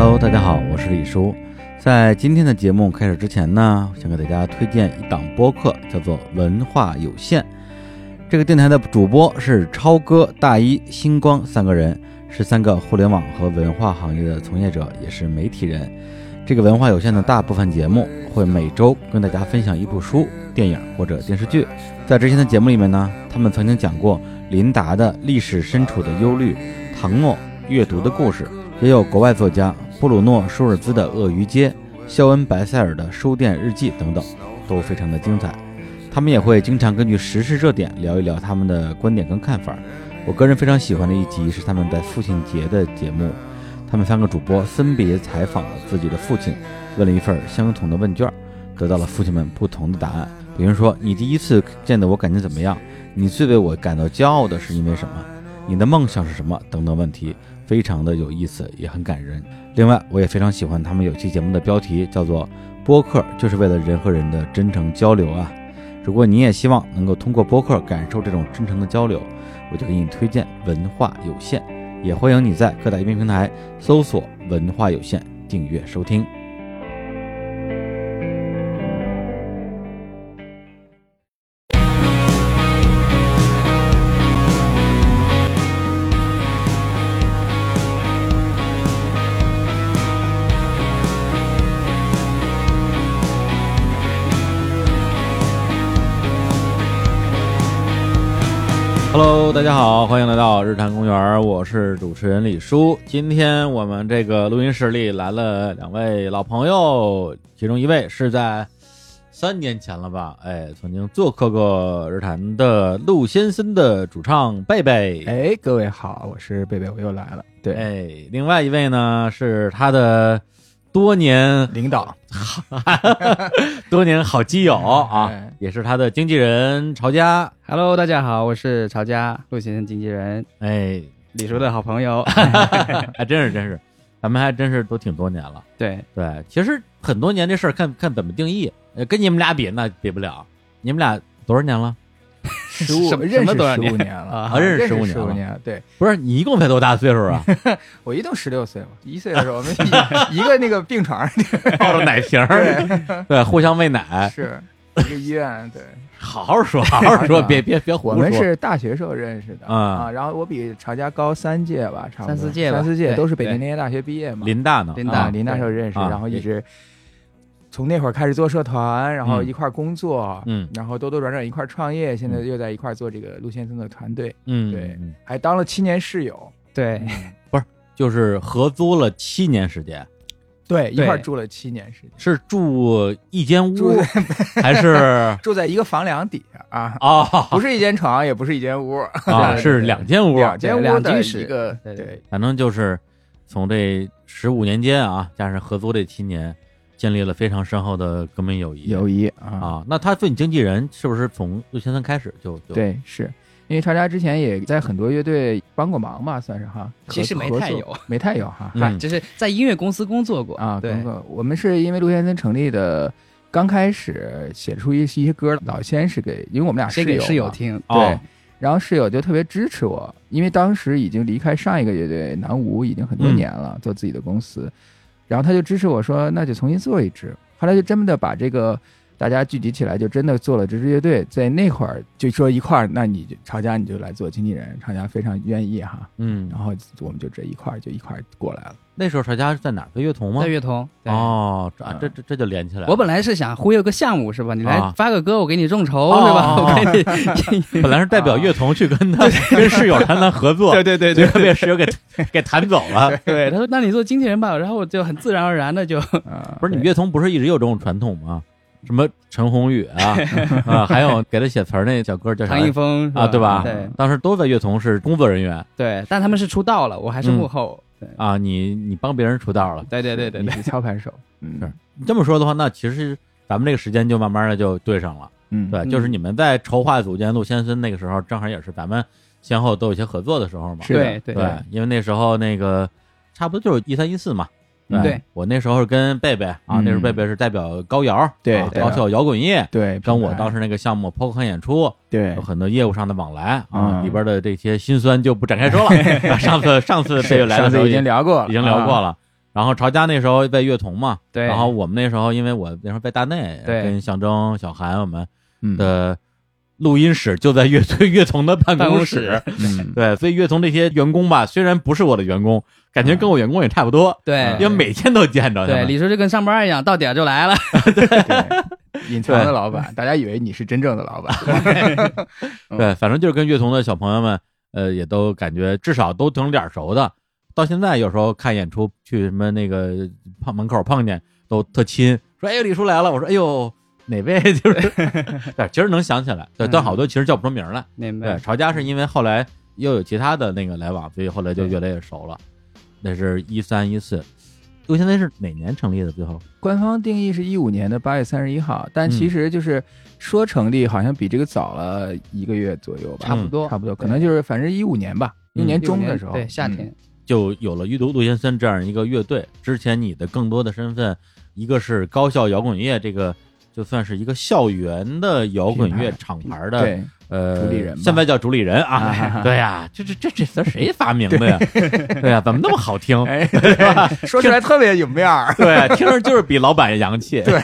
Hello，大家好，我是李叔。在今天的节目开始之前呢，想给大家推荐一档播客，叫做《文化有限》。这个电台的主播是超哥、大一、星光三个人，是三个互联网和文化行业的从业者，也是媒体人。这个文化有限的大部分节目会每周跟大家分享一部书、电影或者电视剧。在之前的节目里面呢，他们曾经讲过琳达的历史深处的忧虑，唐诺阅读的故事，也有国外作家布鲁诺·舒尔兹的《鳄鱼街》，肖恩·白塞尔的书店日记等等，都非常的精彩。他们也会经常根据时事热点聊一聊他们的观点跟看法。我个人非常喜欢的一集是他们在父亲节的节目。他们三个主播分别采访了自己的父亲，问了一份相同的问卷，得到了父亲们不同的答案。比如说，你第一次见到我感觉怎么样？你最为我感到骄傲的是因为什么？你的梦想是什么？等等问题，非常的有意思，也很感人。另外，我也非常喜欢他们有期节目的标题叫做“播客就是为了人和人的真诚交流啊”。如果你也希望能够通过播客感受这种真诚的交流，我就给你推荐文化有限。也欢迎你在各大音频平台搜索“文化有限”订阅收听。Hello，大家好，欢迎来到日坛公园，我是主持人李叔。今天我们这个录音室里来了两位老朋友，其中一位是在三年前了吧，哎，曾经做客过日坛的陆先生的主唱贝贝，哎，各位好，我是贝贝，我又来了。对，哎，另外一位呢是他的多年领导，多年好基友啊哎，也是他的经纪人曹佳，Hello，大家好，我是曹佳，陆先生经纪人，哎，李叔的好朋友。还真是真是，咱们还真是都挺多年了。对，对，其实很多年这事儿看看怎么定义，呃，跟你们俩比那比不了。你们俩多少年了？十五什么认识十五年年了啊啊认识识15年了十五年，对不是你一共才多大岁数啊？我一共十六岁嘛，一岁的时候我们一一个那个病床上，抱着奶瓶儿，对，互相喂奶，是一个医院，对，好好说，好好说，别别别胡说。我们是大学时候认识的啊啊，然后我比曹家高三届吧，差不多三四届三四届都是北京对林业大学毕业嘛，林大呢，林大啊，林大时候认识，啊然后一直从那会儿开始做社团，然后嗯。一块儿工作，嗯。然后兜兜转转一块儿创业，现在又在一块儿做这个陆先生的团队，嗯，对嗯。还当了七年室友，对，不是就是合租了七年时间，对，一块儿住了七年时间，是住一间住屋 还是？住在一个房梁底下。啊，啊？不是一间床，也不是一间屋。啊，是两间屋，两间屋的一个对。反正就是从这十五年间啊，加上合租这七年，建立了非常深厚的革命友谊。友谊啊，啊，那他做你经纪人是不是从陆先生开始就就对，是。因为超家之前也在很多乐队帮过忙吧，算是哈，其实没太有。没太有哈嗯，就是在音乐公司工作过啊，对。工，作。我们是因为陆先生成立的。刚开始写出一一些歌，老先是给，因为我们俩是给室友室友听？对哦，然后室友就特别支持我，因为当时已经离开上一个乐队南无已经很多嗯。年了，做自己的公司，然后他就支持我说，那就重新做一只。后来就真的把这个大家聚集起来，就真的做了这支乐队。在那会儿就说一块儿，那你就曹家你就来做经纪人，曹家非常愿意哈，嗯然，后我们就这一块儿就一块儿过来了。那时候曹家是在哪儿？在乐童吗在？乐童。对，哦，这这这这就连起来了。我本来是想忽悠个项目是吧？你啊来发个歌，我给你众筹哦是吧？哦我给你。本来是代表乐童去跟他 跟室友谈谈合作，对对对对被室友给给弹走了。对，他说那你做经纪人吧，然后我就很自然而然的就啊，不是你们乐童不是一直有这种传统吗？什么陈鸿宇啊 啊，还有给他写词儿那小哥叫啥？唐一峰啊，对吧？对。当时都在乐童是工作人员。对，但他们是出道了，我还是嗯。幕后。对。啊，你你帮别人出道了。对对对对对，你是操盘手，嗯。是。你这么说的话，那其实咱们这个时间就慢慢的就对上了。嗯，对，嗯。就是你们在筹划组建陆先生那个时候，正好也是咱们先后都有一些合作的时候嘛。对对。对，因为那时候那个差不多就是一三一四嘛。嗯对我那时候是跟贝贝啊，嗯那时候贝贝是代表高瑶，啊对对高校摇滚乐，对，跟我当时那个项目抛开演出对有很多业务上的往来啊，嗯里边的这些辛酸就不展开说了。啊上次上次贝贝来的时候已经聊过了，已经聊过啊，了。然后曹家那时候在乐童嘛，对然后我们那时候因为我那时候在大内，对跟象征、小韩我们嗯的录音室就在乐队 乐童的办办公室对，所以乐童这些员工吧，虽然不是我的员工，感觉跟我员工也差不多，对因为每天都见着他对，李叔就跟上班一样，到点儿就来了。对，隐藏的老板，大家以为你是真正的老板。对，反正就是跟乐童的小朋友们，呃，也都感觉至少都挺脸熟的。到现在有时候看演出，去什么那个碰门口碰见，都特亲，说：“哎呦，李叔来了。”我说：“哎呦，哪位？” 就是，对，其实能想起来，但好多其实叫不出名来。对，明白。对曹家是因为后来又有其他的那个来往，所以后来就越来越熟了。那是一三一四，六现在是哪年成立的？最后官方定义是一五年的八月三十一号，但其实就是说成立好像比这个早了一个月左右吧，差不多差不多，可能就是反正一五年吧，嗯一年中的时候，对，夏天嗯。就有了玉都陆先森这样一个乐队。之前你的更多的身份，一个是高校摇滚乐这个。就算是一个校园的摇滚乐厂牌的对，呃主理人现在叫主理人啊，啊 对呀、这这这这词儿谁发明的呀？对。呀、怎么那么好听？说起来特别有面儿。对，听着就是比老板洋气。对，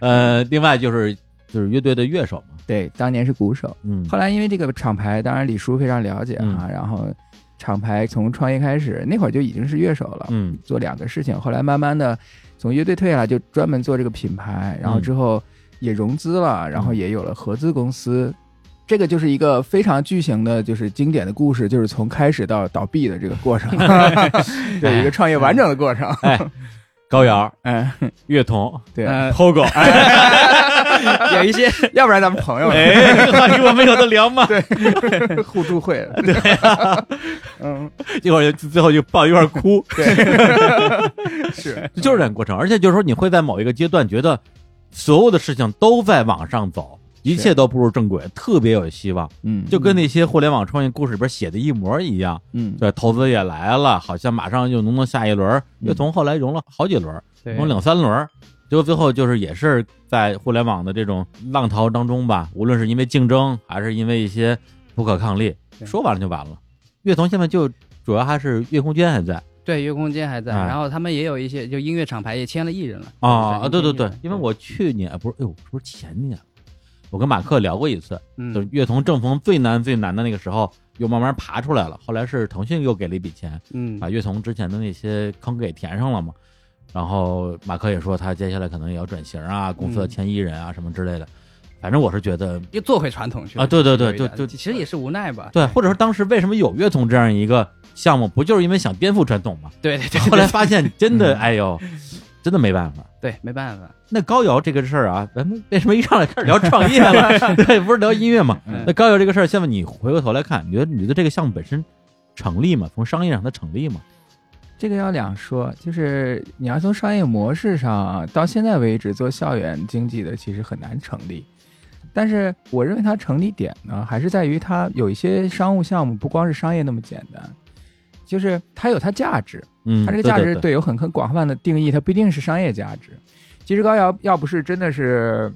呃，另外就是就是乐队的乐手嘛，对，当年是鼓手，嗯。后来因为这个厂牌，当然李叔非常了解啊，然后厂牌从创业开始，那会儿就已经是乐手了，嗯。做两个事情，后来慢慢的从乐队退下来，就专门做这个品牌，然后之后也融资了，然后也有了合资公司。这个就是一个非常巨型的，就是经典的故事，就是从开始到倒闭的这个过程，对一个创业完整的过程。哎，高瑶、嗯，乐童、对，呃 POGO，有一些要不然咱们朋友。哎，我们有的聊嘛？对，互助会。了。嗯，一会儿最后就抱一块哭，对，是。就是这个过程。而且就是说，你会在某一个阶段觉得所有的事情都在往上走，一切都步入正轨，特别有希望，嗯，就跟那些互联网创业故事里边写的一模一样。嗯对，投资也来了，好像马上就能能下一轮。乐童后来融了好几轮，融两三轮，结果最后就是也是在互联网的这种浪淘当中吧，无论是因为竞争，还是因为一些不可抗力，说完了就完了。乐童现在就主要还是乐空间还在对月空间还在，哎然后他们也有一些就音乐厂牌也签了艺人了啊啊，对对对，因为我去年哎不是，哎呦，是不是前年？我跟马克聊过一次，就是嗯乐童正逢最难最难的那个时候，又慢慢爬出来了。后来是腾讯又给了一笔钱，嗯把乐童之前的那些坑给填上了嘛。然后马克也说他接下来可能也要转型啊，公司签艺人啊什么之类的。反正我是觉得，又做回传统去了啊对对对有一点就就其实也是无奈吧。对，或者说当时为什么有乐童这样一个项目，不就是因为想颠覆传统吗？对对对，后来发现真的，嗯哎呦，真的没办法。对没办法，那高瑶这个事儿啊，咱们为什么一上来开始聊创业了？对，不是聊音乐嘛？嗯那高瑶这个事儿，现在你回过头来看，你觉得你觉得这个项目本身成立吗？从商业上它成立吗？这个要两说，就是你要从商业模式上，到现在为止做校园经济的其实很难成立。但是我认为它成立点呢，还是在于它有一些商务项目不光是商业那么简单，就是它有它价值，嗯，它这个价值对对有很很广泛的定义，它不一定是商业价值。其实高瑶要不是真的是，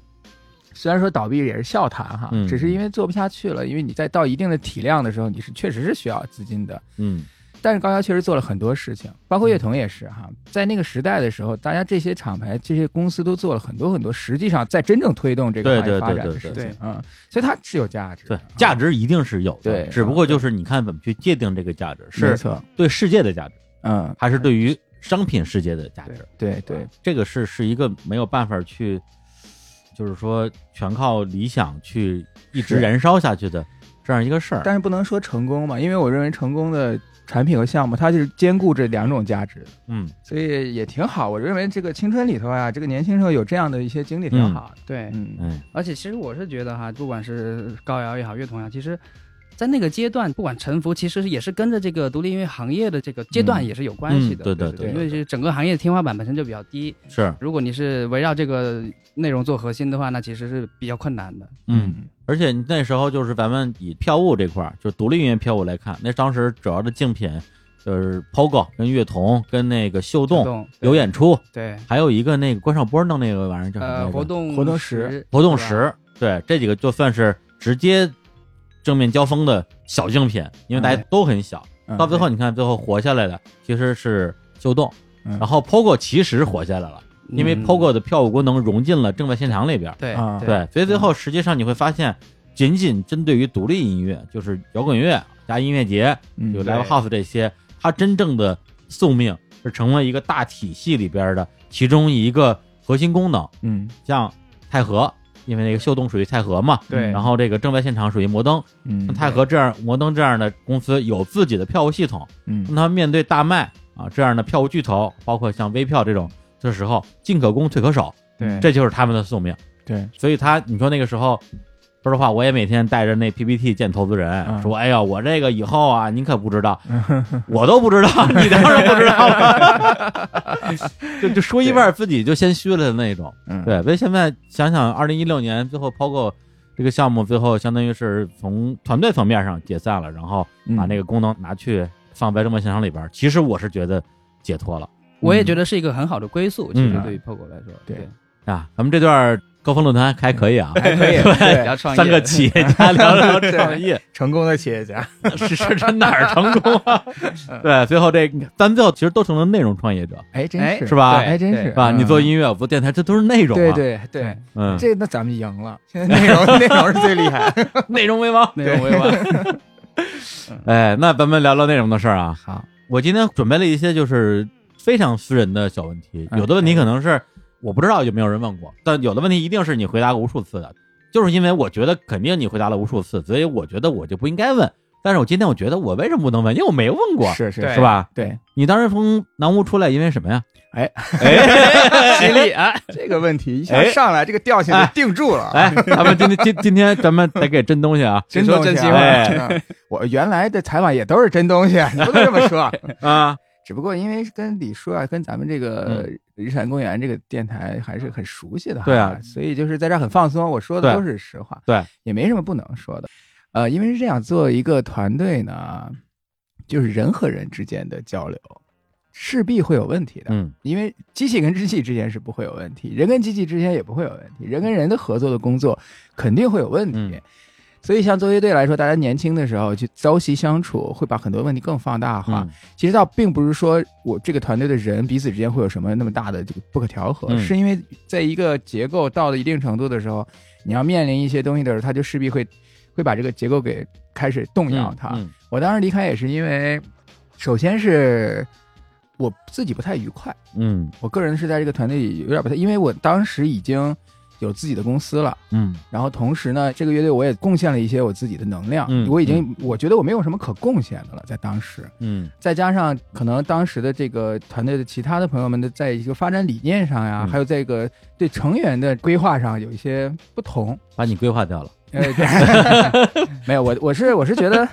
虽然说倒闭也是笑谈哈，嗯只是因为做不下去了，因为你在到一定的体量的时候，你是确实是需要资金的。嗯但是高瑶确实做了很多事情，包括乐童也是哈，在那个时代的时候，大家这些厂牌、这些公司都做了很多很多，实际上在真正推动这个行业对对对发展的对对事情，嗯，所以它是有价值对，，价值一定是有的，对只不过就是你看怎么去界定这个价值，是，对世界的价值，嗯，还是对于商品世界的价值？对对，这个是是一个没有办法去，就是说全靠理想去一直燃烧下去的这样一个事儿。但是不能说成功嘛，因为我认为成功的产品和项目，它就是兼顾这两种价值的，嗯所以也挺好。我认为这个青春里头啊，这个年轻时候有这样的一些经历挺好的。对，嗯，嗯而且其实我是觉得哈，不管是高瑶也好，乐童也好，其实，在那个阶段，不管沉浮，其实也是跟着这个独立音乐行业的这个阶段嗯也是有关系的。嗯对对对因为是整个行业的天花板本身就比较低，是如果你是围绕这个内容做核心的话，那其实是比较困难的。嗯，而且那时候就是咱们以票务这块儿，就独立音乐票务来看，那当时主要的竞品就是 POGO 跟乐童跟那个秀动动有演出，对，还有一个那个关少波弄那个玩意儿叫什么？活动活动时时活动是吧时，对这几个就算是直接正面交锋的小竞品，因为大家哎都很小。嗯到最后，你看最后活下来的其实是秀动，嗯。然后 POGO 其实活下来了，因为嗯。POGO 的票务功能融进了正在现场里边。对啊。对，所以最后实际上你会发现，仅仅针对于独立音乐，就是摇滚乐加音乐节，嗯。有 live house 这些，它真正的宿命是成为一个大体系里边的其中一个核心功能。嗯。像太和，因为那个秀动属于泰和嘛，对。然后这个正在现场属于摩登，嗯像太和这样摩登这样的公司有自己的票务系统，嗯。那他们面对大麦啊这样的票务巨头，包括像微票这种的时候，进可攻退可守，对这就是他们的宿命。对所以他，你说那个时候，说实话，我也每天带着那 PPT 见投资人，嗯说：“哎呀，我这个以后啊，您可不知道，我都不知道，你当然不知道了。”就就说一半，自己就先虚了的那种。嗯对，所以现在想想，二零一六年最后 POGO 这个项目，最后相当于是从团队层面上解散了，然后把那个个功能拿去放在这么现场里边。其实我是觉得解脱了我也觉得是一个很好的归宿。其实嗯对于 POGO 来说，对啊。咱们这段高峰论坛还可以啊，还可以 对聊创业三个企业家聊聊创业。成功的企业家，是是这哪儿成功啊？对，最后这咱最后其实都成了内容创业者，哎，真哎是是吧哎真是是吧？嗯你做音乐，我做电台，这都是内容啊。对对对，嗯，这那咱们赢了，现在内容内容是最厉害。内容为王。内容为王。哎，那咱们聊聊内容的事儿啊。好，我今天准备了一些就是非常私人的小问题，嗯有的问题可能是我不知道有没有人问过，但有的问题一定是你回答过无数次的，就是因为我觉得肯定你回答了无数次，所以我觉得我就不应该问。但是我今天我觉得我为什么不能问？因为我没问过，是是是？吧？对，你当时从南屋出来，因为什么呀？哎哎 吉利 啊，这个问题一下哎上来，这个调性就定住了。哎，咱们今天今今天咱们得给真东西啊真东西我原来的采访也都是真东西，你不能这么说。啊！只不过因为跟李叔啊，跟咱们这个日产公园这个电台还是很熟悉的哈，对啊所以就是在这儿很放松，我说的都是实话，对，也没什么不能说的。呃，因为是这样，做一个团队呢，就是人和人之间的交流，势必会有问题的。嗯因为机器跟机器之间是不会有问题，人跟机器之间也不会有问题，人跟人的合作的工作肯定会有问题。嗯所以，像作乐队来说，大家年轻的时候去朝夕相处，会把很多问题更放大化。嗯。其实倒并不是说我这个团队的人彼此之间会有什么那么大的这个不可调和，嗯。是因为在一个结构到了一定程度的时候，你要面临一些东西的时候，它就势必会会把这个结构给开始动摇它。嗯我当时离开也是因为，首先是我自己不太愉快，嗯。我个人是在这个团队里有点不太，因为我当时已经有自己的公司了。嗯。然后同时呢，这个乐队我也贡献了一些我自己的能量，嗯我已经我觉得我没有什么可贡献的了，在当时，嗯。再加上可能当时的这个团队的其他的朋友们的在一个发展理念上呀，嗯。还有这个对成员的规划上有一些不同。把你规划掉了。呃，没有我我是我是觉得，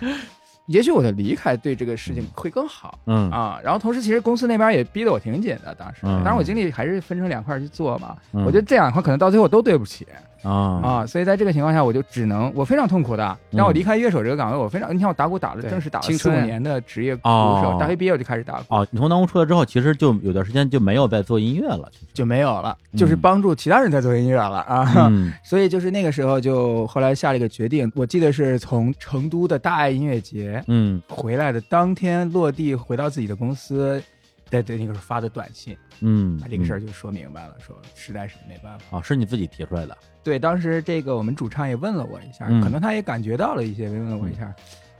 也许我的离开对这个事情会更好。嗯。啊，然后同时其实公司那边也逼得我挺紧的，当时，嗯。当然我精力还是分成两块去做嘛，嗯。我觉得这两块可能到最后都对不起，啊。啊，所以在这个情况下，我就只能我非常痛苦的，让我嗯离开乐手这个岗位，我非常，你看我打鼓打了正式打了四五年的职业鼓哦。手，大学毕业我就开始打鼓，哦，你从南屋出来之后，其实就有段时间就没有在做音乐了。就没有了，就是嗯帮助其他人在做音乐了啊。嗯。所以就是那个时候就后来下了一个决定，我记得是从成都的大爱音乐节嗯。回来的当天落地，回到自己的公司，在对那个时候发的短信，嗯，把这个事儿就说明白了，说实在是没办法。哦，是你自己提出来的。对，当时这个我们主唱也问了我一下，嗯。可能他也感觉到了一些，问了我一下，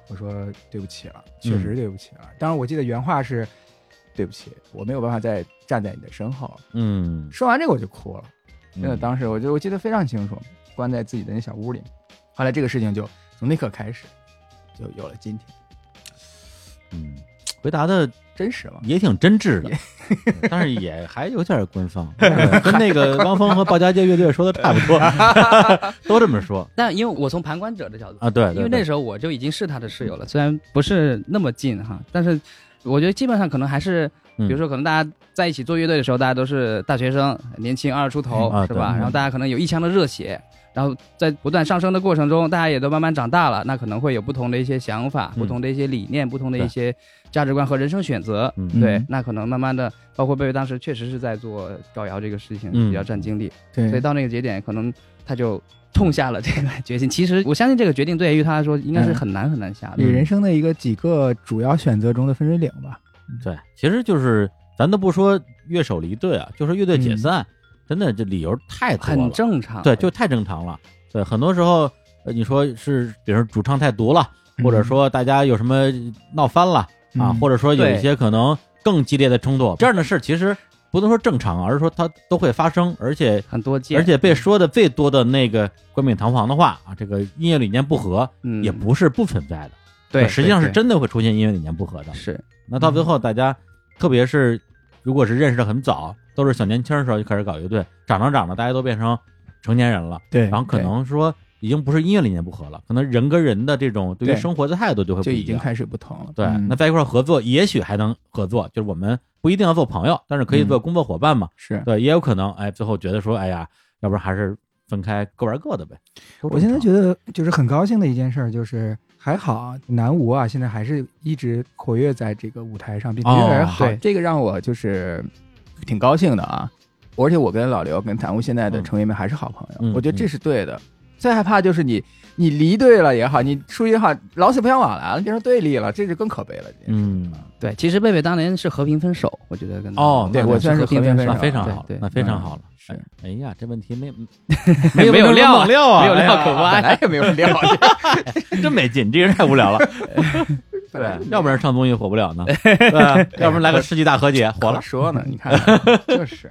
我说对不起了，确嗯。实对不起了。当然，我记得原话是对不起，我没有办法再站在你的身后。嗯，说完这个我就哭了，真的，嗯当时我就我记得非常清楚，关在自己的那小屋里。后来这个事情就从那刻开始，就有了今天，嗯，回答的真实嘛。也挺真挚的，但是也还有点官方，跟那个汪峰和鲍家街乐队说的差不多，都这么说但因为我从旁观者的角度啊。对，对对因为那时候我就已经是他的室友了，虽然不是那么近哈，但是我觉得基本上可能还是，比嗯如说可能大家在一起做乐队的时候，大家都是大学生，年轻二十出头，嗯啊是吧？然后大家可能有一腔的热血，然后在不断上升的过程中，大家也都慢慢长大了，那可能会有不同的一些想法、嗯不同的一些理念、不同的一些价值观和人生选择。嗯对嗯，那可能慢慢的，包括贝贝当时确实是在做高瑶这个事情，嗯比较占精力，对所以到那个节点，可能他就痛下了这个决心。其实我相信这个决定对于他来说应该是很难很难下的。你人生的一个几个主要选择中的分水岭吧。对，其实就是咱都不说乐手离队啊，就说乐队解散，真的这理由太多了，很正常。对，就太正常了。对，很多时候呃你说是，比如说主唱太毒了，或者说大家有什么闹翻了啊，嗯或者说有一些可能更激烈的冲突，这样的事其实不能说正常，而是说它都会发生，而且很多见，而且被说的最多的那个冠冕堂皇的话啊，这个音乐理念不合，嗯也不是不存在的，对，实际上是真的会出现音乐理念不合的。是那到最后，大家特别是如果是认识的很早，都是小年轻的时候就开始搞乐队，长着长着大家都变成成年人了，对，然后可能说已经不是音乐理念不合了，可能人跟人的这种对于生活的态度就会不就。已经开始不同了。对，嗯那在一块儿合作，也许还能合作，就是我们不一定要做朋友，但是可以做工作伙伴嘛。是对，也有可能，哎，最后觉得说，哎呀，要不然还是分开各玩各的呗。我现在觉得，得就是很高兴的一件事儿，就是还好南无啊，现在还是一直活跃在这个舞台上，并且越来越好。对这个让我就是挺高兴的啊！而且我跟老刘、跟南无现在的嗯成员们还是好朋友，嗯我觉得这是对的。最害怕就是你你离队了也好，你疏离也好，老死不相往来了，变成对立了，这就更可悲了。嗯，对。其实贝贝当年是和平分手，我觉得跟哦对那我算是和平分手，分手非常好对那非常好了。是。哎哎呀，这问题没 没有料啊猛料啊，没有料本来也没有料，真没劲，这个人太无聊了。对，要不然上综艺火不了呢，对，要不然来个世纪大和解火了。说呢，你看就是。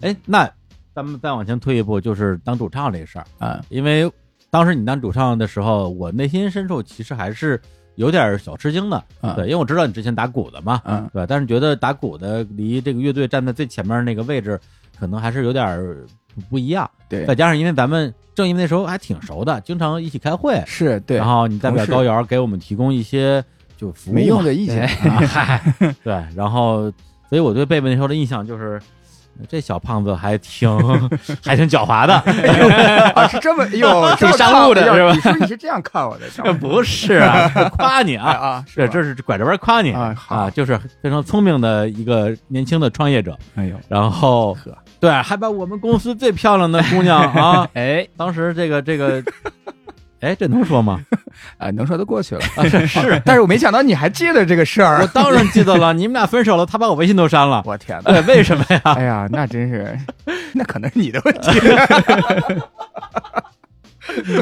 哎，那咱们再往前推一步，就是当主唱这事儿，啊，因为当时你当主唱的时候，我内心深处其实还是有点小吃惊的，啊对，因为我知道你之前打鼓的嘛，嗯。对，但是觉得打鼓的离这个乐队站在最前面那个位置，可能还是有点儿不一样。对。再加上因为咱们正因为那时候还挺熟的，经常一起开会，是对，然后你代表高瑶给我们提供一些就服务没用的意见。啊，嗨，对，然后所以我对贝贝那时候的印象就是。这小胖子还挺 还挺狡猾的，啊，是这么哟，挺商务的是吧？你说你是这样看我的？不是啊，是夸你啊。啊，啊，是这是拐着弯夸你啊好。就是非常聪明的一个年轻的创业者，哎呦，然后呵，对，还把我们公司最漂亮的姑娘 啊，哎，当时这个这个，哎，这能说吗？啊，能说得过去了。啊，是是，但是我没想到你还记得这个事儿我。当然记得了，你们俩分手了，他把我微信都删了，我天哪！对，为什么呀？哎呀，那真是，那可能是你的问题。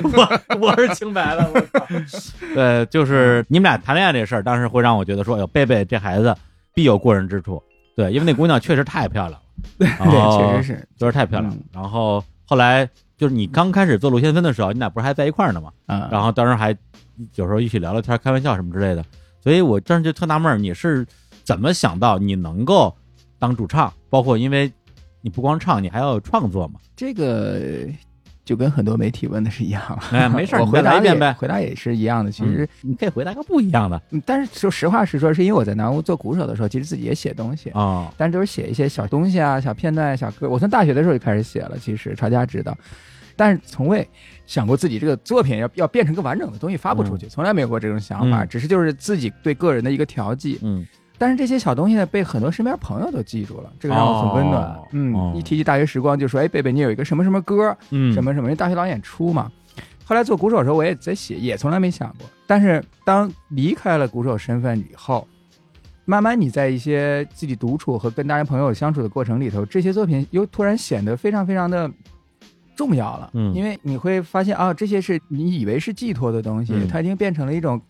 我我是清白的，我操！对，就是你们俩谈恋爱这事儿，当时会让我觉得说，哎呦，贝贝这孩子必有过人之处。对，因为那姑娘确实太漂亮了，对，哦确实是就是太漂亮了嗯。然后后来就是你刚开始做陆先锋的时候，你俩不是还在一块儿呢吗？嗯。然后当时还有时候一起聊聊天、开玩笑什么之类的。所以我当时就特纳闷儿，你是怎么想到你能够当主唱？包括因为你不光唱，你还要创作嘛。这个就跟很多媒体问的是一样。哎，没事，我回答一遍呗。回答也是一样的。其实，嗯你可以回答个不一样的嗯但是说实话实说，是因为我在南屋做鼓手的时候，其实自己也写东西。啊。但是都是写一些小东西啊、小片段、小歌。我从大学的时候就开始写了，其实曹家知道，但是从未想过自己这个作品要要变成个完整的东西发布出去，从来没有过这种想法，嗯只是就是自己对个人的一个调剂。嗯但是这些小东西呢，被很多身边朋友都记住了，这个让我很温暖。哦嗯，哦一提起大学时光，就说：“哎，贝贝，你有一个什么什么歌，嗯，什么什么？因为大学老演出嘛。”后来做鼓手的时候，我也在写，也从来没想过。但是当离开了鼓手身份以后，慢慢你在一些自己独处和跟大家朋友相处的过程里头，这些作品又突然显得非常非常的重要了。嗯因为你会发现啊，这些是你以为是寄托的东西，嗯它已经变成了一种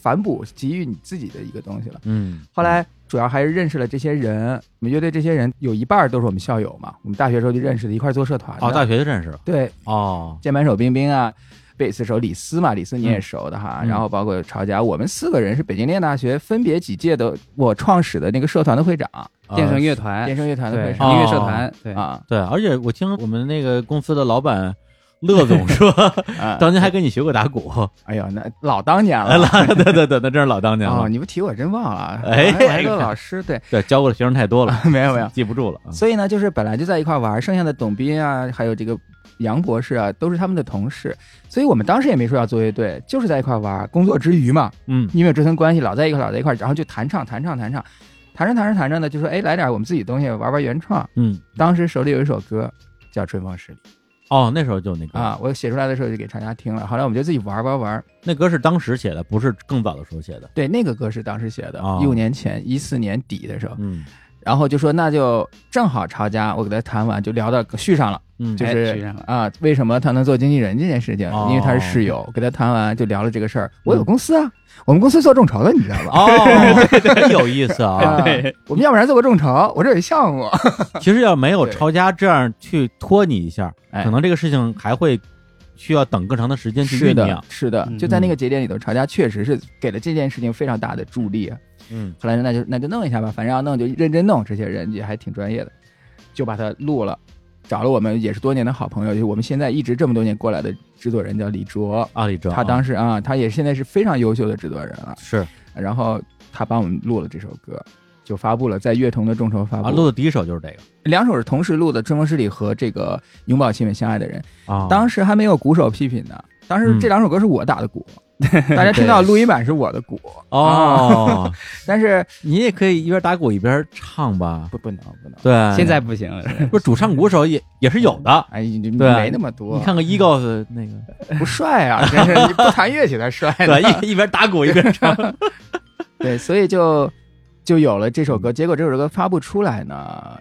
反哺给予你自己的一个东西了。嗯，后来主要还是认识了这些人，我们乐队这些人有一半儿都是我们校友嘛，我们大学时候就认识的，一块儿做社团的。哦，大学就认识了。对，哦，键盘手冰冰啊，贝斯手李斯嘛，李斯你也熟的哈。嗯。然后包括曹佳，我们四个人是北京电大学分别几届的我创始的那个社团的会长，电声乐乐团。电声乐团的会长音乐社团对啊对，而且我听我们那个公司的老板乐总说，啊！当年还跟你学过打鼓，哎呦，那老当年哎，了。对对对，那真是老当年哦，了，你不提我真忘了。哎老师，对，对，教过的学生太多了，没有没有。记不住了。所以呢，就是本来就在一块玩，剩下的董斌啊，还有这个杨博士啊，都是他们的同事，所以我们当时也没说要做乐队，就是在一块玩，工作之余嘛，嗯因为有这层关系，老在一块，老在一块，然后就弹唱，弹唱，弹唱，弹着弹着弹着呢，就说哎，来点我们自己东西，玩玩原创。嗯，当时手里有一首歌叫《春风十里哦，那时候就那》个啊，，我写出来的时候就给厂家听了，后来我们就自己玩玩玩。那歌是当时写的，不是更早的时候写的。对，那个歌是当时写的哦，一五年前，一四年底的时候，嗯然后就说那就正好抄家，我给他谈完就聊到续上了，嗯，哎就是续上了啊，为什么他能做经纪人这件事情，哦因为他是室友，给他谈完就聊了这个事儿。我有公司啊，我们公司做众筹的，你知道吧？哦，真有意思 啊！我们要不然做个众筹，我这有项目，其实要没有对抄家这样去拖你一下，哎可能这个事情还会需要等更长的时间去是的酝酿，。是的，嗯就在那个节点里头，吵架确实是给了这件事情非常大的助力啊。嗯后来那就那就弄一下吧，反正要弄就认真弄，这些人也还挺专业的，就把它录了，找了我们也是多年的好朋友，就是我们现在一直这么多年过来的制作人叫李卓，啊，李卓，他当时时啊，他也现在是非常优秀的制作人了，是然后他帮我们录了这首歌。就发布了，在乐童的众筹发布，啊，录的第一首就是这个两首是同时录的，《春风十里》和这个《永葆亲吻相爱的人》。啊。当时还没有鼓手批评呢，当时嗯这两首歌是我打的鼓，大家听到录音版是我的鼓，哦，但是你也可以一边打鼓一边唱吧？不不能不能，对，现在不行了，不是主唱鼓手也也是有的。哎，你没那么多，你看看 Eagles 那个，不帅啊，真是你不弹乐器才帅呢。对，一一边打鼓一边唱。对，所以就就有了这首歌。结果这首歌发布出来呢，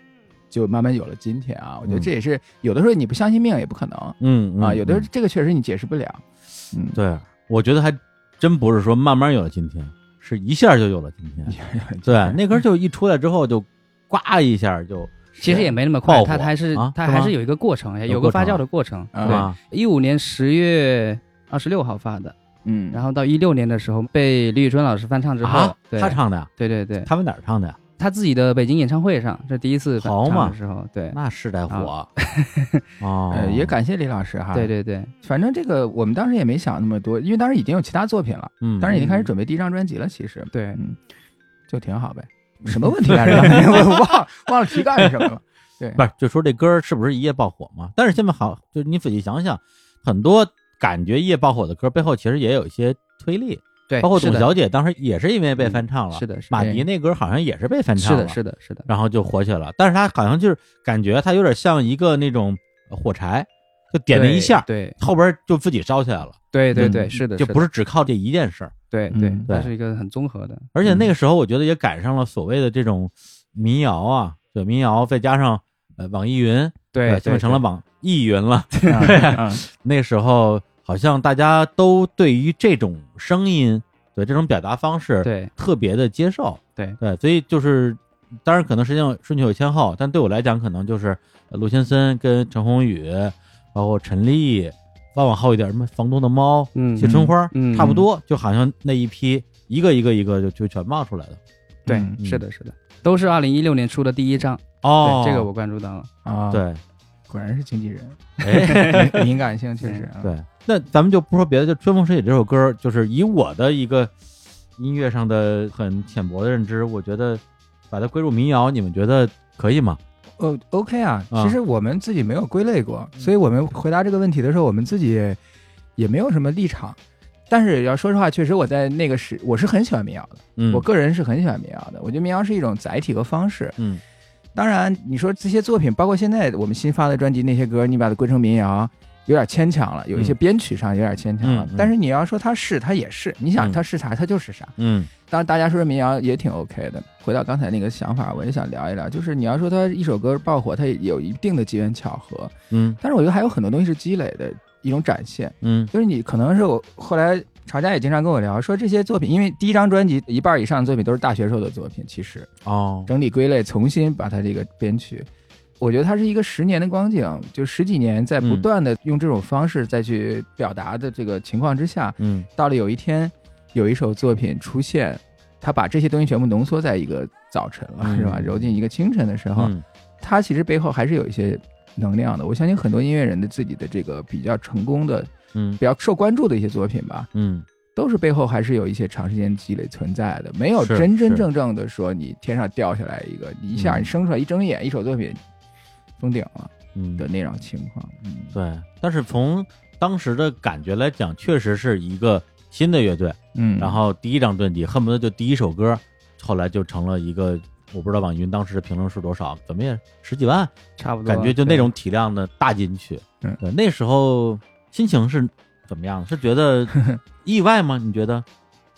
就慢慢有了今天啊。我觉得这也是有的时候你不相信命也不可能。嗯啊，有的时嗯。候这个确实你解释不了。嗯，对，我觉得还真不是说慢慢有了今天，是一下就有了今天。对，那歌就一出来之后就呱一下就其实也没那么快，火。它还是它还是有一个过程，有个发酵的过程。啊对，啊一五年十月二十六号发的，嗯，然后到一六年的时候被李宇春老师翻唱之后他唱的呀？对对对，他们哪儿唱的呀？他自己的北京演唱会上，这第一次翻好嘛时候，对那是得火 哦 呃，也感谢李老师哈。对，对对，反正这个我们当时也没想那么多，因为当时已经有其他作品了，嗯，当时已经开始准备第一张专辑了。其实，对嗯，就挺好呗。什么问题来着？我忘忘了题干什么了。对，不是就说这歌是不是一夜爆火嘛？但是现在好，就是你仔细想想，很多感觉一夜爆火的歌背后其实也有一些推力，对，包括董小姐当时也是因为被翻唱了，是的，是的马，迪那歌好像也是被翻唱了，是的，是的，是的，然后就火起来了。但是他好像就是感觉他有点像一个那种火柴，就点了一下，对后边就自己烧起来了，嗯对对对，是的，就不是是只靠这一件事儿。对对嗯，对它是一个很综合的，而且那个时候我觉得也赶上了所谓的这种民谣啊，对民谣，再加上呃网易云，对，现在成了网易云了。嗯嗯 那时候好像大家都对于这种声音，对这种表达方式，对。特别的接受。对。对，所以就是，当然可能实际上顺序有先后，但对我来讲，可能就是呃陆先森跟陈鸿宇，包括陈丽，再往后一点什么房东的猫、嗯谢春花，嗯差不多，就好像那一批一个一个一个就就全冒出来了。对嗯，是的，是的，都是二零一六年出的第一张，哦，对，这个我关注到了，啊，，对，果然是经纪人，哎，敏 敏感性确实啊。对，那咱们就不说别的，就《春风十里》这首歌，就是以我的一个音乐上的很浅薄的认知，我觉得把它归入民谣，你们觉得可以吗？哦，OK 啊，啊其实我们自己没有归类过，所以我们回答这个问题的时候，我们自己也也没有什么立场。但是要说实话，确实我在那个时，我是很喜欢民谣的，嗯，我个人是很喜欢民谣的。我觉得民谣是一种载体和方式。嗯当然，你说这些作品，包括现在我们新发的专辑那些歌，你把它归成民谣，有点牵强了，有一些嗯编曲上有点牵强了。嗯嗯但是你要说它是，它也是。你想嗯它是啥，它就是啥。嗯当然，大家说民谣也挺 OK 的。回到刚才那个想法，我也想聊一聊，就是你要说它一首歌爆火，它也有一定的机缘巧合，嗯但是我觉得还有很多东西是积累的一种展现。嗯就是你可能是我后来曹佳也经常跟我聊说这些作品，因为第一张专辑一半以上的作品都是大学时候的作品，其实哦，整理归类，重新把它这个编曲。我觉得它是一个十年的光景，就十几年在不嗯。断的用这种方式再去表达的这个情况之下，嗯。到了有一天，有一首作品出现，他把这些东西全部浓缩在一个早晨了，嗯。是吧？揉进一个清晨的时候，嗯。它其实背后还是有一些能量的。我相信很多音乐人的自己的这个比较成功的、嗯。比较受关注的一些作品吧，嗯。都是背后还是有一些长时间积累存在的，没有真真正正的说你天上掉下来一个，你一下嗯。你生出来一睁眼一首作品封顶了嗯，的那种情况。嗯，对。但是从当时的感觉来讲，确实是一个新的乐队，嗯，然后第一张专辑恨不得就第一首歌，后来就成了一个。我不知道网易云当时的评论是多少，怎么也十几万，差不多，感觉就那种体量的大金曲。嗯对，那时候心情是怎么样？是觉得 意外吗？你觉得？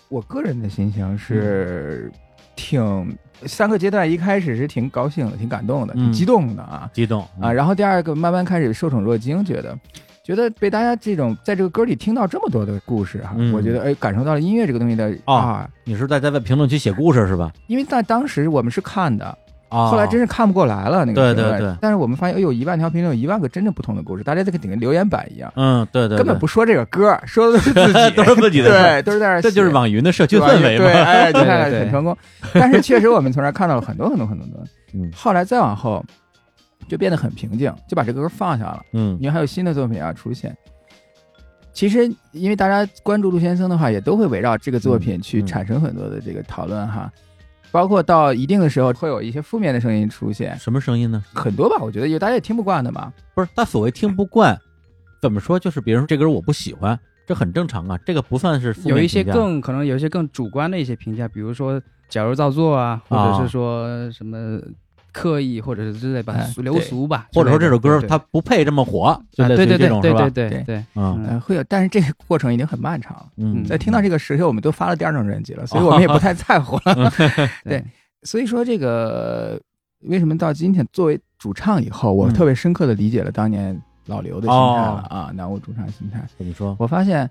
我个人的心情是挺三个阶段，一开始是挺高兴的，挺感动的，嗯挺激动的啊激动啊，然后第二个慢慢开始受宠若惊，觉得。觉得被大家这种在这个歌里听到这么多的故事哈，嗯我觉得哎，感受到了音乐这个东西的哦啊，你是在在评论区写故事是吧？因为在当时我们是看的，啊，后来真是看不过来了那个对对对。但是我们发现，哎呦，一万条评论有一万个真正不同的故事，大家这个顶个留言板一样，嗯，对对，对根本不说这个歌，说的都是自己，都是自己的对，都是在那儿写，这就是网云的社区对氛围对，嘛。对 看对很成功。但是确实我们从这看到了很多很多很多很多。嗯。后来再往后，就变得很平静，就把这个歌放下了，嗯。因为还有新的作品要出现。其实，因为大家关注陆先生的话，也都会围绕这个作品去嗯嗯。产生很多的这个讨论哈，包括到一定的时候会有一些负面的声音出现，什么声音呢？很多吧，我觉得有大家也听不惯的嘛。不是他所谓听不惯，怎么说？就是别人说这歌我不喜欢，这很正常啊，这个不算是负面有一些更可能有一些更主观的一些评价，比如说矫揉造作啊，或者是说什么刻意，或者是之类吧哎，俗流俗吧，或者说这首歌对它不配这么火，就啊类似于对对对对这种是吧？对对对对，嗯。呃，会有，但是这个过程已经很漫长了。嗯，在听到这个时候，我们都发了第二张专辑了，所以 我们也不太在乎了。对，所以说这个为什么到今天作为主唱以后，我嗯。特别深刻的理解了当年老刘的心态了哦。啊，南无主唱心态。怎么说？我发现，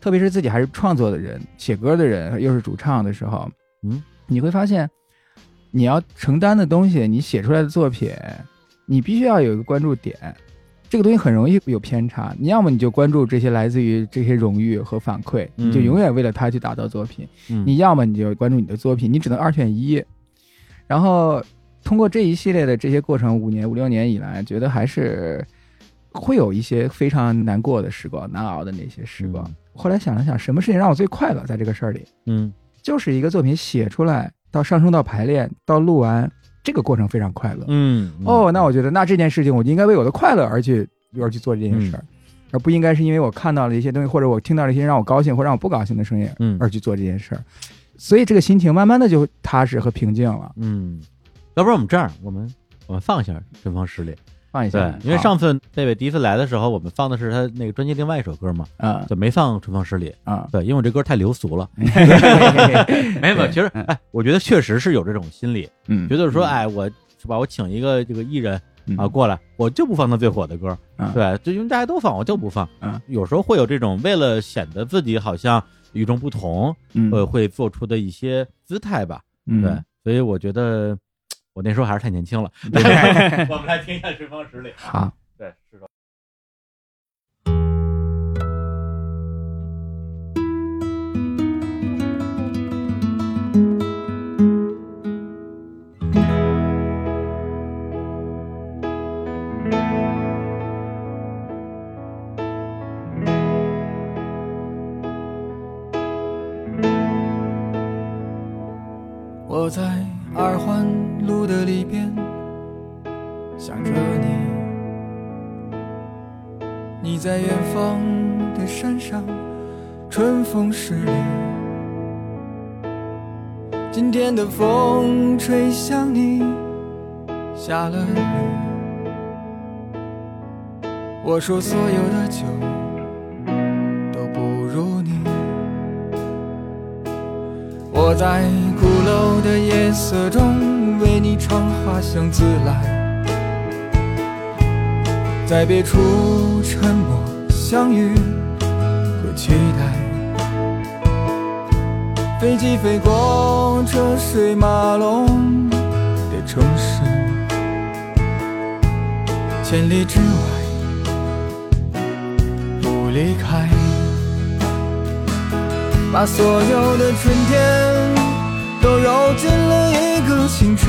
特别是自己还是创作的人、写歌的人，又是主唱的时候，嗯，你会发现，你要承担的东西，你写出来的作品，你必须要有一个关注点。这个东西很容易有偏差，你要么你就关注这些来自于这些荣誉和反馈，嗯你就永远为了它去打造作品；嗯你要么你就关注你的作品，你只能二选一。然后通过这一系列的这些过程，五年五六年以来，觉得还是会有一些非常难过的时光、难熬的那些时光。嗯后来想了想，什么事情让我最快乐？在这个事儿里，嗯就是一个作品写出来到上升到排练到录完，这个过程非常快乐。嗯哦，那我觉得那这件事情我就应该为我的快乐而去而去做这件事儿，而不应该是因为我看到了一些东西，或者我听到了一些让我高兴或让我不高兴的声音嗯而去做这件事儿。所以这个心情慢慢的就踏实和平静了。嗯，要不然我们这样，我们我们放一下《春风十里》。放一对下，，因为上次贝贝第一次来的时候，我们放的是他那个专辑另外一首歌嘛，啊就没放《春风十里》。啊，对，因为我这歌太流俗了。没有，其实哎，我觉得确实是有这种心理，嗯，觉得说，哎，我是吧，我请一个这个艺人嗯啊过来，我就不放他最火的歌，啊对，就因为大家都放，我就不放。啊有时候会有这种为了显得自己好像与众不同，嗯呃，会做出的一些姿态吧。嗯对，所以我觉得我那时候还是太年轻了。对我们来听一下《春风十里》。好，对，是的。我在在远方的山上，春风十里。今天的风吹向你，下了雨。我说所有的酒都不如你。我在鼓楼的夜色中为你唱花香自来，在别处沉默相遇和期待。飞机飞过车水马龙的城市，千里之外不离开。把所有的春天都揉进了一个清晨，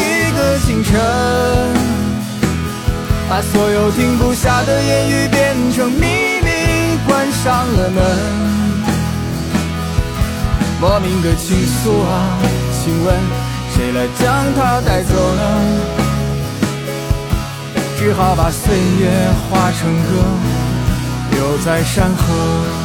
一个清晨，把所有停不下的言语变成秘密，关上了门。莫名的情愫啊，请问谁来将它带走呢？只好把岁月化成歌，留在山河。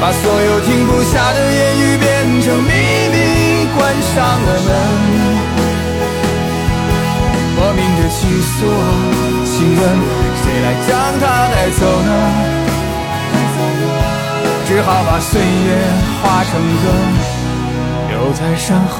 把所有停不下的言语变成秘密，关上了门。莫名的情愫啊，请问谁来将它带走呢？只好把岁月化成歌，留在山河。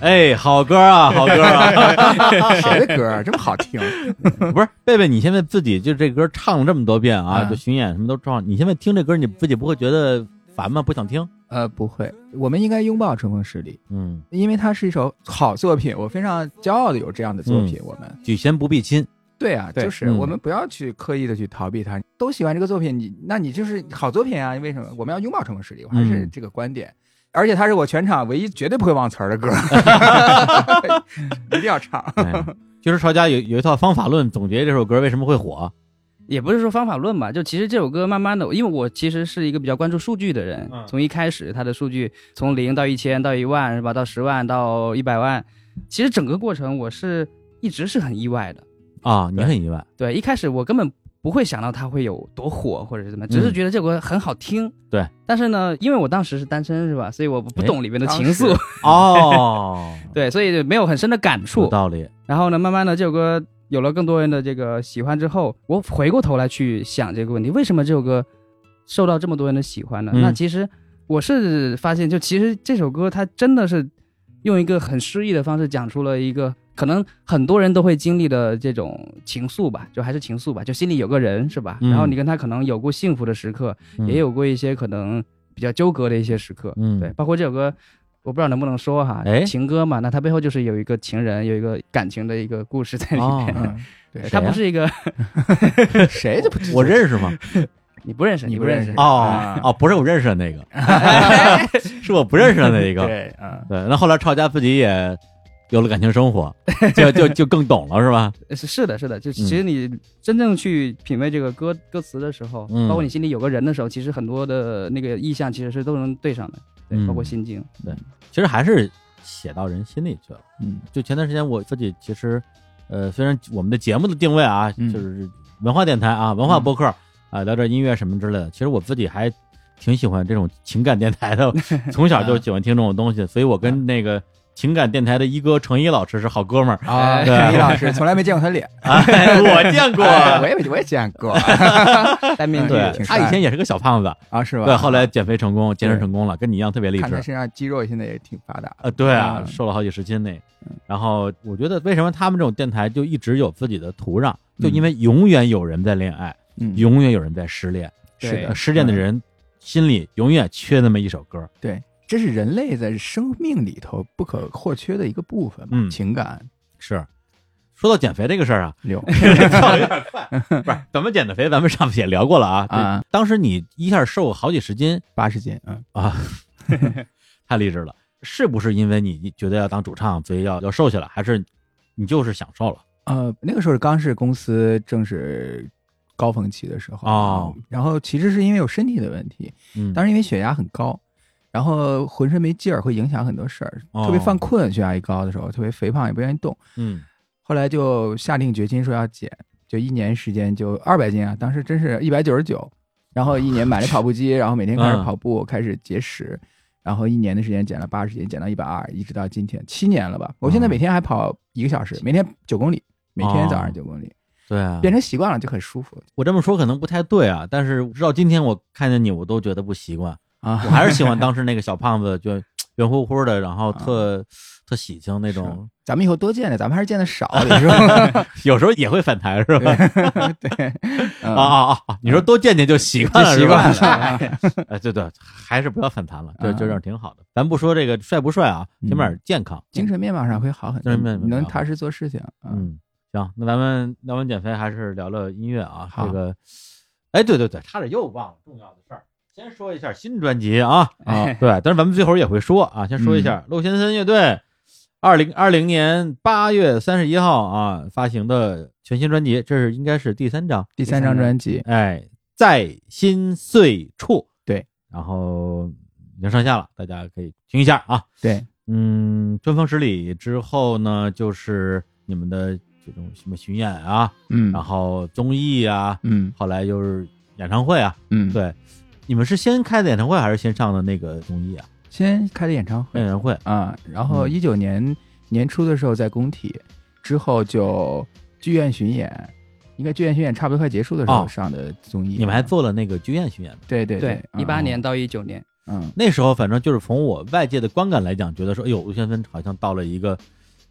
哎，好歌啊，好歌啊！谁的歌这么好听？不是贝贝，你现在自己就这歌唱了这么多遍啊，就巡演什么都唱，你现在听这歌，你自己不会觉得烦吗？不想听？呃，不会。我们应该拥抱春风十里，嗯，因为它是一首好作品，我非常骄傲的有这样的作品。我们举贤不避亲，对啊，就是我们不要去刻意的去逃避它。都喜欢这个作品，你那你就是好作品啊？为什么我们要拥抱春风十里？我还是这个观点。而且它是我全场唯一绝对不会忘词儿的歌，一定要唱。就是曹家有有一套方法论总结这首歌为什么会火，也不是说方法论吧，就其实这首歌慢慢的，因为我其实是一个比较关注数据的人，从一开始它的数据从零到一千到一万是吧，到十万到一百万，其实整个过程我是一直是很意外的。啊，你很意外，对，一开始我根本。不会想到它会有多火，或者是怎么，只是觉得这首歌很好听。对，但是呢，因为我当时是单身，是吧？所以我不懂里面的情愫。哦，对，所以没有很深的感触。有道理。然后呢，慢慢的这首歌有了更多人的这个喜欢之后，我回过头来去想这个问题：为什么这首歌受到这么多人的喜欢呢？那其实我是发现，就其实这首歌它真的是用一个很诗意的方式讲出了一个。可能很多人都会经历的这种情愫吧，就还是情愫吧，就心里有个人是吧？然后你跟他可能有过幸福的时刻，也有过一些可能比较纠葛的一些时刻。嗯，对，包括这首歌，我不知道能不能说哈，情歌嘛，那它背后就是有一个情人，有一个感情的一个故事在里面。对，它不是一个 谁都不 我认识吗？你不认识，你不认识哦哦，不是我认识的那个，是我不认识的那一个。对，嗯，对，那后来抄家自己也。有了感情生活，就就就更懂了，是吧？是是的，是的。就其实你真正去品味这个歌歌词的时候，包括你心里有个人的时候，其实很多的那个意象其实是都能对上的，对，包括心境。对，其实还是写到人心里去了。嗯，就前段时间我自己其实，呃，虽然我们的节目的定位啊，就是文化电台啊，文化播客啊，聊点音乐什么之类的，其实我自己还挺喜欢这种情感电台的，从小就喜欢听这种东西，所以我跟那个。情感电台的一哥程一老师是好哥们儿。啊，程一老师从来没见过他脸，我见过，我也我也见过，戴面具，他以前也是个小胖子。啊，是吧？对，后来减肥成功，健身成功了，跟你一样特别励志。看他身上肌肉现在也挺发达。啊，对啊，瘦了好几十斤呢。然后我觉得为什么他们这种电台就一直有自己的土壤，就因为永远有人在恋爱，永远有人在失恋，是的失恋的人心里永远缺那么一首歌。对，这是人类在生命里头不可或缺的一个部分嗯情感是，说到减肥这个事儿啊，六跳的有点 快，不是怎么减的肥，咱们上次也聊过了啊。啊这当时你一下瘦好几十斤八十斤，嗯，啊，太励志了。是不是因为你觉得要当主唱，所以要要瘦下来，还是你就是享受了？呃，那个时候刚是公司正是高峰期的时候哦然后其实是因为有身体的问题，嗯，当时因为血压很高，然后浑身没劲儿，会影响很多事儿，哦。特别犯困，血压一高的时候，特别肥胖，也不愿意动。嗯。后来就下定决心说要减，就一年时间就二百斤啊，当时真是一百九十九，然后一年买了跑步机，然后每天开始嗯 跑步，开始节食，然后一年的时间减了八十斤，减到一百二，一直到今天七年了吧。我现在哦每天还跑一个小时，每天九公里，每天早上哦。九公里，对啊，变成习惯了就很舒服。我这么说可能不太对啊，但是直到今天我看见你，我都觉得不习惯。啊。我还是喜欢当时那个小胖子，就圆乎乎的，然啊后特、特喜庆那种。咱们以后多见见，咱们还是见的少，你说 有时候也会反弹，是吧？对，嗯啊啊啊啊！你说多见见就习惯了，习惯了。哎，对对，还是不要反弹了，就啊就这样挺好的。咱不说这个帅不帅啊，起码健康。精神面貌上会好很多，能踏实做事情。嗯，嗯，行，那咱们聊完减肥，还是聊聊音乐啊。这个，哎，对对对，差点又忘了重要的事儿。先说一下新专辑啊，啊，对，但是咱们最后也会说啊，先说一嗯。下陆先森乐队二零二零年八月三十一号啊发行的全新专辑，这是应该是第三张，第三张专辑，哎，在心碎处，对，然后已经上架了，大家可以听一下啊。对，嗯，春风十里之后呢，就是你们的这种什么巡演啊，嗯，然后综艺啊，嗯。后来就是演唱会啊，嗯，，对，你们是先开的演唱会还是先上的那个综艺啊？先开的演唱会。演唱会，啊，然后嗯。一九年年初的时候在工体，之后就剧院巡演，应该剧院巡演差不多快结束的时候哦。上的综艺，你们还做了那个剧院巡演。对对对，一八嗯年到一九年，嗯。那时候反正就是从我外界的观感来讲，觉得说，哎呦，陆先芬好像到了一个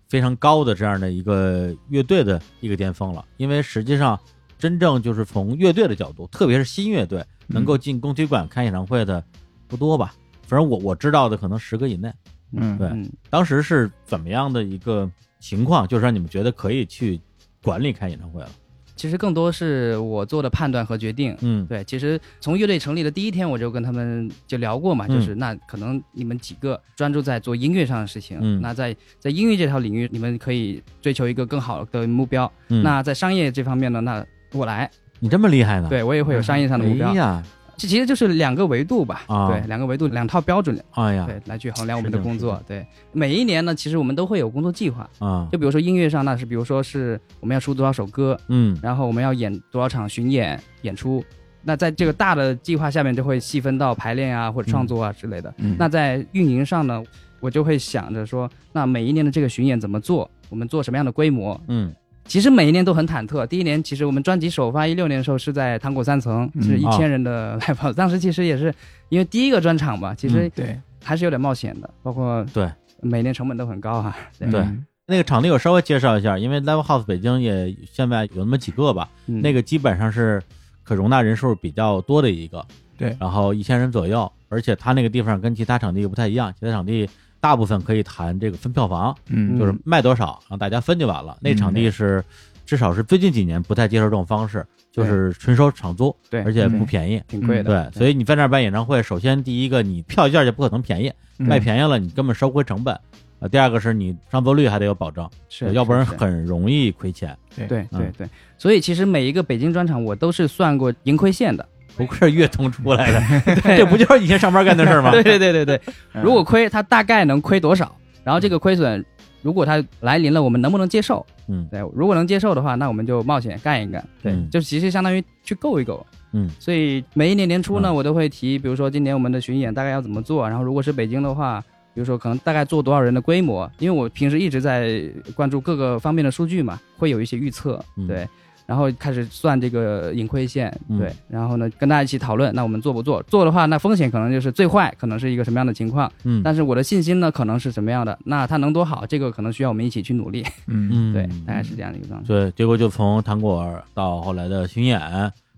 非常高的这样的一个乐队的一个巅峰了。因为实际上，真正就是从乐队的角度，特别是新乐队能够进工体馆开演唱会的不多吧？反正我我知道的可能十个以内。嗯对嗯，当时是怎么样的一个情况，就是让你们觉得可以去管理开演唱会了？其实更多是我做的判断和决定。嗯，对，其实从乐队成立的第一天，我就跟他们就聊过嘛，嗯就是那可能你们几个专注在做音乐上的事情，嗯那在在音乐这条领域，你们可以追求一个更好的目标。嗯那在商业这方面呢，那我来，你这么厉害呢？，对我也会有商业上的目标哎。呀，这其实就是两个维度吧，啊对，两个维度，两套标准，哎呀，对，来去衡量我们的工作。对，每一年呢，其实我们都会有工作计划，啊，就比如说音乐上，那是比如说是我们要出多少首歌，嗯然后我们要演多少场巡演演出。那在这个大的计划下面，就会细分到排练啊或者创作啊之类的。嗯那在运营上呢，我就会想着说，那每一年的这个巡演怎么做？我们做什么样的规模？嗯其实每一年都很忐忑。第一年，其实我们专辑首发一六年的时候是在糖果三层，嗯是一啊千人的 live house。当时其实也是因为第一个专场嘛，其实对。还是有点冒险的，包括对。每年成本都很高哈、对。那个场地我稍微介绍一下，因为 Live House 北京也现在有那么几个吧，嗯。那个基本上是可容纳人数比较多的一个，对。然后一千人左右，而且它那个地方跟其他场地不太一样，其他场地大部分可以谈这个分票房，嗯就是卖多少让大家分就完了。那场地是至少是最近几年不太接受这种方式，就是纯收场租，对而且不便宜。挺贵的。对，所以你在那儿办演唱会，首先第一个你票价就不可能便宜，嗯卖便宜了你根本收不回成本。啊，第二个是你上座率还得有保证，是要不然很容易亏钱。对对对，所以其实每一个北京专场我都是算过盈亏线的。不愧是乐通出来的，这不就是以前上班干的事儿吗？对对对对对，嗯如果亏，它大概能亏多少？然后这个亏损，如果它来临了，我们能不能接受？嗯对，如果能接受的话，那我们就冒险干一干。对，嗯就其实相当于去够一够。嗯所以每一年年初呢，嗯我都会提，比如说今年我们的巡演大概要怎么做，然后如果是北京的话，比如说可能大概做多少人的规模，因为我平时一直在关注各个方面的数据嘛，会有一些预测，嗯对。然后开始算这个盈亏线，嗯对，然后呢跟大家一起讨论，那我们做不做？做的话，那风险可能就是最坏可能是一个什么样的情况，嗯但是我的信心呢可能是什么样的？那它能多好？这个可能需要我们一起去努力，嗯 嗯，对，大概是这样的一个状态。对，结果就从糖果到后来的巡演，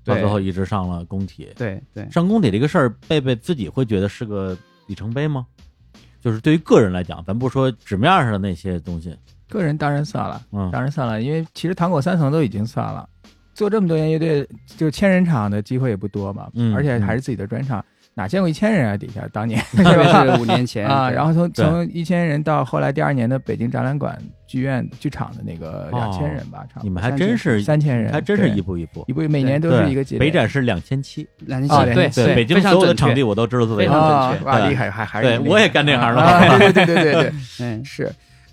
到最后一直上了工体。对对，上工体这个事儿，贝贝自己会觉得是个里程碑吗？就是对于个人来讲，咱不说纸面上的那些东西，个人当然算了，嗯，当然算了，因为其实糖果三层都已经算了，做这么多年乐队，就千人场的机会也不多嘛，嗯而且还是自己的专场，哪见过一千人啊？底下当年？特别是五年前。啊，然后从从一千人到后来第二年的北京展览馆剧院剧场的那个两千人吧，差不多哦你们还真是三千人，还真是一步一步。一步，每年都是一个节点。北展是两千七，两千哦七，对北京所有的场地我都知道自为非常。准确。啊哇，厉害，还还对是对我也干这行的对对对对对，嗯，是。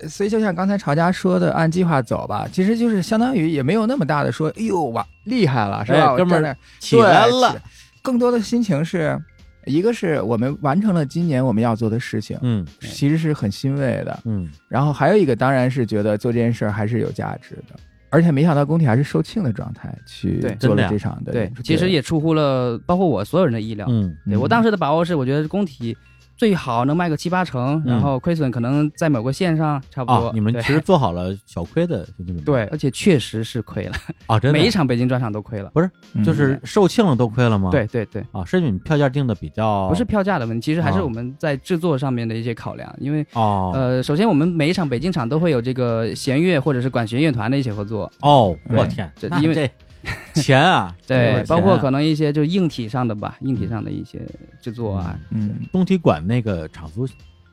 所以就像刚才曹家说的，按计划走吧，其实就是相当于也没有那么大的说，哎呦哇厉害了，是吧？哎哥们儿起来对了，更多的心情是，一个是我们完成了今年我们要做的事情，嗯。其实是很欣慰的。嗯，然后还有一个当然是觉得做这件事儿还是有价值的，而且没想到工体还是售罄的状态去做了这场的对其实也出乎了包括我所有人的意料。嗯。对我当时的把握是，我觉得工体最好能卖个七八成，然后亏损可能在某个线上差不多。啊，你们其实做好了小亏的兄弟们。对，而且确实是亏了，啊，真的每一场北京专场都亏了。不是就是售罄了都亏了吗？对对对，啊，是你们票价定的比较不是票价的问题，其实还是哦我们在制作上面的一些考量。因为哦呃，首先我们每一场北京场都会有这个弦乐或者是管弦乐团的一些合作，哦，我天，那这因为这 钱啊，对，包括可能一些就硬体上的吧，硬体上的一些制作啊，嗯工体馆那个场租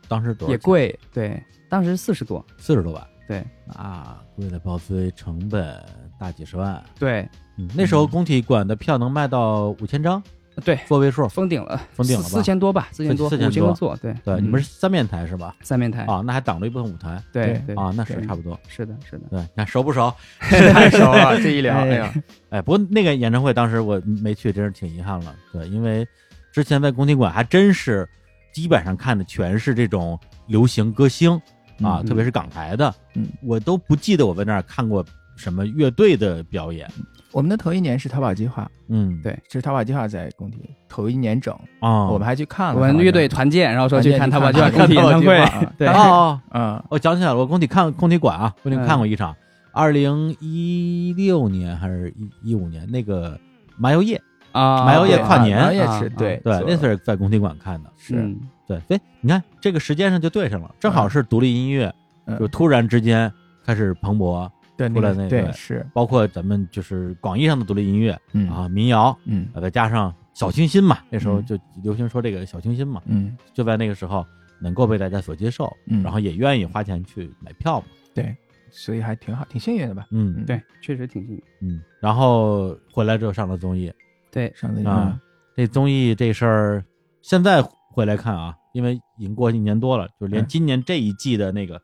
当时多少钱？也贵，对，当时四十多，四十多万。对啊，为了包资成本大几十万。对嗯，那时候工体馆的票能卖到五千张，对，座位数。封顶了，封顶了吧四千多吧，四千多，4000五千多座，对对，嗯你们是三面台是吧？三面台，啊，那还挡了一部分舞台对对啊，那是差不多。是的，是的，对，你看熟不熟？太熟了，这一聊，哎哎呀，哎，不过那个演唱会当时我没去，真是挺遗憾了。对，因为之前在宫体馆还真是基本上看的全是这种流行歌星啊，嗯特别是港台的，嗯，我都不记得我在那儿看过什么乐队的表演。我们的头一年是淘宝计划，嗯，对是淘宝计划在工体头一年整，啊，我们还去看了我们乐队团建，然后说去看淘宝计划工体演唱会，对。啊哦，嗯。我想起来了，我工体看工体馆啊，工体嗯。看过一场，二零一六年还是一一五年那个麻油叶，啊，麻油叶跨年麻油叶啊是对。对，那是是在工体馆看的。是。嗯。对，哎，你看这个时间上就对上了，正好是独立音乐，嗯。就突然之间开始蓬勃，对出来那个对是。包括咱们就是广义上的独立音乐嗯。啊，民谣，嗯。呃再加上小清新嘛，那时候嗯。就流行说这个小清新嘛，嗯。就在那个时候能够被大家所接受，嗯。然后也愿意花钱去买票嘛，对，所以还挺好，挺幸运的吧？嗯。嗯。对，确实挺幸运，嗯，然后回来之后上了综艺。对，上了啊，这综艺这事儿现在回来看啊，因为已经过一年多了，就连嗯。今年这一季的那个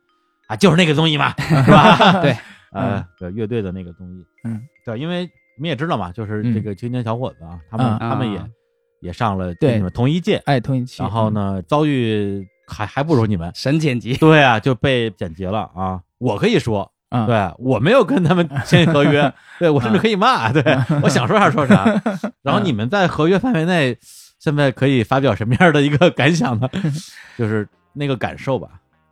啊，就是那个综艺嘛，是吧？对，呃，对乐队的那个综艺，嗯，对，因为你们也知道嘛，就是嗯这个青年小伙子啊，他们嗯他们也啊也上了对你们同一届，哎同一期，然后呢遭遇还还不如你们，神剪辑，对啊，就被剪辑了啊。我可以说，嗯，对我没有跟他们签合约，对我甚至可以骂，对我想说啥说啥。然后你们在合约范围内，现在可以发表什么样的一个感想呢？就是那个感受吧。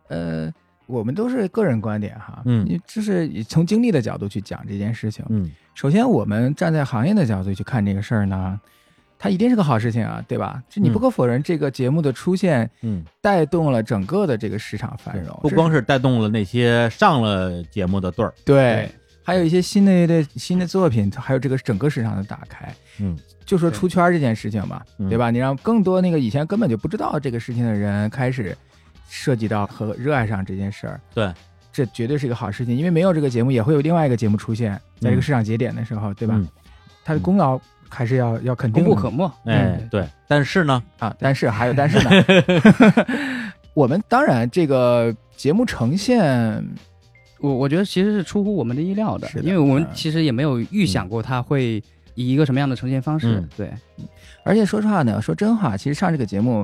呃，我们都是个人观点哈，嗯。你就是从经历的角度去讲这件事情。嗯。首先，我们站在行业的角度去看这个事儿呢，它一定是个好事情啊，对吧？这你不可否认，这个节目的出现嗯，带动了整个的这个市场繁荣，不光是带动了那些上了节目的对儿，对，还有一些新的乐队、新的作品，还有这个整个市场的打开。嗯，就说出圈这件事情嘛，嗯。对吧？你让更多那个以前根本就不知道这个事情的人开始涉及到和热爱上这件事儿，对，这绝对是一个好事情。因为没有这个节目，也会有另外一个节目出现在这个市场节点的时候，对吧？嗯它的功劳还是要要肯定功不可没。哎嗯对，但是呢，啊。但是还有但是呢 我们当然这个节目呈现，我我觉得其实是出乎我们的意料的，是的因为我们嗯其实也没有预想过他会以一个什么样的呈现方式。嗯对，而且说实话呢，说真话，其实上这个节目，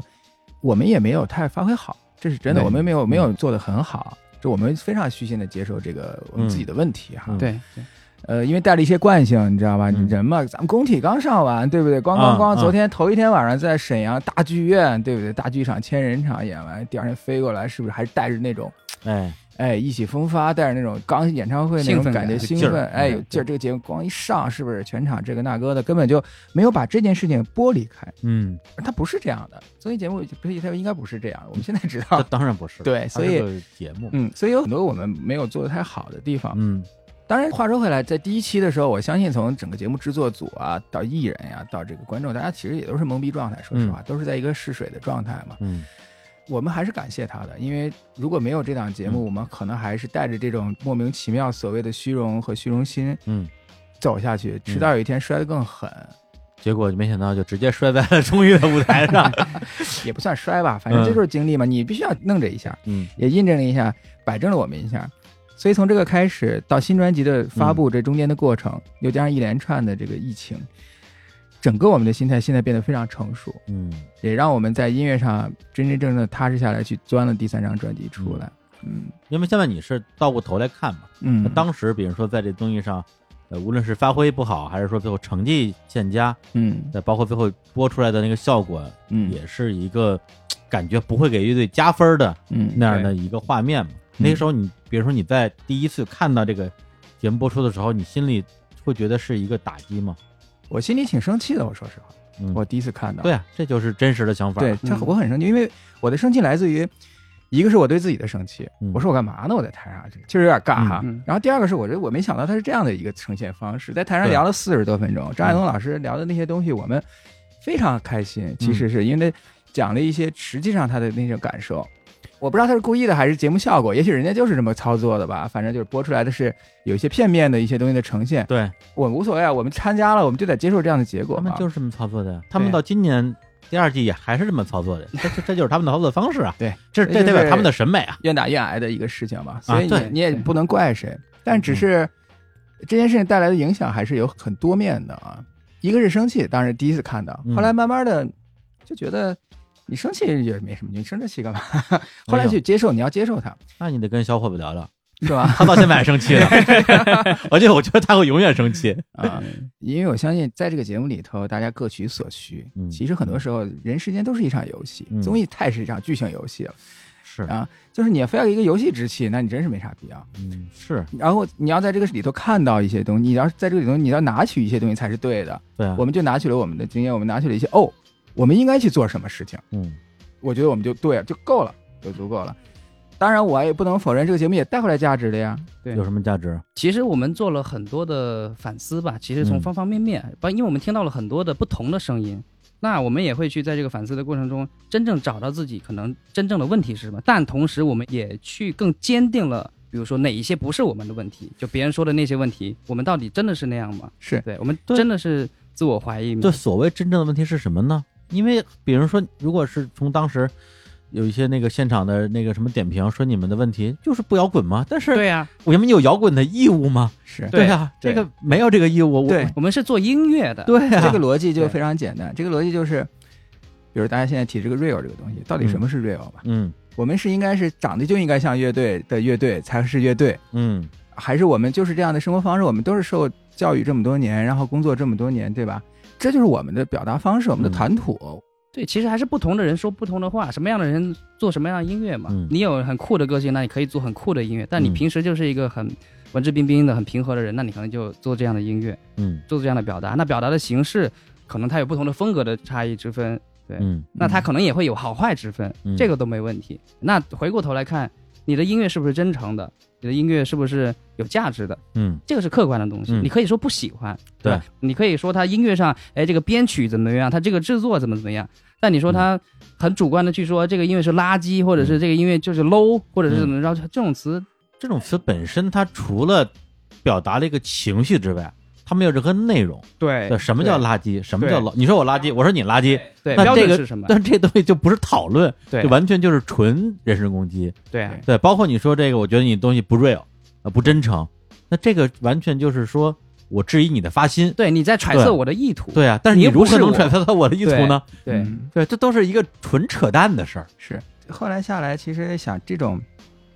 我们也没有太发挥好，这是真的，我们没有没有做的很好。就我们非常虚心的接受这个我们自己的问题哈，嗯对，呃，因为带了一些惯性，你知道吧？人嘛，咱们工体刚上完，对不对？咣咣咣，昨天头一天晚上在沈阳大剧院，对不对？大剧场千人场演完，第二天飞过来，是不是还带着那种哎，哎，意气风发，带着那种刚演唱会那种感觉，兴奋，哎，有劲儿。这个节目光一上，是不是全场这个那个的，根本就没有把这件事情剥离开。嗯，它不是这样的，综艺节目不是它应该不是这样。我们现在知道，当然不是。对，所以节目，嗯，所以有很多我们没有做的太好的地方。嗯，当然话说回来，在第一期的时候，我相信从整个节目制作组啊，到艺人呀，到这个观众，大家其实也都是懵逼状态。说实话，都是在一个试水的状态嘛。嗯。我们还是感谢他的，因为如果没有这档节目，我们可能还是带着这种莫名其妙所谓的虚荣和虚荣心，嗯，走下去，直到有一天摔得更狠，结果没想到就直接摔在了综艺的舞台上，也不算摔吧，反正这就是经历嘛，你必须要弄这一下，嗯，也印证了一下，摆正了我们一下，所以从这个开始到新专辑的发布这中间的过程，又加上一连串的这个疫情。整个我们的心态现在变得非常成熟，嗯，也让我们在音乐上真真正正的踏实下来，去钻了第三张专辑出来，嗯，因为现在你是倒过头来看嘛，嗯，当时比如说在这综艺上，呃，无论是发挥不好，还是说最后成绩欠佳，嗯，再包括最后播出来的那个效果，嗯，也是一个感觉不会给乐队加分的，嗯，那样的一个画面嘛。那个时候你，比如说你在第一次看到这个节目播出的时候，你心里会觉得是一个打击吗？我心里挺生气的，我说实话，我第一次看到，对啊，这就是真实的想法。对，他我很生气，因为我的生气来自于，一个是我对自己的生气，我说我干嘛呢？我在台上，其实有点尬哈。然后第二个是，我觉得我没想到他是这样的一个呈现方式，在台上聊了四十多分钟，张爱东老师聊的那些东西，我们非常开心。其实是因为讲了一些实际上他的那种感受。我不知道他是故意的还是节目效果，也许人家就是这么操作的吧。反正就是播出来的是有一些片面的一些东西的呈现。对我无所谓啊，我们参加了，我们就得接受这样的结果。他们就是这么操作的，他们到今年第二季也还是这么操作的，这这就是他们的操作方式啊。对，这这代表他们的审美啊，愿打愿挨的一个事情嘛。所以你你也不能怪谁，但只是这件事情带来的影响还是有很多面的啊。一个是生气，当时第一次看到，后来慢慢的就觉得。你生气也没什么，你生这气干嘛？后来就接受，你要接受他。那你得跟小伙子聊聊，是吧？他到现在还生气呢，而且我觉得他会永远生气啊。因为我相信，在这个节目里头，大家各取所需。其实很多时候，人世间都是一场游戏，综艺太是一场剧情游戏了。是啊，就是你非要一个游戏之气，那你真是没啥必要。嗯，是。然后你要在这个里头看到一些东西，你要在这个里头，你要拿取一些东西才是对的。对，我们就拿取了我们的经验，我们拿取了一些哦。我们应该去做什么事情？嗯，我觉得我们就对，就够了，就足够了。当然，我也不能否认这个节目也带回来价值的呀。对，有什么价值？其实我们做了很多的反思吧。其实从方方面面，包因为我们听到了很多的不同的声音，那我们也会去在这个反思的过程中，真正找到自己可能真正的问题是什么。但同时，我们也去更坚定了，比如说哪一些不是我们的问题，就别人说的那些问题，我们到底真的是那样吗？是对我们真的是自我怀疑吗？就所谓真正的问题是什么呢？因为，比如说，如果是从当时有一些那个现场的那个什么点评说你们的问题就是不摇滚吗？但是，对呀，我们有摇滚的义务吗？是对呀，这个没有这个义务。对，我们是做音乐的。对呀，这个逻辑就非常简单。这个逻辑就是，比如大家现在提这个 real 这个东西，到底什么是 real 吧？嗯，我们是应该是长得就应该像乐队的乐队才是乐队。嗯，还是我们就是这样的生活方式？我们都是受教育这么多年，然后工作这么多年，对吧？这就是我们的表达方式，我们的谈吐。对，其实还是不同的人说不同的话，什么样的人做什么样的音乐嘛。你有很酷的个性，那你可以做很酷的音乐；但你平时就是一个很文质彬彬的、很平和的人，那你可能就做这样的音乐，嗯，做这样的表达。那表达的形式可能它有不同的风格的差异之分，对，嗯，那它可能也会有好坏之分，这个都没问题。那回过头来看，你的音乐是不是真诚的？你的音乐是不是有价值的？嗯，这个是客观的东西。你可以说不喜欢，对，你可以说他音乐上，哎，这个编曲怎么样？他这个制作怎么怎么样？但你说他很主观的去说这个音乐是垃圾，或者是这个音乐就是 low，或者是怎么着？这种词，这种词本身它除了表达了一个情绪之外，它没有任何内容。对，什么叫垃圾？什么叫 low？你说我垃圾，我说你垃圾，对，那这个是什么？但这东西就不是讨论，对，就完全就是纯人身攻击。对，对，包括你说这个，我觉得你东西不 real，啊，不真诚，那这个完全就是说。我质疑你的发心，对，你在揣测我的意图，对啊，但是你如何能揣测到我的意图呢？对，对，这都是一个纯扯淡的事儿。是，后来下来，其实想这种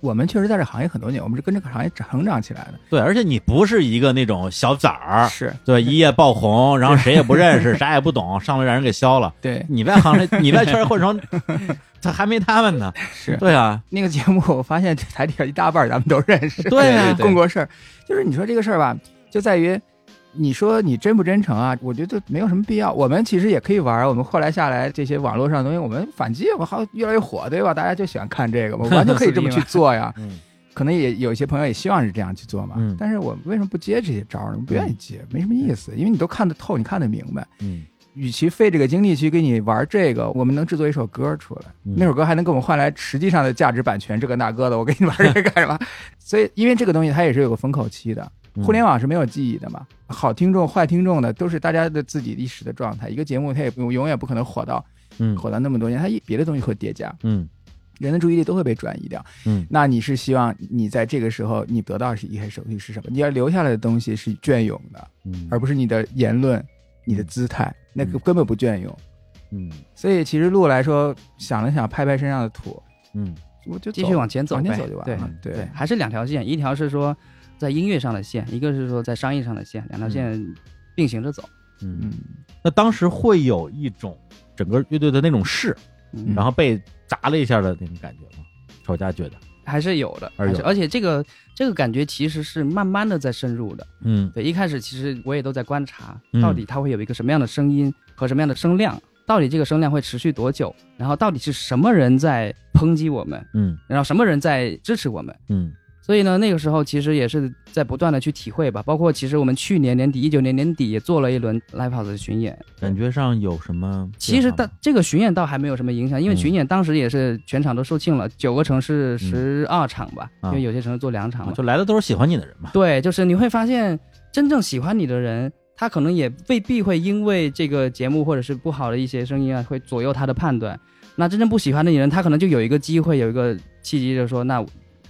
我们确实在这行业很多年，我们是跟这个行业成长起来的。对，而且你不是一个那种小崽儿，是对，一夜爆红，然后谁也不认识，啥也不懂，上来让人给削了。对，你在行业，你在圈混成，他还没他们呢。是对啊，那个节目，我发现台底下一大半咱们都认识。对啊，共过事儿。就是你说这个事儿吧，就在于。你说你真不真诚啊？我觉得没有什么必要。我们其实也可以玩。我们后来下来这些网络上的东西，我们反击，我好越来越火，对吧？大家就喜欢看这个，我完全可以这么去做呀。嗯，可能也有一些朋友也希望是这样去做嘛。嗯，但是我为什么不接这些招呢？不愿意接，没什么意思。因为你都看得透，你看得明白。嗯，与其费这个精力去给你玩这个，我们能制作一首歌出来，那首歌还能给我们换来实际上的价值版权，这个那个的，我给你玩这个干什么？所以，因为这个东西它也是有个封口期的。互联网是没有记忆的嘛？好听众、坏听众的都是大家的自己历史的状态。一个节目它也不永远不可能火到，嗯，火到那么多年，它一别的东西会叠加，嗯，人的注意力都会被转移掉，嗯。那你是希望你在这个时候你得到是一开始手续是什么？你要留下来的东西是隽永的，嗯，而不是你的言论、你的姿态，那个根本不隽永，嗯。所以其实路来说，想了想，拍拍身上的土，嗯，我就继续往前走，往前走就完了，对，还是两条线，一条是说。在音乐上的线，一个是说在商业上的线，两条线并行着走。嗯，那当时会有一种整个乐队的那种势，然后被砸了一下的那种感觉吗？吵架觉得还是有的，而且而且这个这个感觉其实是慢慢的在深入的。嗯，对，一开始其实我也都在观察，到底它会有一个什么样的声音和什么样的声量，到底这个声量会持续多久，然后到底是什么人在抨击我们，嗯，然后什么人在支持我们，嗯。所以呢，那个时候其实也是在不断的去体会吧，包括其实我们去年年底，一九年年底也做了一轮 live house 的巡演，感觉上有什么？其实到这个巡演倒还没有什么影响，因为巡演当时也是全场都售罄了，九个城市十二场吧，因为有些城市做两场嘛，就来的都是喜欢你的人嘛。对，就是你会发现，真正喜欢你的人，他可能也未必会因为这个节目或者是不好的一些声音啊，会左右他的判断。那真正不喜欢的人，他可能就有一个机会，有一个契机，就是说那。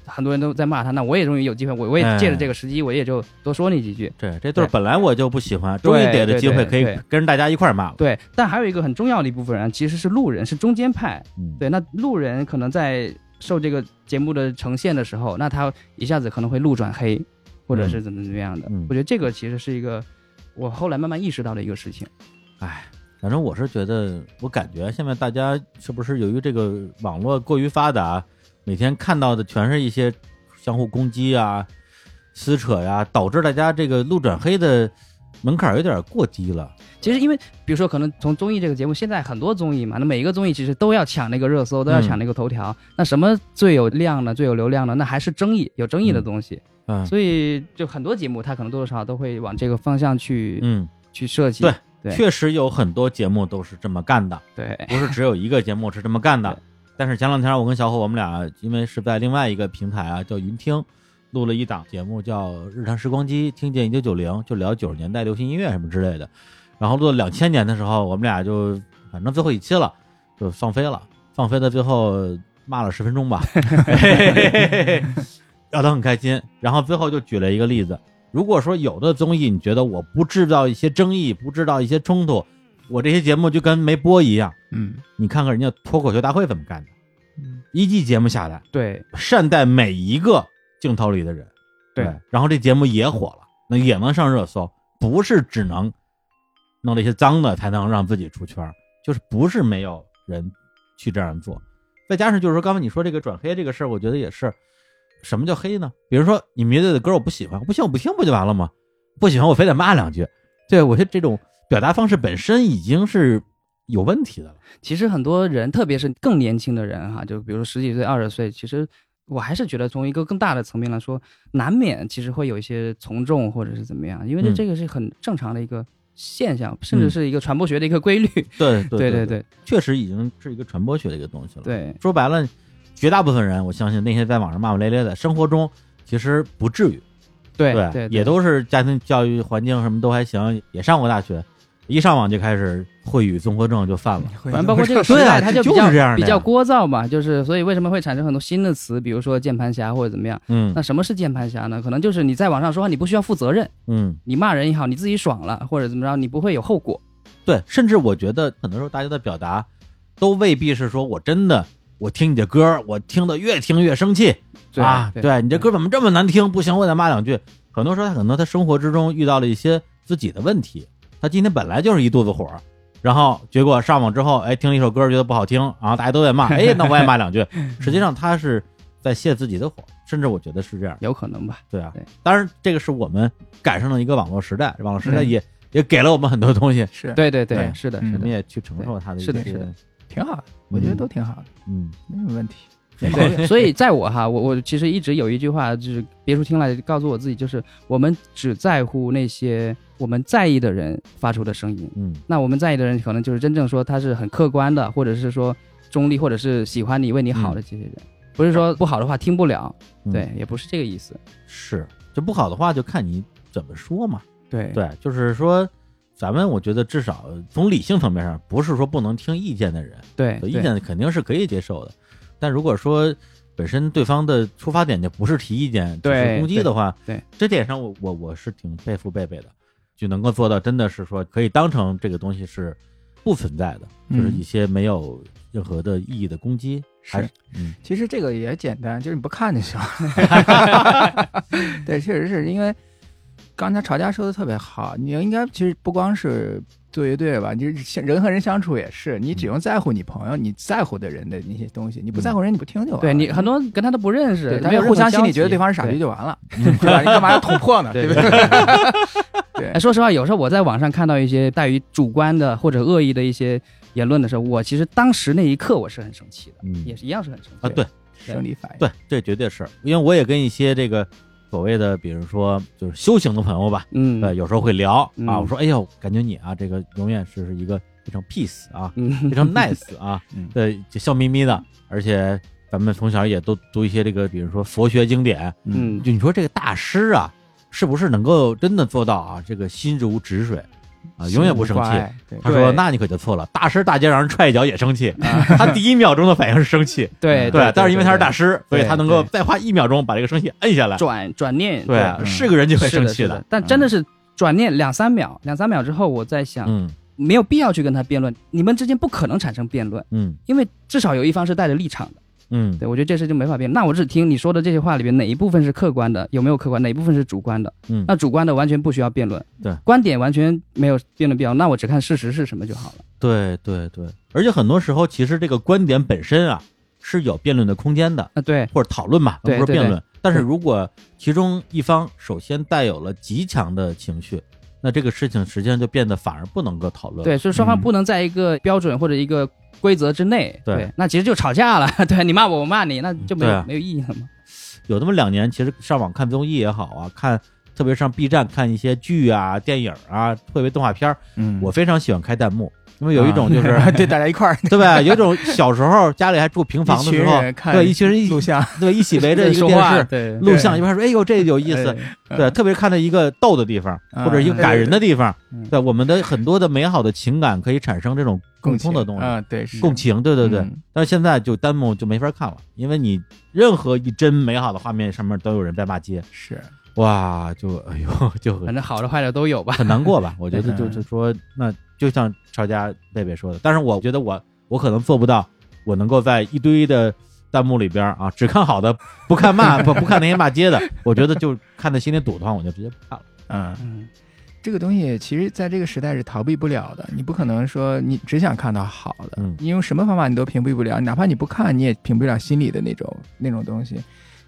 很多人都在骂他，那我也终于有机会，我我也借着这个时机，我也就多说你几句。对，这对本来我就不喜欢，终于给了机会可以跟着大家一块骂了。对，但还有一个很重要的一部分人其实是路人，是中间派。嗯，对，那路人可能在受这个节目的呈现的时候，那他一下子可能会路转黑，或者是怎么怎么样的。我觉得这个其实是一个我后来慢慢意识到的一个事情。哎，反正我是觉得，我感觉现在大家是不是由于这个网络过于发达？每天看到的全是一些相互攻击啊、撕扯呀，导致大家这个路转黑的门槛有点过低了。其实，因为比如说，可能从综艺这个节目，现在很多综艺嘛，那每一个综艺其实都要抢那个热搜，都要抢那个头条。那什么最有量呢？最有流量呢？那还是争议，有争议的东西。嗯，所以就很多节目，它可能多多少少都会往这个方向去，嗯，去设计。对，确实有很多节目都是这么干的。对，不是只有一个节目是这么干的。但是前两天我跟小虎，我们俩因为是在另外一个平台啊，叫云听，录了一档节目，叫《日常时光机》，听见一九九零，就聊九十年代流行音乐什么之类的。然后录到两千年的时候，我们俩就反正最后一期了，就放飞了，放飞到最后骂了十分钟吧，聊得很开心。然后最后就举了一个例子，如果说有的综艺你觉得我不制造一些争议，不制造一些冲突。我这些节目就跟没播一样，嗯，你看看人家脱口秀大会怎么干的，嗯，一季节目下来，对，善待每一个镜头里的人，对，然后这节目也火了，那也能上热搜，不是只能弄那些脏的才能让自己出圈，就是不是没有人去这样做，再加上就是说刚才你说这个转黑这个事儿，我觉得也是，什么叫黑呢？比如说你乐队的歌我不喜欢，不行我不听不就完了吗？不喜欢我非得骂两句，对我觉得这种。表达方式本身已经是有问题的了。其实很多人，特别是更年轻的人哈，就比如十几岁、二十岁，其实我还是觉得从一个更大的层面来说，难免其实会有一些从众或者是怎么样，因为这这个是很正常的一个现象，甚至是一个传播学的一个规律。对 对对对，确实已经是一个传播学的一个东西了。对，说白了，绝大部分人，我相信那些在网上骂骂咧咧的，生活中其实不至于。对对，也都是家庭教育环境什么都还行，也上过大学。一上网就开始秽语综合症就犯了，反正包括这个时代，它就比较这样比较聒噪嘛，就是所以为什么会产生很多新的词，比如说键盘侠或者怎么样？嗯，那什么是键盘侠呢？可能就是你在网上说话，你不需要负责任，嗯，你骂人也好，你自己爽了或者怎么着，你不会有后果。对，甚至我觉得很多时候大家的表达都未必是说我真的我听你的歌，我听的越听越生气，啊，对你这歌怎么这么难听？不行，我得骂两句。很多时候，他可能他生活之中遇到了一些自己的问题，他今天本来就是一肚子火，然后结果上网之后，哎，听了一首歌觉得不好听，然后大家都在骂，哎，那我也骂两句。实际上他是在泄自己的火，甚至我觉得是这样，有可能吧？对啊，当然这个是我们赶上了一个网络时代，网络时代也也给了我们很多东西，是对对对，是的，我们也去承受他的，是的，是的。挺好的，我觉得都挺好的，嗯，没什么问题。对，所以在我哈，我我其实一直有一句话，就是别处听来告诉我自己，就是我们只在乎那些我们在意的人发出的声音。嗯，那我们在意的人，可能就是真正说他是很客观的，或者是说中立，或者是喜欢你、为你好的这些人，不是说不好的话听不了。对，也不是这个意思。是，就不好的话就看你怎么说嘛。对对，就是说。咱们我觉得至少从理性层面上，不是说不能听意见的人，对意见肯定是可以接受的。但如果说本身对方的出发点就不是提意见，只是攻击的话，对这点上我我我是挺佩服贝贝的，就能够做到真的是说可以当成这个东西是不存在的，就是一些没有任何的意义的攻击。是，嗯，其实这个也简单，就是你不看就行。对，确实是因为。刚才吵架说的特别好，你应该其实不光是做乐队吧，你是人和人相处也是，你只用在乎你朋友你在乎的人的那些东西，你不在乎人你不听就完。对你很多跟他都不认识，没有互相心里觉得对方是傻逼就完了，对吧？你干嘛要捅破呢？对不对？对。说实话，有时候我在网上看到一些带于主观的或者恶意的一些言论的时候，我其实当时那一刻我是很生气的，嗯，也是一样是很生气啊。对，生理反应。对，这绝对是因为我也跟一些这个。所谓的，比如说就是修行的朋友吧，嗯，呃，有时候会聊啊。我说，哎呦，感觉你啊，这个永远是一个非常 peace 啊，非常 nice 啊，对，就笑眯眯的。而且咱们从小也都读一些这个，比如说佛学经典，嗯，就你说这个大师啊，是不是能够真的做到啊，这个心如止水？啊，永远不生气。他说：“那你可就错了，大师大街让人踹一脚也生气。他第一秒钟的反应是生气，对对。但是因为他是大师，所以他能够再花一秒钟把这个生气摁下来，转转念。对，是个人就会生气的。但真的是转念两三秒，两三秒之后，我在想，嗯，没有必要去跟他辩论，你们之间不可能产生辩论，嗯，因为至少有一方是带着立场的。”嗯，对，我觉得这事就没法变。那我只听你说的这些话里边哪一部分是客观的，有没有客观？哪一部分是主观的？嗯，那主观的完全不需要辩论，对，观点完全没有辩论必要。那我只看事实是什么就好了。对对对，而且很多时候其实这个观点本身啊是有辩论的空间的啊，对，或者讨论嘛，不是辩论。但是如果其中一方首先带有了极强的情绪。那这个事情实际上就变得反而不能够讨论，对，所以双方不能在一个标准或者一个规则之内，对，那其实就吵架了，对你骂我，我骂你，那就没有没有意义了嘛。有那么两年，其实上网看综艺也好啊，看特别上 B 站看一些剧啊、电影啊、特别动画片儿，嗯，我非常喜欢开弹幕。因为有一种就是 对大家一块儿，对吧？有一种小时候家里还住平房的时候，对一群人一录像，对一起围着一个电视对录像，一边说：“哎呦，这有意思。”对，特别看到一个逗的地方，或者一个感人的地方，对我们的很多的美好的情感可以产生这种共通的东西。啊，对，共情，对对对。但是现在就弹幕就没法看了，因为你任何一帧美好的画面上面都有人在骂街，是。哇，就哎呦，就反正好的坏的都有吧，很难过吧？我觉得就是说那。就像超家贝贝说的，但是我觉得我我可能做不到，我能够在一堆的弹幕里边啊，只看好的，不看骂 不不看那些骂街的，我觉得就看的心里堵得慌，我就直接不看了。嗯，这个东西其实在这个时代是逃避不了的，你不可能说你只想看到好的，你用什么方法你都屏蔽不了，哪怕你不看你也屏蔽不了心里的那种那种东西。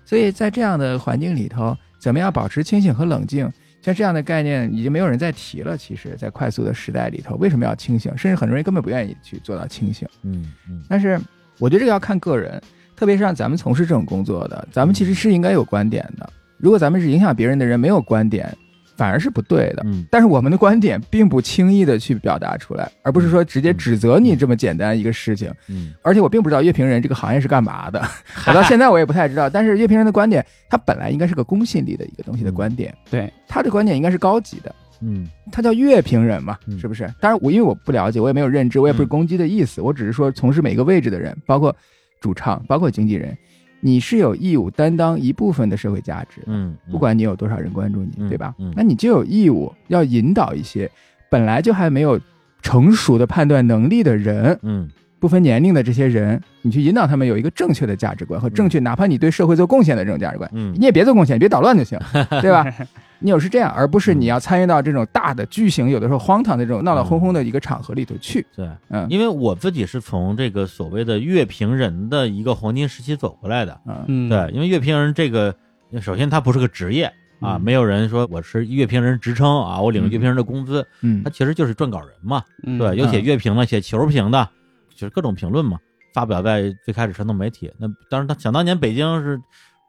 所以在这样的环境里头，怎么样保持清醒和冷静？像这样的概念已经没有人再提了。其实，在快速的时代里头，为什么要清醒？甚至很多人根本不愿意去做到清醒。嗯嗯。但是，我觉得这个要看个人，特别是像咱们从事这种工作的，咱们其实是应该有观点的。如果咱们是影响别人的人，没有观点。反而是不对的，嗯，但是我们的观点并不轻易的去表达出来，而不是说直接指责你这么简单一个事情，嗯，而且我并不知道乐评人这个行业是干嘛的，我到现在我也不太知道，但是乐评人的观点，他本来应该是个公信力的一个东西的观点，对，他的观点应该是高级的，嗯，他叫乐评人嘛，是不是？当然我因为我不了解，我也没有认知，我也不是攻击的意思，我只是说从事每个位置的人，包括主唱，包括经纪人。你是有义务担当一部分的社会价值，嗯，不管你有多少人关注你，对吧？嗯，那你就有义务要引导一些本来就还没有成熟的判断能力的人，嗯，不分年龄的这些人，你去引导他们有一个正确的价值观和正确，哪怕你对社会做贡献的这种价值观，嗯。你也别做贡献，别捣乱就行，对吧？你有是这样，而不是你要参与到这种大的巨型，有的时候荒唐的这种闹闹哄哄的一个场合里头去。对，嗯。因为我自己是从这个所谓的乐评人的一个黄金时期走过来的，嗯。嗯，对，因为乐评人这个，首先他不是个职业啊，嗯没有人说我是乐评人职称啊，我领乐评人的工资，嗯。他其实就是撰稿人嘛，嗯。对，有写嗯乐评的，写球评的，就是各种评论嘛，发表在最开始传统媒体。那当然，他想当年北京是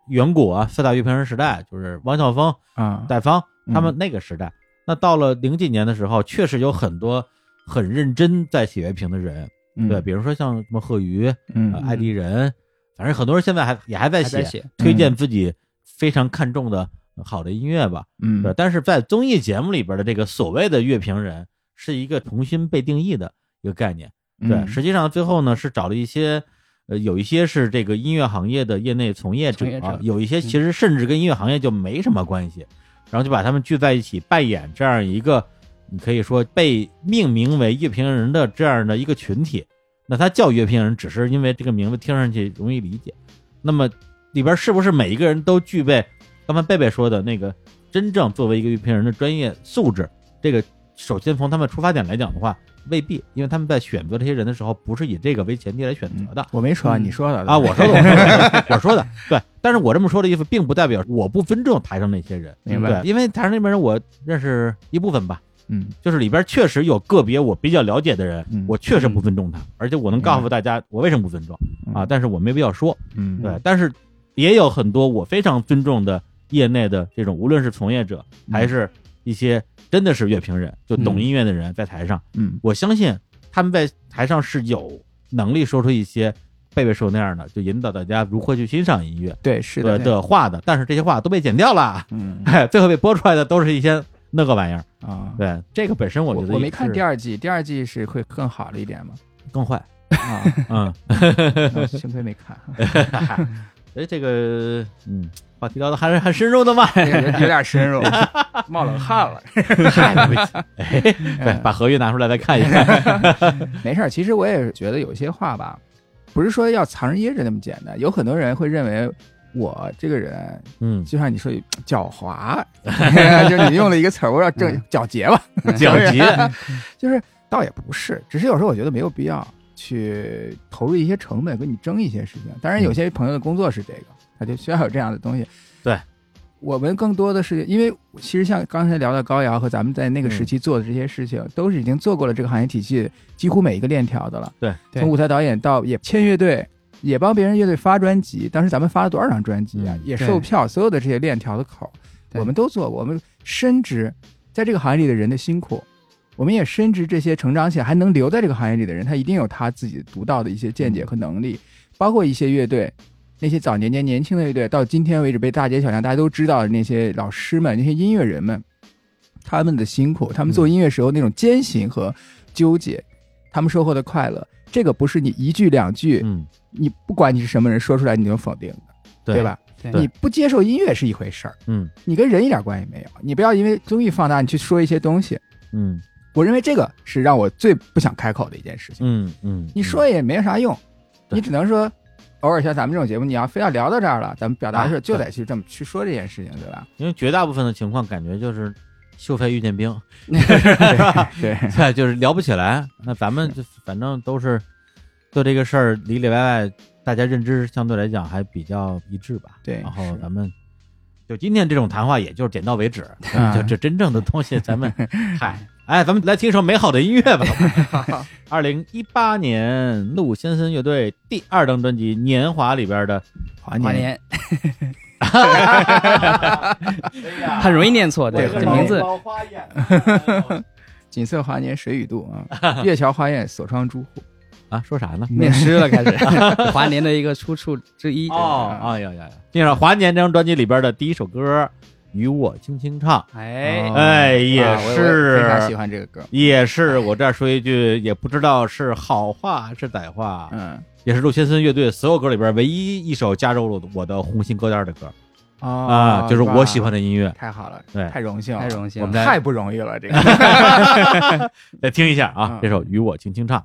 远古啊，四大乐评人时代，就是汪晓峰、啊，戴芳嗯。他们那个时代。那到了零几年的时候，确实有很多很认真在写乐评的人，嗯。对，比如说像什么贺瑜、嗯。呃艾迪人，反正很多人现在还也还在写，在写，推荐自己非常看重的好的音乐吧。嗯。对，但是在综艺节目里边的这个所谓的乐评人，是一个重新被定义的一个概念。对，嗯。实际上最后呢是找了一些，呃，有一些是这个音乐行业的业内从业者从业者啊，有一些其实甚至跟音乐行业就没什么关系，然后就把他们聚在一起扮演这样一个，你可以说被命名为乐评人的这样的一个群体。那他叫乐评人，只是因为这个名字听上去容易理解。那么里边是不是每一个人都具备刚才贝贝说的那个真正作为一个乐评人的专业素质？这个首先从他们出发点来讲的话，未必，因为他们在选择这些人的时候，不是以这个为前提来选择的。我没说，嗯。你说的。啊，我说的，我说的，我说的，对。但是我这么说的意思，并不代表我不尊重台上那些人，明白。对，因为台上那边人我认识一部分吧，嗯。就是里边确实有个别我比较了解的人，嗯我确实不尊重他，而且我能告诉大家我为什么不尊重啊，但是我没必要说，嗯。对。但是也有很多我非常尊重的业内的这种，无论是从业者嗯。还是一些真的是乐评人，就懂嗯。音乐的人，在台上，嗯。我相信他们在台上是有能力说出一些贝贝说那样的，就引导大家如何去欣赏音乐对是的的的话的。但是这些话都被剪掉了，嗯。哎，最后被播出来的都是一些那个玩意儿。啊，对，这个本身我我觉得我没看第二，季，第二季是会更好了一点吗？更坏。啊，嗯，幸亏没看，哎，这个嗯，话题聊的还是很深入的嘛。有有点深入，冒冷汗了。哎，对，把合约拿出来再看一看。没事儿，其实我也是觉得有些话吧，不是说要藏着掖着那么简单。有很多人会认为我这个人，嗯，就像你说狡猾，就是你用了一个词儿，我要正嗯皎洁吧，狡黠，就是倒也不是，只是有时候我觉得没有必要去投入一些成本跟你争一些事情。当然，有些朋友的工作是这个，他就需要有这样的东西。对。我们更多的是，因为其实像刚才聊到高瑶和咱们在那个时期做的这些事情，都是已经做过了这个行业体系几乎每一个链条的了。对，对从舞台导演到也签乐队，也帮别人乐队发专辑。当时咱们发了多少张专辑啊？嗯也售票，所有的这些链条的口我们都做过。我们深知在这个行业里的人的辛苦，我们也深知这些成长起来还能留在这个行业里的人，他一定有他自己独到的一些见解和能力。包括一些乐队，那些早年间年轻的乐队，到今天为止被大街小巷大家都知道的那些老师们、那些音乐人们，他们的辛苦，他们做音乐时候那种艰辛和纠结，他们收获的快乐，这个不是你一句两句，嗯，你不管你是什么人说出来你就否定的，对吧？对你不接受音乐是一回事儿，嗯你跟人一点关系没有。你不要因为综艺放大，你去说一些东西。嗯我认为这个是让我最不想开口的一件事情。嗯嗯，你说也没啥用，你只能说，偶尔像咱们这种节目，你要非要聊到这儿了，咱们表达的时候啊就得去这么去说这件事情，对吧？因为绝大部分的情况感觉就是秀才遇见兵，对，对，就是聊不起来。那咱们就反正都是对这个事儿里里外外，大家认知相对来讲还比较一致吧。对然后咱们就今天这种谈话，也就是点到为止。啊就这真正的东西，咱们 嗨，哎，咱们来听一首美好的音乐吧。二零一八年陆先生乐队第二张专辑《年华》里边的华华年，年，很容易念错，对，对这名字 锦瑟华年水与渡啊，月桥花艳锁窗朱户。啊，说啥呢？念诗了，开始华年的一个出处之一。哦，哎呀呀呀！听上华年这张专辑里边的第一首歌《与我轻轻唱》，哎，哦哎，也是非常喜欢这个歌。也是我这儿说一句，也不知道是好话是歹话，嗯也是陆先森乐队所有歌里边唯一一首加入了我的红心歌单的歌哦啊，就是我喜欢的，音乐。太好了，对太荣幸了，太荣幸了。我们太不容易了，这个。来听一下啊嗯，这首《与我轻轻唱》。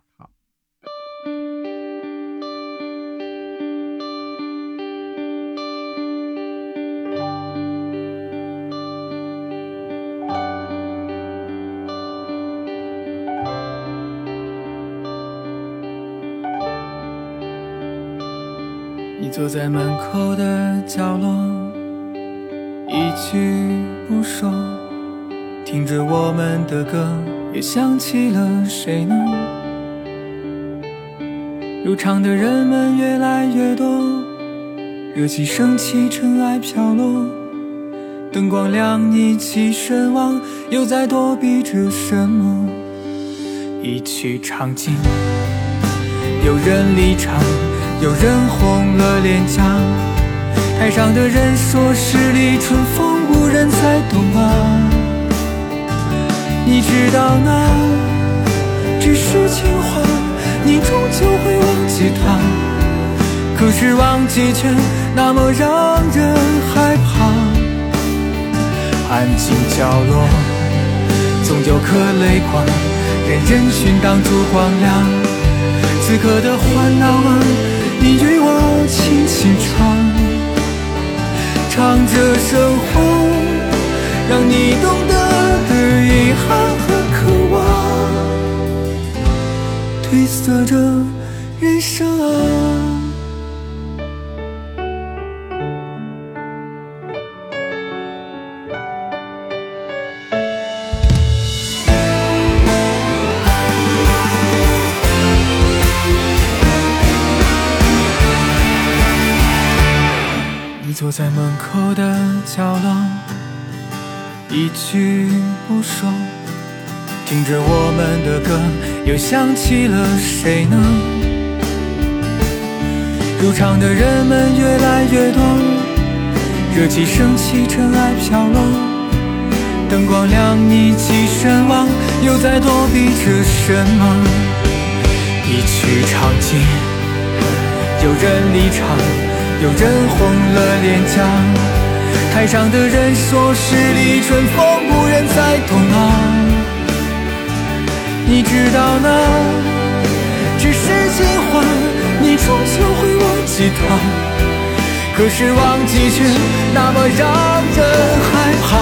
坐在门口的角落，一句不说，听着我们的歌，又想起了谁呢？入场的人们越来越多，热气升起，尘埃飘落，灯光亮，一起神往，又在躲避着什么？一曲唱尽，有人离场。有人红了脸颊，台上的人说十里春风无人再懂啊。你知道那只是情话，你终究会忘记他。可是忘记却那么让人害怕。安静角落，总有颗泪光，任人群挡住光亮。此刻的欢闹啊。你与我轻轻唱，唱着生活，让你懂得的遗憾和渴望，褪色着在门口的角落，一句不说，听着我们的歌，又想起了谁呢？入场的人们越来越多，热气升起，尘埃飘落，灯光亮，一起神往，又在躲避着什么？一曲唱尽，有人离场。有人红了脸颊，台上的人说十里春风无人再懂啊。你知道那只是情话，你终究会忘记他。可是忘记却那么让人害怕。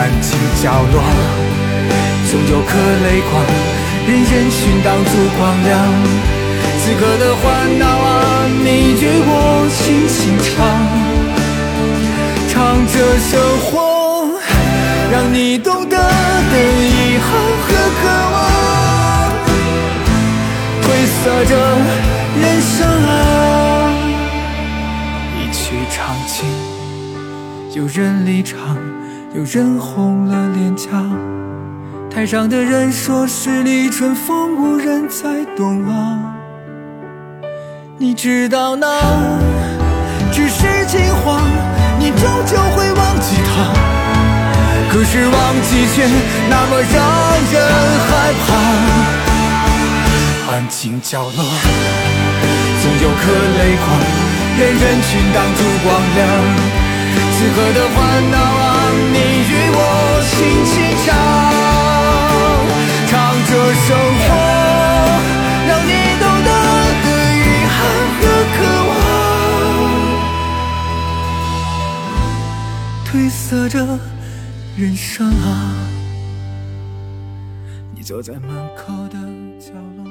安静角落，总有颗泪光，任人群挡住光亮。此刻的欢闹啊，你与我轻轻唱，唱着生活，让你懂得的遗憾和渴望，褪色着人生啊。一曲唱尽，有人离场，有人红了脸颊，台上的人说十里春风无人再懂啊。你知道那只是情话，你终究会忘记他。可是忘记却那么让人害怕。安静角落，总有颗泪光，任人群挡住光亮。此刻的欢闹啊，你与我轻轻唱，唱着生活，褪色着人生啊！你坐在门口的角落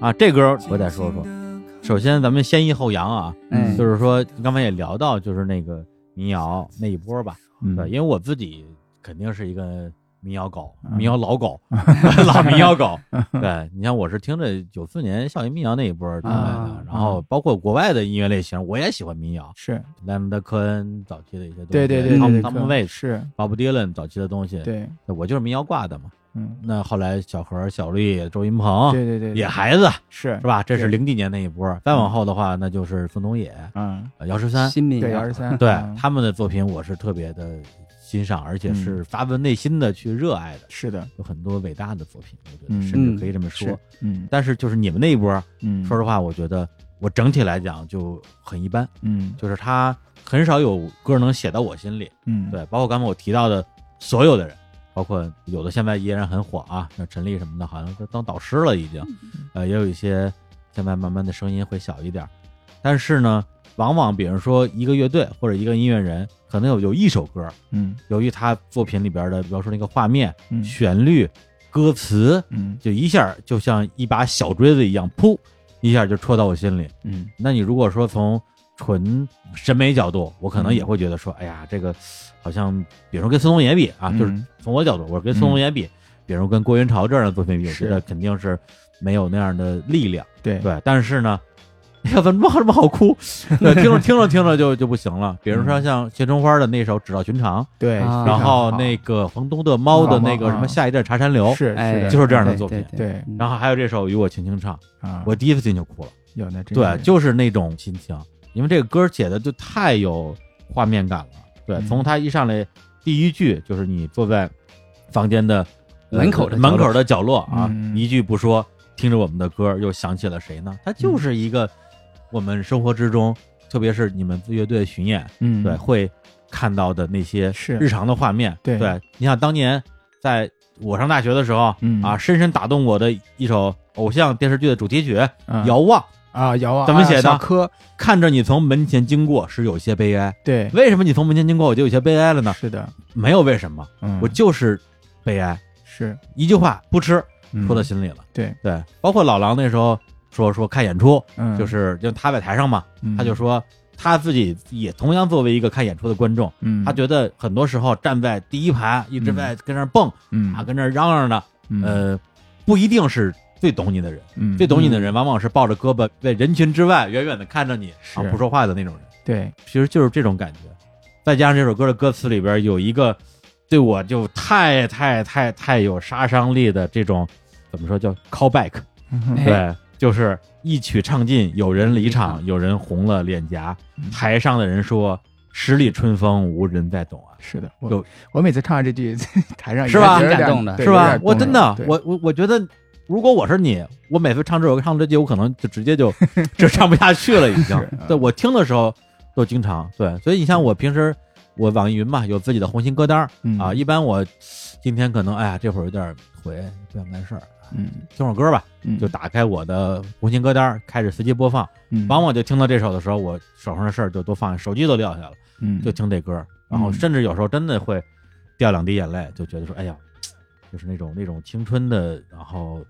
啊，这歌我再说说。首先，咱们先抑后扬啊，嗯，就是说刚才也聊到，就是那个民谣那一波吧，对，因为我自己肯定是一个。民谣狗，民谣老狗，老民谣狗。对你像我是听着九四年校园民谣那一波出来的，然后包括国外的音乐类型，我也喜欢民谣。是莱蒙德科恩早期的一些东西，对对对，汤姆汤姆威是鲍勃迪伦早期的东西。对，我就是民谣挂的嘛。嗯，那后来小何、小绿、周云鹏，对对对，野孩子是是吧？这是零几年那一波。再往后的话，那就是宋冬野，嗯，姚十三，新民对姚十三，对他们的作品，我是特别的。欣赏，而且是发自内心的去热爱的，是的，有很多伟大的作品，我觉得甚至可以这么说。嗯，但是就是你们那一波，嗯，说实话，我觉得我整体来讲就很一般。嗯，就是他很少有歌能写到我心里。嗯，对，包括刚才我提到的所有的人，包括有的现在依然很火啊，像陈粒什么的，好像都当导师了已经。呃，也有一些现在慢慢的声音会小一点，但是呢。往往，比如说一个乐队或者一个音乐人，可能有有一首歌，嗯，由于他作品里边的，比方说那个画面、旋律、歌词，嗯，就一下就像一把小锥子一样，噗，一下就戳到我心里。嗯。那你如果说从纯审美角度，我可能也会觉得说，哎呀，这个好像，比如说跟孙红野比啊，就是嗯从我角度，我是跟孙红野比，比如跟郭云潮这样的作品比，我是。觉得肯定是没有那样的力量。对。对，但是呢，哎呀，怎么这么好哭？对，听着听着听着就就不行了。比如说嗯像谢春花的那首《只道寻常》，对，啊然后那个房东的猫的那个什么下一站茶山流，是哎，是就是这样的作品对然后还有这首《与我轻轻唱》，啊，我第一次听就哭了。有那这对，就是那种心情，因为这个歌写的就太有画面感了。对，嗯从他一上来第一句就是你坐在房间的呃门口的门口的角落啊，嗯一句不说，听着我们的歌，又想起了谁呢？他就是一个我们生活之中，特别是你们乐队巡演，嗯对，会看到的那些是日常的画面。对对，你想当年在我上大学的时候、嗯啊，深深打动我的一首偶像电视剧的主题曲《啊遥望》。啊遥望怎么写的啊小柯看着你从门前经过，是有些悲哀。对为什么你从门前经过，我就有些悲哀了呢？是的，没有为什么，嗯我就是悲哀。是一句话不吃，嗯说到心里了。对对，包括老狼那时候说说看演出，嗯。就是就他在台上嘛，嗯。他就说他自己也同样作为一个看演出的观众，嗯。他觉得很多时候站在第一排一直在跟那蹦嗯。啊，跟那嚷嚷的，嗯。呃，不一定是最懂你的人，嗯。最懂你的人往往是抱着胳膊在人群之外远远的看着你啊不说话的那种人。对。其实就是这种感觉。再加上这首歌的歌词里边有一个对我就太太太太有杀伤力的这种怎么说叫 callback，哎对，就是一曲唱尽，有人离离场，有人红了脸颊，嗯。台上的人说十里春风无人再懂啊。是的，我我每次唱完这句，台上是吧？感动的。是吧？我真的，我我我觉得，如果我是你，我每次唱这首歌唱这句，我可能就直接就 就唱不下去了，已经。对我听的时候都经常对，所以你像我平时我网易云嘛有自己的红心歌单嗯。啊，一般我今天可能哎呀这会儿有点回不想干事儿，嗯。听会儿歌吧，嗯。就打开我的红心歌单，开始随机播放，嗯。往往就听到这首的时候，我手上的事儿就都放下，手机都撂下了。嗯。就听这歌，然后嗯。甚至有时候真的会掉两滴眼泪，就觉得说，哎呀，就是那种那种青春的，然后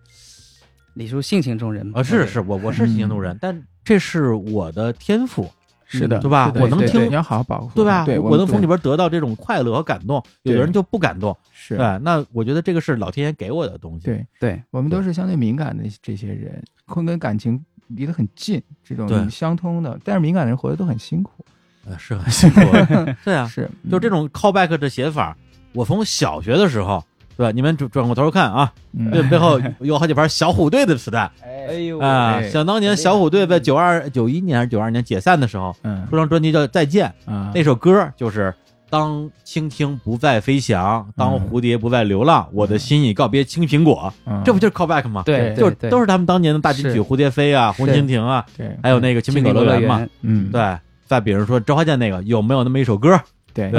李叔性情中人嘛，呃，是是，我我是性情中人，但这是我的天赋，是的，对吧？我能听你要好好保护，对吧？对，我能从里边边得到这种快乐和感动，有的人就不感动，是。对，那我觉得这个是老天爷给我的东西，对对，我们都是相对敏感的这些人，会跟感情离得很近，这对。种相通的，但是敏感的人活得都很辛苦，呃，是很辛苦，对啊，是就这种 callback 的写法，我从小学的时候，对吧？你们转转过头看啊，嗯这背后有好几盘小虎队的磁带。哎呦啊，哎想当年小虎队在九二九一年还是九二年解散的时候，嗯出张专辑叫《再见》，啊那首歌就是“当蜻蜓不再飞翔，当嗯蝴蝶不再流浪，我的心已告别青苹果”，嗯这不就是 callback 吗？对，就对都是他们当年的大金曲《蝴蝶飞》啊，《红蜻蜓》啊，对还有那个《青苹果乐园》嘛。嗯对，再比如说周华健那个，有没有那么一首歌？对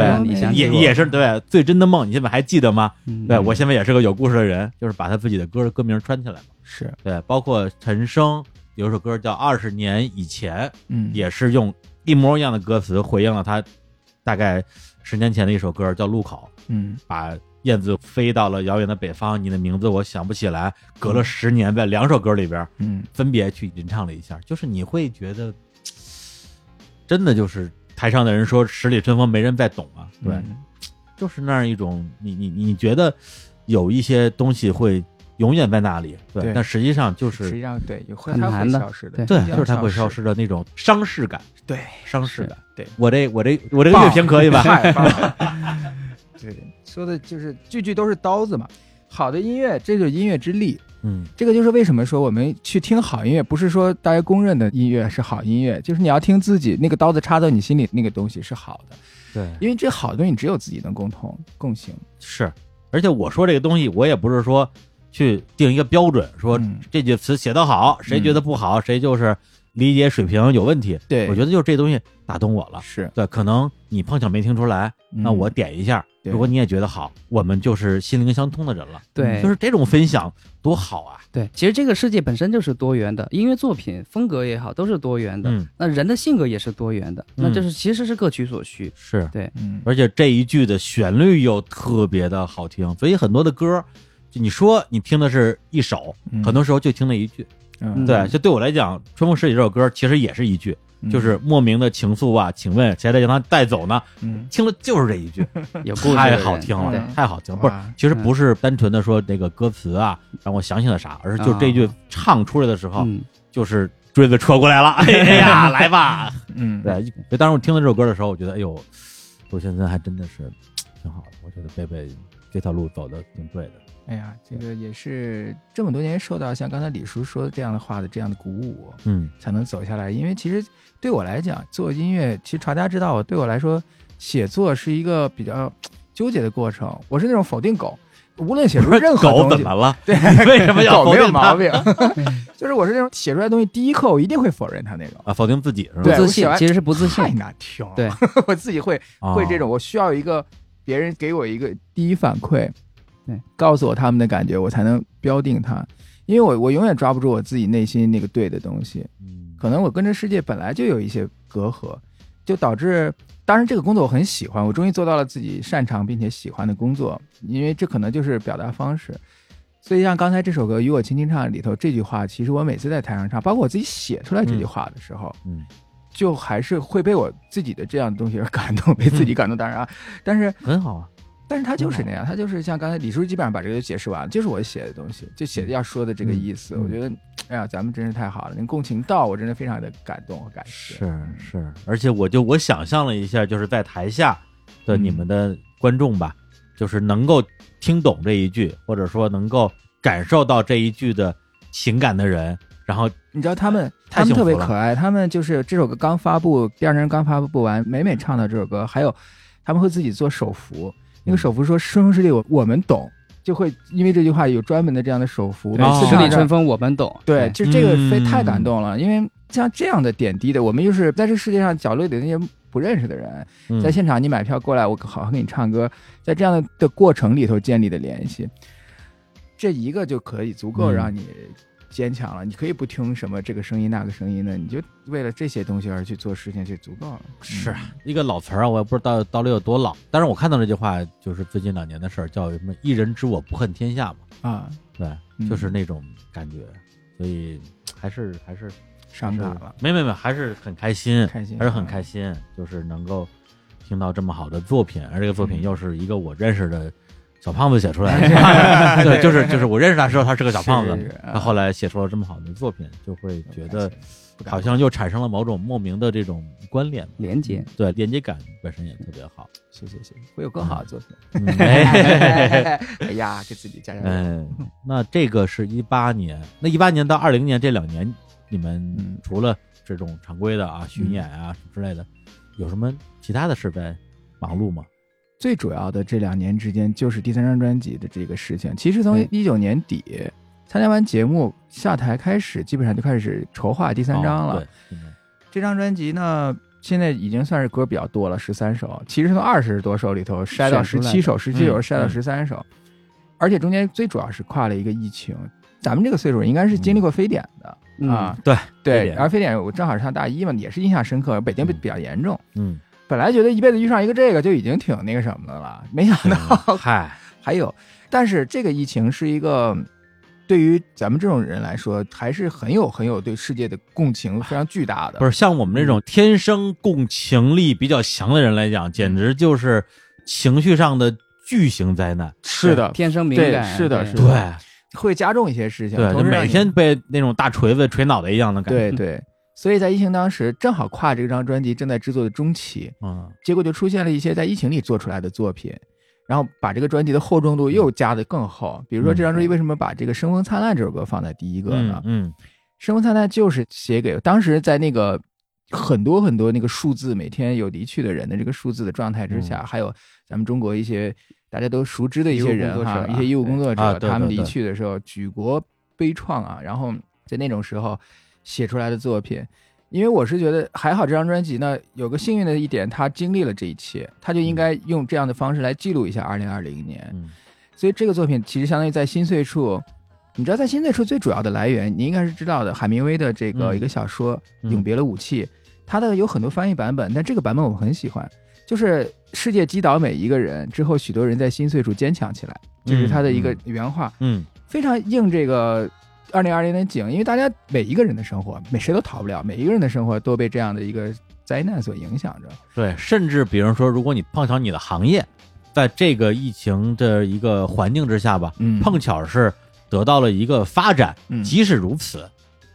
也也是对最真的梦，你现在还记得吗？嗯对我现在也是个有故事的人，就是把他自己的歌的歌名穿起来嘛。是对，包括陈升有一首歌叫《二十年以前》，嗯也是用一模一样的歌词回应了他大概十年前的一首歌叫《路口》，嗯把燕子飞到了遥远的北方，你的名字我想不起来。隔了十年，在两首歌里边嗯分别去吟唱了一下，就是你会觉得，真的就是台上的人说“十里春风没人再懂”啊，对，嗯就是那样一种你你你觉得有一些东西会永远在那里，对，对但实际上就是实际上对有会它会很难的消失的，对就是它会消消失的那种伤势感，对伤势感。对，我这我这我这个乐评可以吧？太棒了！对，说的就是句句都是刀子嘛。好的音乐，这就是音乐之力。嗯，这个就是为什么说我们去听好音乐，不是说大家公认的音乐是好音乐，就是你要听自己那个刀子插到你心里那个东西是好的，对，因为这好的东西只有自己能共同共情。是。而且我说这个东西，我也不是说去定一个标准，说嗯这句词写得好，谁觉得不好，谁就是理解水平有问题。对我觉得就是这东西打动我了。是，对，可能你碰巧没听出来，那嗯我点一下。对如果你也觉得好，我们就是心灵相通的人了。对，就是这种分享多好啊！对，其实这个世界本身就是多元的，音乐作品风格也好，都是多元的。嗯，那人的性格也是多元的，那嗯就是其实是各取所需。是，对，嗯，而且这一句的旋律又特别的好听，所以很多的歌，就你说你听的是一首，嗯很多时候就听那一句。嗯对，就对我来讲，《春风十里》这首歌其实也是一句，就是莫名的情愫啊，请问谁在将他带走呢？嗯听了就是这一句，有故事太好听了，太好听了。不是，其实不是单纯的说那个歌词啊让我想起了啥，而是就这句唱出来的时候，嗯，就是锥子戳过来了，哎呀，来吧。嗯，对，就当时我听到这首歌的时候，我觉得，哎呦，周先生还真的是挺好的。我觉得贝贝这条路走的挺对的。哎呀，这个也是这么多年受到像刚才李叔说的这样的话的这样的鼓舞，嗯才能走下来。因为其实对我来讲，做音乐，其实传家之道，对我来说，写作是一个比较纠结的过程。我是那种否定狗，无论写出 任何狗东西，怎么了？对，为什么要狗没有毛病，就是我是那种写出来的东西，第一刻我一定会否认它那种。啊？否定自己是吧？对不自我写完，信其实是不自信太。难听了。对，我自己会哦会这种，我需要一个别人给我一个第一反馈，对，告诉我他们的感觉，我才能标定它。因为我我永远抓不住我自己内心那个对的东西，嗯可能我跟这世界本来就有一些隔阂，就导致，当然这个工作我很喜欢，我终于做到了自己擅长并且喜欢的工作，因为这可能就是表达方式。所以像刚才这首歌《与我轻轻唱》里头这句话，其实我每次在台上唱，包括我自己写出来这句话的时候，嗯，就还是会被我自己的这样的东西而感动，被自己感动。当然啊，但是很好啊。但是他就是那样，他就是像刚才李叔基本上把这个就解释完了，就是我写的东西，就写的要说的这个意思。我觉得，哎呀，咱们真是太好了，能共情到，我真的非常的感动和感谢。是是，而且我就我想象了一下，就是在台下的你们的观众吧，就是能够听懂这一句，或者说能够感受到这一句的情感的人，然后你知道他们，他们特别可爱，他们就是这首歌刚发布，第二天刚发布完，每每唱到这首歌，还有他们会自己做手幅，那个手幅说“春风十里我我们懂”，就会因为这句话有专门的这样的手幅，每次十里春风我们懂。对，就这个非嗯。太感动了，因为像这样的点滴的，我们又是在这世界上角落里的那些不认识的人，嗯。在现场你买票过来，我好好给你唱歌，在这样的的过程里头建立的联系，这一个就可以足够嗯。让你坚强了。你可以不听什么这个声音那个声音的，你就为了这些东西而去做事情就足够了。是一个老词儿啊，我也不知道到底有多老，但是我看到这句话就是最近两年的事儿，叫什么“一人知我不恨天下”嘛，嗯啊，对，嗯就是那种感觉，所以还是还是伤感了，没没没，还是很开心，开心还是很开心，就是能够听到这么好的作品，而这个作品嗯又是一个我认识的小胖子写出来的，对，就是就是我认识他时候他是个小胖子。他后来写出了这么好的作品，就会觉得好像又产生了某种莫名的这种关联，连接，对，连接感本身也特别好。谢谢谢谢，会有更好的作品。嗯。哎 哎呀，给自己加加油。嗯，那这个是一八年，那一八年到二零年这两年，你们嗯。除了这种常规的啊巡演啊什么之类的，有什么其他的事在忙碌吗？最主要的这两年之间，就是第三张专辑的这个事情。其实从嗯一九年底参加完节目下台开始，基本上就开始筹划第三张了。这张专辑呢，现在已经算是歌比较多了，十三首。其实从二十多首里头筛到十七首，十七首嗯筛到十三首，而且中间最主要是跨了一个疫情。咱们这个岁数应该是经历过非典的、嗯啊，对对。典然后非典我正好是上大一嘛，也是印象深刻。北京比较严重，嗯，本来觉得一辈子遇上一个这个就已经挺那个什么的了，没想到嗨，还有，但是这个疫情是一个对于咱们这种人来说，还是很有很有对世界的共情，非常巨大的。不是像我们这种天生共情力比较强的人来讲，简直就是情绪上的巨型灾难。是的，天生敏感，是的是的对会加重一些事情，对，就每天被那种大锤子锤脑袋一样的感觉。对对。所以在疫情当时，正好跨这张专辑正在制作的中期，嗯，结果就出现了一些在疫情里做出来的作品，然后把这个专辑的厚重度又加得更厚。比如说这张专辑为什么把这个《生风灿烂》这首歌放在第一个呢？嗯嗯生风灿烂就是写给当时在那个很多很多那个数字每天有离去的人的这个数字的状态之嗯。下，还有咱们中国一些大家都熟知的一些人哈，一些医务工作者，啊他们离去的时候举国悲怆啊，然后在那种时候写出来的作品。因为我是觉得还好，这张专辑呢有个幸运的一点，他经历了这一切，他就应该用这样的方式来记录一下二零二零年。嗯。所以这个作品其实相当于在心碎处，你知道在心碎处最主要的来源，你应该是知道的，海明威的这个嗯一个小说《嗯永别了武器》，它的有很多翻译版本，但这个版本我很喜欢，就是世界击倒每一个人之后，许多人在心碎处坚强起来，这是他的一个原话，嗯。非常应这个二零二零年景，因为大家每一个人的生活，每谁都逃不了，每一个人的生活都被这样的一个灾难所影响着。对，甚至比如说，如果你碰巧你的行业在这个疫情的一个环境之下吧，嗯。碰巧是得到了一个发展，嗯。即使如此，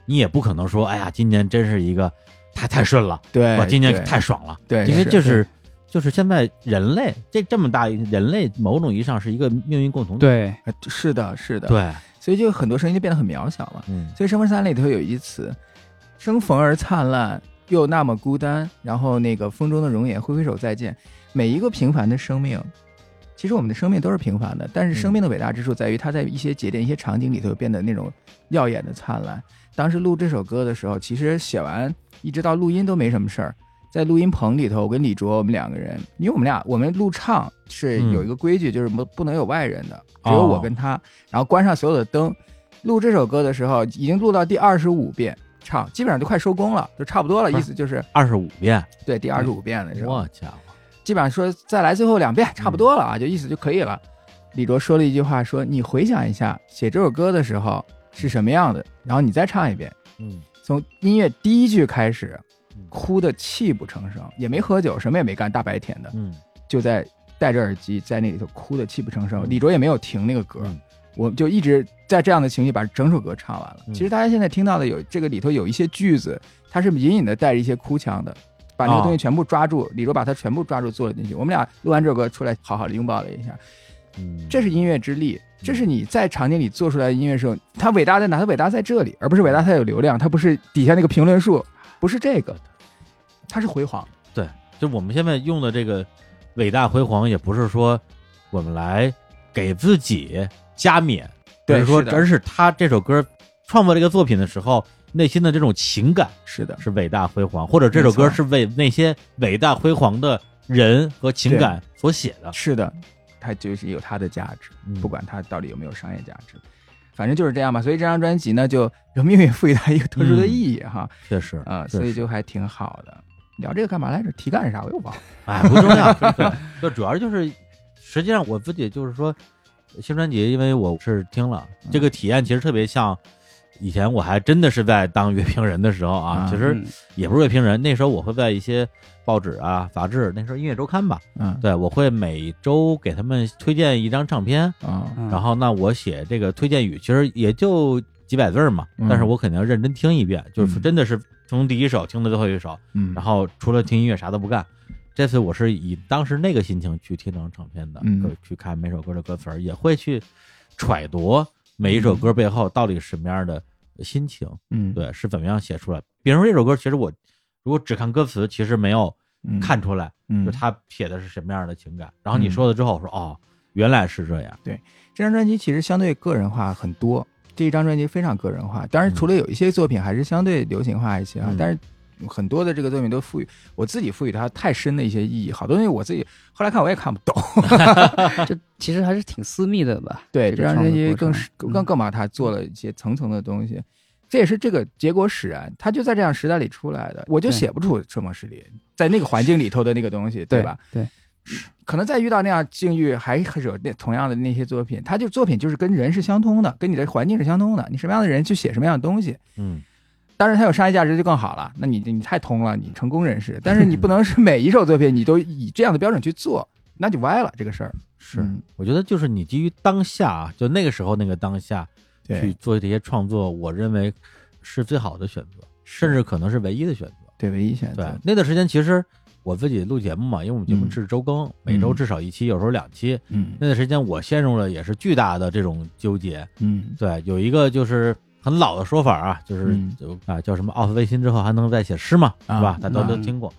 你也不可能说，哎呀，今年真是一个太太顺了，对，哇，今年太爽了，对，因为就是就是现在人类这这么大，人类某种意义上是一个命运共同体，对，呃是的，是的，，对，所以就很多声音就变得很渺小了。嗯所以《生逢三》里头有一词“生逢而灿烂，又那么孤单”，然后那个风中的容颜，挥挥手再见。每一个平凡的生命，其实我们的生命都是平凡的，但是生命的伟大之处在于它在一些节点、一些场景里头变得那种耀眼的灿烂。当时录这首歌的时候，其实写完一直到录音都没什么事儿。在录音棚里头，我跟李卓我们两个人，因为我们俩我们录唱是有一个规矩，就是不不能有外人的，只有我跟他，然后关上所有的灯。录这首歌的时候，已经录到第二十五遍唱，基本上就快收工了，就差不多了。意思就是二十五遍，对第二十五遍的时候，我家伙，基本上说再来最后两遍，差不多了啊，就意思就可以了。李卓说了一句话，说你回想一下写这首歌的时候是什么样的，然后你再唱一遍，嗯从音乐第一句开始嗯，哭的泣不成声，也没喝酒，什么也没干，大白天的，嗯就在戴着耳机在那里头哭的泣不成声。嗯李卓也没有停那个歌，嗯我就一直在这样的情绪把整首歌唱完了。嗯其实大家现在听到的有这个里头有一些句子，它是隐隐的带着一些哭腔的，把那个哦东西全部抓住，李卓把它全部抓住做了进去。我们俩录完这首歌出来，好好的拥抱了一下，嗯，这是音乐之力。这是你在场景里做出来的音乐时候，它伟大在哪？它伟大在这里，而不是伟大它有流量，它不是底下那个评论数，不是这个，它是辉煌。对就我们现在用的这个伟大辉煌，也不是说我们来给自己加冕，对而是说，而是他这首歌创作这个作品的时候，内心的这种情感是的，是伟大辉煌，或者这首歌是为那些伟大辉煌的人和情感所写的。是的，它就是有它的价值。嗯不管它到底有没有商业价值，反正就是这样吧。所以这张专辑呢，就让命运赋予它一个特殊的意义哈确实啊、所以就还挺好的。聊这个干嘛来着？题干是啥？我又忘了。哎，不重要，对就主要就是，实际上我自己就是说，新专辑，因为我是听了嗯这个体验，其实特别像以前我还真的是在当乐评人的时候啊，啊其实嗯也不是乐评人，那时候我会在一些报纸啊、杂志，那时候音乐周刊吧，嗯对我会每周给他们推荐一张唱片，啊嗯然后那我写这个推荐语，其实也就几百字儿嘛，嗯但是我肯定要认真听一遍，就是嗯真的是从第一首听到最后一首，嗯，然后除了听音乐啥都不干。这次我是以当时那个心情去听整张唱片的，嗯。去去看每首歌的歌词儿，也会去揣度每一首歌背后到底是什么样的心情，嗯。对，是怎么样写出来。比如说这首歌，其实我如果只看歌词，其实没有嗯看出来，嗯。就他写的是什么样的情感。然后你嗯。说了之后，我说哦，原来是这样，对这张专辑其实相对个人化很多，这一张专辑非常个人化。当然，嗯除了有一些作品还是相对流行化一些啊，嗯但是很多的这个作品都赋予我自己赋予它太深的一些意义，好多东西我自己后来看我也看不懂。这其实还是挺私密的吧？对，这张专辑更是更嗯更把它做了一些层层的东西。这也是这个结果使然，他就在这样时代里出来的。我就写不出车模式里在那个环境里头的那个东西，对吧？？对，可能再遇到那样境遇，还还是有那同样的那些作品，他就作品就是跟人是相通的，跟你的环境是相通的。你什么样的人去写什么样的东西，嗯，当然它有商业价值就更好了。那你你太通了，你成功人士。但是你不能是每一首作品你都以这样的标准去做，那就歪了这个事儿。是嗯，我觉得就是你基于当下啊，就那个时候那个当下去做这些创作，我认为是最好的选择，甚至可能是唯一的选择。对，唯一选择对，那段时间其实我自己录节目嘛，因为我们节目嗯是周更，每周至少一期，有时候两期。嗯那段时间我陷入了也是巨大的这种纠结。嗯对，有一个就是很老的说法啊，就是啊叫什么奥斯维辛之后还能再写诗嘛，啊是吧？大家都听过。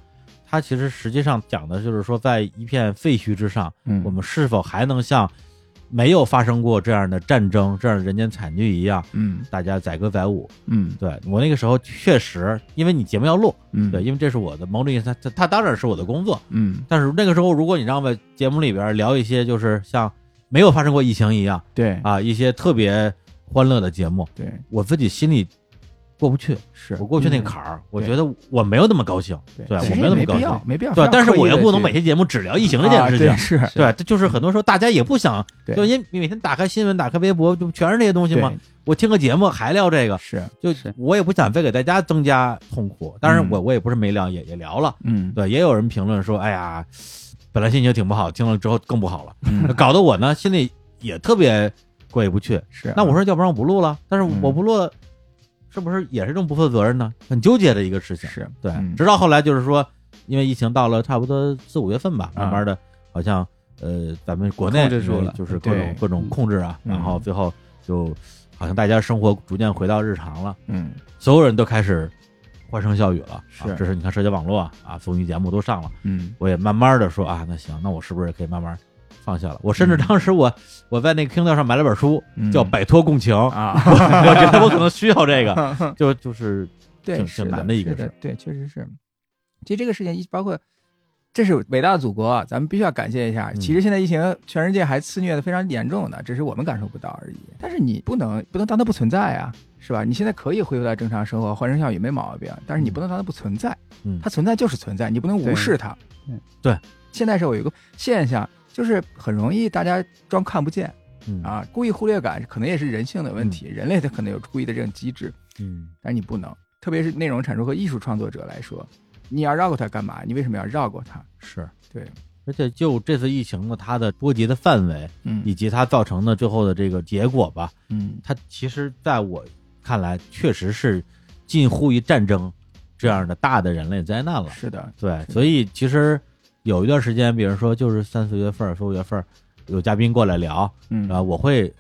它其实实际上讲的就是说，在一片废墟之上，嗯，我们是否还能像没有发生过这样的战争、这样的人间惨剧一样，嗯。大家载歌载舞？嗯。对我那个时候确实，因为你节目要录，嗯。对，因为这是我的某种意义上，它它它当然是我的工作。嗯。但是那个时候，如果你让我在节目里边聊一些就是像没有发生过疫情一样对。啊，一些特别欢乐的节目，对。我自己心里过不去，是我过不去那个坎儿，我觉得我没有那么高兴，对我没有那么高兴没必要，，没必要。对，但是我又不能每天期节目只聊疫情这件事情，是，对，这就是很多时候大家也不想，对就因为每天打开新闻、打开微博，就全是这些东西嘛。我听个节目还聊这个，是，就是我也不想非给大家增加痛苦。当然嗯我，我也不是没聊，也也聊了。嗯，对，也有人评论说，哎呀，本来心情挺不好，听了之后更不好了，嗯 搞得我呢心里也特别过意不去。是。那我说，要不然我不录了？但是嗯我不录了，是不是也是这种不负责任呢？很纠结的一个事情。是对，嗯直到后来就是说，因为疫情到了差不多四五月份吧，啊慢慢的，好像呃，咱们国内就是各种各种控制啊，嗯然后最后就好像大家生活逐渐回到日常了，嗯，所有人都开始欢声笑语了。是啊，这是你看社交网络啊，啊，综艺节目都上了，嗯，我也慢慢的说啊，那行，那我是不是也可以慢慢放下了？我甚至嗯当时我我在那个 Kindle 上买了本书，嗯叫《摆脱共情》，啊，我觉得我可能需要这个，就就是对，挺是挺难的一个事，是对，确实是。其实这个事情一包括，这是伟大的祖国，咱们必须要感谢一下。嗯其实现在疫情全世界还肆虐的非常严重的，只是我们感受不到而已。但是你不能不能当它不存在啊，是吧？你现在可以恢复到正常生活，欢声笑语没毛病，但是你不能当它不存在。嗯它存在就是存在，你不能无视它。嗯对，现在是有一个现象，就是很容易大家装看不见嗯啊，故意忽略感可能也是人性的问题，人类他可能有故意的这种机制。嗯但是你不能，特别是内容产出和艺术创作者来说，你要绕过它干嘛？你为什么要绕过它？是。对，而且就这次疫情的，它的波及的范围嗯以及它造成的最后的这个结果吧，嗯它其实在我看来，确实是近乎于战争这样的大的人类灾难了。是的，对，所以其实有一段时间，比如说就是三四月份、四五月份，有嘉宾过来聊，嗯啊，我会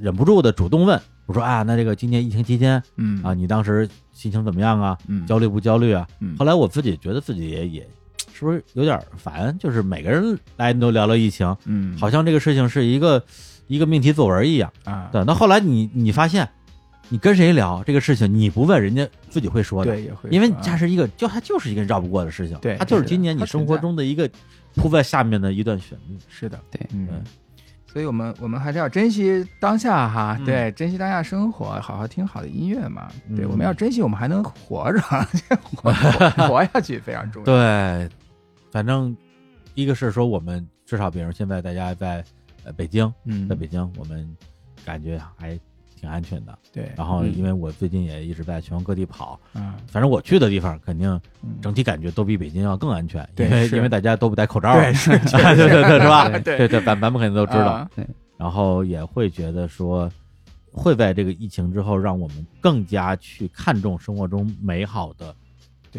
忍不住的主动问，我说啊，那这个今年疫情期间嗯啊，你当时心情怎么样啊？嗯焦虑不焦虑啊？嗯后来我自己觉得自己也也是不是有点烦，就是每个人来都聊聊疫情，嗯好像这个事情是一个一个命题作文一样。啊，对，那后来你你发现，你跟谁聊这个事情，你不问人家自己会说的，对也会，因为啊它是一个就它就是一个绕不过的事情，对它就是今年你生活中的一个铺在下面的一段旋律。是的，对嗯。所以我们我们还是要珍惜当下哈，嗯对，珍惜当下生活，好好听好的音乐嘛。对，嗯我们要珍惜我们还能活着，活活活下去非常重要。对，反正一个是说我们至少，比如现在大家在呃北京，嗯在北京我们感觉还挺安全的。对，然后嗯因为我最近也一直在全国各地跑，嗯反正我去的地方肯定嗯整体感觉都比北京要更安全，对因为因为大家都不戴口罩，对是，对对对对是吧？对对对，咱咱们肯定都知道。对然后也会觉得说，会在这个疫情之后，让我们更加去看重生活中美好的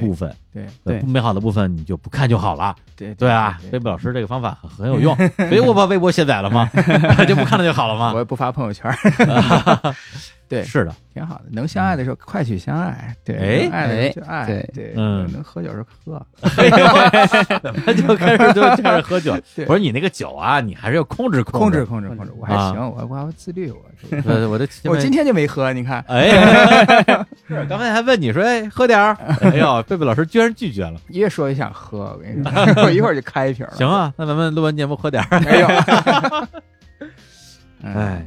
部分。对对不美好的部分你就不看就好了。对对啊，微博老师这个方法很很有用，所以我把微博卸载了吗，就不看了就好了吗我。也不发朋友圈，对，是的，挺好的。能相爱的时候快去相爱，对，爱的就爱，对对，嗯能喝酒的时候喝，就开始就开始喝酒。对我说你那个酒啊，你还是要控制控制制。控制控制，我还啊行，我我还自律，我 我的我今天就没喝，你看，哎，是 刚才还问你说，哎，喝点儿。哎呦，贝贝老师居然拒绝了。越说越想喝，我跟你说，我一会儿就开一瓶。行，啊，那咱们录完节目喝点儿。没有。嗯哎，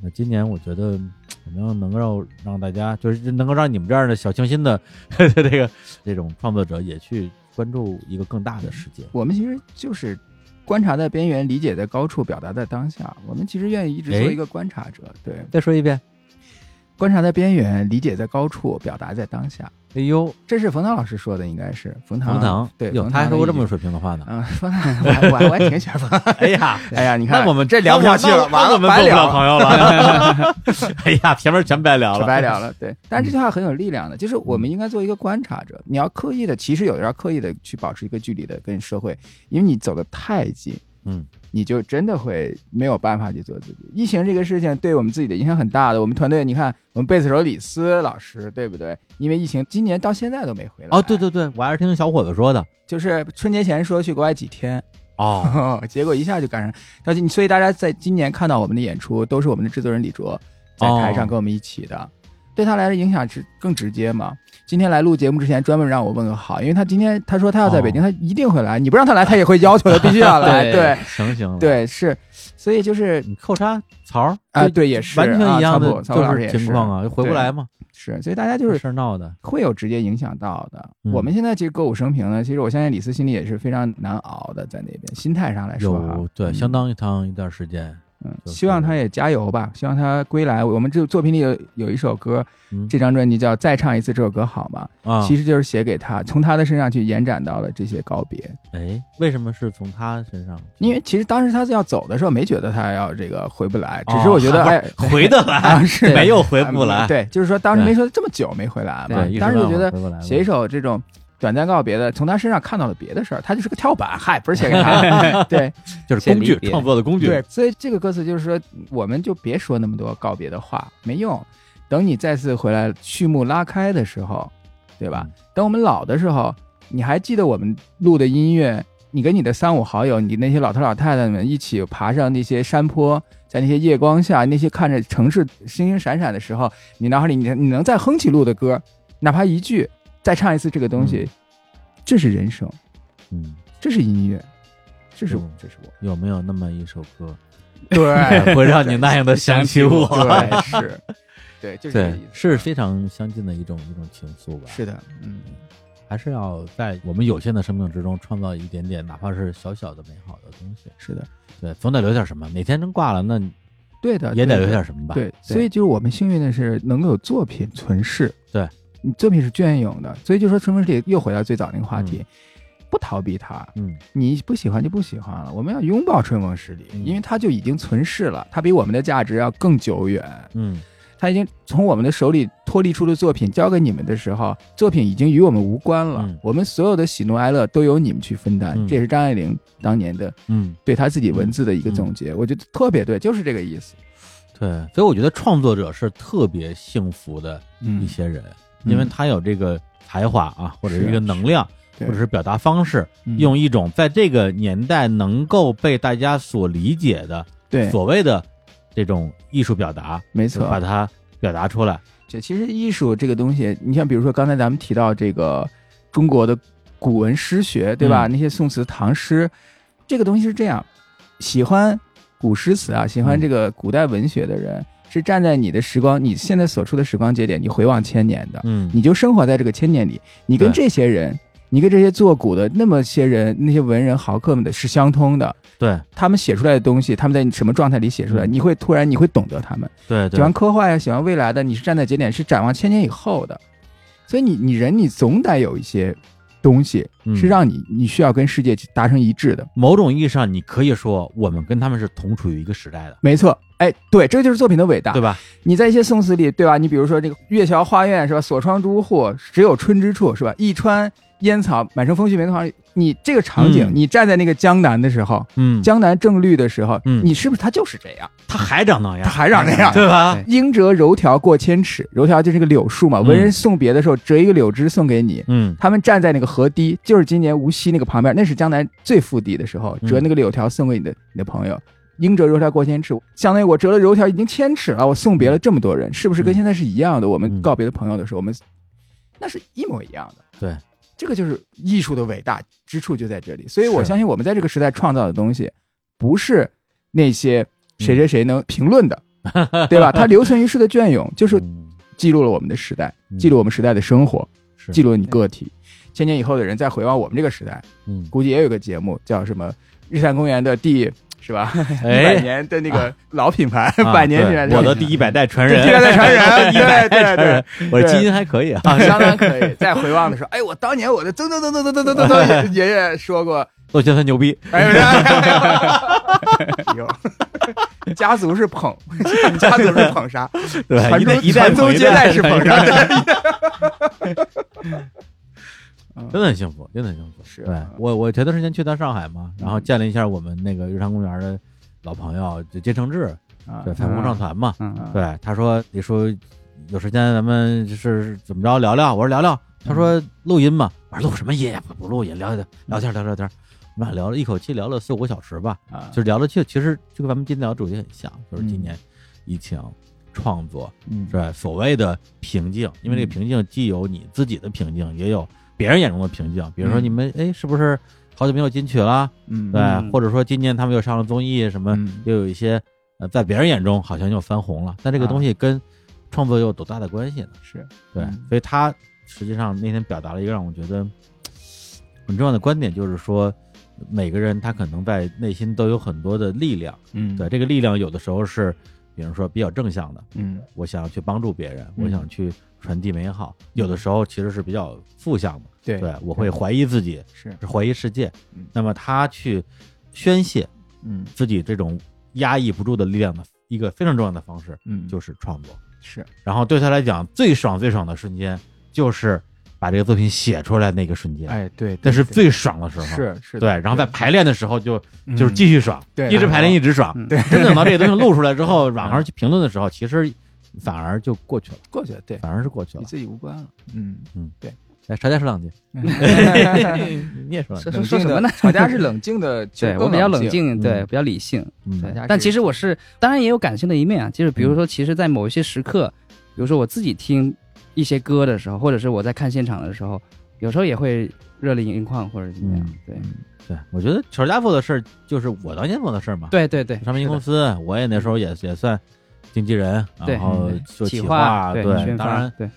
那今年我觉得反正能够让大家，就是能够让你们这样的小清新的 这个这种创作者也去关注一个更大的世界。我们其实就是观察在边缘，理解在高处，表达在当下。我们其实愿意一直做哎一个观察者，对，再说一遍。观察在边缘，理解在高处，表达在当下。哎呦，这是冯唐老师说的，应该是冯唐。冯唐，对，有，他还说过这么水平的话呢。嗯，冯唐，我还我还挺喜欢冯唐。哎呀，哎呀，你看，那我们这聊不下去了，完了，我们白聊做不了朋友了。哎呀，前面全白聊了，白聊了。对，但是这句话很有力量的，就是我们应该做一个观察者。你要刻意的，其实有的时候刻意的去保持一个距离的跟社会，因为你走的太近，嗯，你就真的会没有办法去做自己。疫情这个事情对我们自己的影响很大的。我们团队，你看我们贝斯手李斯老师，对不对？因为疫情，今年到现在都没回来。哦，对，对对，我还是听小伙子说的。就是春节前说去国外几天，哦，结果一下就赶上。所以大家在今年看到我们的演出，都是我们的制作人李卓在台上跟我们一起的。对他来的影响是更直接嘛。今天来录节目之前，专门让我问个好，因为他今天他说他要在北京，哦他一定会来。你不让他来，他也会要求的，必须要来。对对成型了，，对是，所以就是你扣杀曹儿。啊，对，也是。完全一样的啊曹普曹普老师就也是。情况啊，回不来嘛，是，所以大家就是事儿闹的，会有直接影响到的。嗯。我们现在其实歌舞升平呢，其实我相信李斯心里也是非常难熬的，在那边心态上来说啊。有，对嗯。相当一长一段时间，嗯，就是希望他也加油吧，希望他归来。我们这作品里有有一首歌，嗯这张专辑叫《再唱一次这首歌好吗》，啊，其实就是写给他，从他的身上去延展到了这些告别。哎，为什么是从他身上？因为其实当时他要走的时候，没觉得他要这个回不来，只哦是我觉得 哎，回得来 啊，是没有回不来，对，就是说当时没说这么久没回来嘛当时就觉得写一首这种短暂告别的，从他身上看到了别的事儿，他就是个跳板，嗨，不是写给他，对 就是工具创作的工具，对，所以这个歌词就是说，我们就别说那么多告别的话，没用。等你再次回来，序幕拉开的时候，对吧？等我们老的时候，你还记得我们录的音乐？你跟你的三五好友，你那些老头老太太们一起爬上那些山坡，在那些夜光下，那些看着城市星星闪闪的时候，你脑海里你你能再哼起录的歌，哪怕一句，再唱一次这个东西，这是人生，嗯，这是音乐，这是我这是我，有没有那么一首歌，对。会让你那样的想起我？对是，对 就是是非常相近的一种一种情愫吧。是的，嗯，还是要在我们有限的生命之中创造一点点，哪怕是小小的美好的东西。是的，对，总得留点什么。哪天真挂了，那对的，也得留点什么吧。对，所以就是我们幸运的是能够有作品存世，对，你作品是隽永的，所以就说春风十里又回到最早那个话题，不逃避它，嗯，你不喜欢就不喜欢了，我们要拥抱春风十里，嗯。因为它就已经存世了，它比我们的价值要更久远，嗯。它已经从我们的手里脱离出的作品交给你们的时候，作品已经与我们无关了，嗯。我们所有的喜怒哀乐都由你们去分担，嗯。这也是张爱玲当年的嗯，对她自己文字的一个总结，我觉得特别对，就是这个意思。对。所以我觉得创作者是特别幸福的一嗯，些人，因为他有这个才华啊，或者是是一个能量，或者是表达方式，嗯用一种在这个年代能够被大家所理解的对，所谓的这种艺术表达，没错，把它表达出来。这其实艺术这个东西，你像比如说刚才咱们提到这个中国的古文诗学，对吧？嗯那些宋词唐诗，这个东西是这样，喜欢古诗词啊，喜欢嗯这个古代文学的人，是站在你的时光，你现在所处的时光节点，你回望千年的，嗯，你就生活在这个千年里，你跟这些人。你跟这些做古的那么些人，那些文人豪客们的是相通的，对他们写出来的东西，他们在什么状态里写出来，嗯你会突然你会懂得他们。对对喜欢科幻呀，喜欢未来的，你是站在节点，是展望千年以后的，所以你你人你总得有一些东西嗯是让你你需要跟世界达成一致的，某种意义上，你可以说我们跟他们是同处于一个时代的，没错，哎，对，这就是作品的伟大对。吧？你在一些宋词里，对吧？你比如说这个“月桥花苑”是吧？“锁窗朱户，只有春之处”是吧？“一川烟草，满城风絮没头黄”，你这个场景，嗯你站在那个江南的时候，嗯，江南正绿的时候，嗯你是不是它就是这样？他还长那样，它还长那样，对吧？应折柔条过千尺，柔条就是个柳树嘛。嗯文人送别的时候，折一个柳枝送给你。嗯他们站在那个河堤，就是今年无锡那个旁边，那是江南最腹地的时候，嗯折那个柳条送给你的你的朋友。应折柔条过千尺，相当于我折了柔条已经千尺了，我送别了这么多人，是不是跟嗯现在是一样的？我们嗯告别的朋友的时候，我们那是一模一样的。对，这个就是艺术的伟大之处就在这里。所以我相信我们在这个时代创造的东西，不是那些嗯谁谁谁能评论的，对吧？它留存于世的隽永，就是嗯记录了我们的时代，嗯记录我们时代的生活，记录了你个体。千年以后的人再回望我们这个时代，嗯，估计也有个节目叫什么《日坛公园》的第是吧？一百哎，年的那个老品牌，啊百年品牌，对我的第一百代传人，第一百代传人一百代对对。传人，我这基因还可以啊。啊，相当可以。再回望的时候，哎，我当年我的曾曾曾曾曾曾曾曾曾爷爷说过，我觉得他牛逼，哎呦，家族是捧，家族是捧杀，对一代一代宗传宗接代是捧杀，真的很幸福，真的很幸福。是对我，我前段时间去趟上海嘛，然后见了一下我们那个日常公园的老朋友，就金承志，啊对，彩虹上团嘛。嗯，对，他说你说有时间咱们就是怎么着聊聊，我说聊聊，他说录音嘛，我说录什么音呀？不不录音，聊聊聊天聊聊天。我们俩聊了一口气聊了四五个小时吧，啊就是聊的就其实就跟咱们今天聊的主题很像，就是今嗯年疫情，创作，嗯是吧？所谓的平静，因为这个平静既有你自己的平静，也有别人眼中的平静。比如说嗯你们哎，是不是好久没有金曲了？嗯。对，嗯。或者说今年他们又上了综艺，什么嗯。又有一些呃，在别人眼中好像又翻红了，但这个啊。东西跟创作又有多大的关系呢？是。对，嗯。所以他实际上那天表达了一个让我觉得很重要的观点，就是说每个人他可能在内心都有很多的力量，嗯。对，这个力量有的时候是，比如说比较正向的，嗯。我想要去帮助别人，嗯。我想去传递美好；有的时候其实是比较负向的，对对我会怀疑自己，是是怀疑世界嗯。那么他去宣泄嗯自己这种压抑不住的力量的一个非常重要的方式，嗯就是创作。是然后对他来讲，最爽最爽的瞬间就是把这个作品写出来那个瞬间，哎对，对那是最爽的时候。是是对，然后在排练的时候就嗯就是继续爽，对一直排练一直爽。嗯对真等到这个东西录出来之后，网上去评论的时候，其实反而就过去了，过去了，对，反而是过去了。与自己无关了，嗯嗯，对，来，吵架说两句，你也说两句。说什么呢？吵架是冷静的，对我比较冷静，对，嗯比较理性。但其实我是，当然也有感性的一面啊。就是比如说，其实，在某一些时刻，比如说我自己听一些歌的时候，或者是我在看现场的时候，有时候也会热泪盈眶或者怎么样嗯。对，对，我觉得乔家做的事儿就是我当年做的事儿嘛。，对对对，唱片公司，我也那时候也也算经纪人，然后嗯做企划，对，当然对，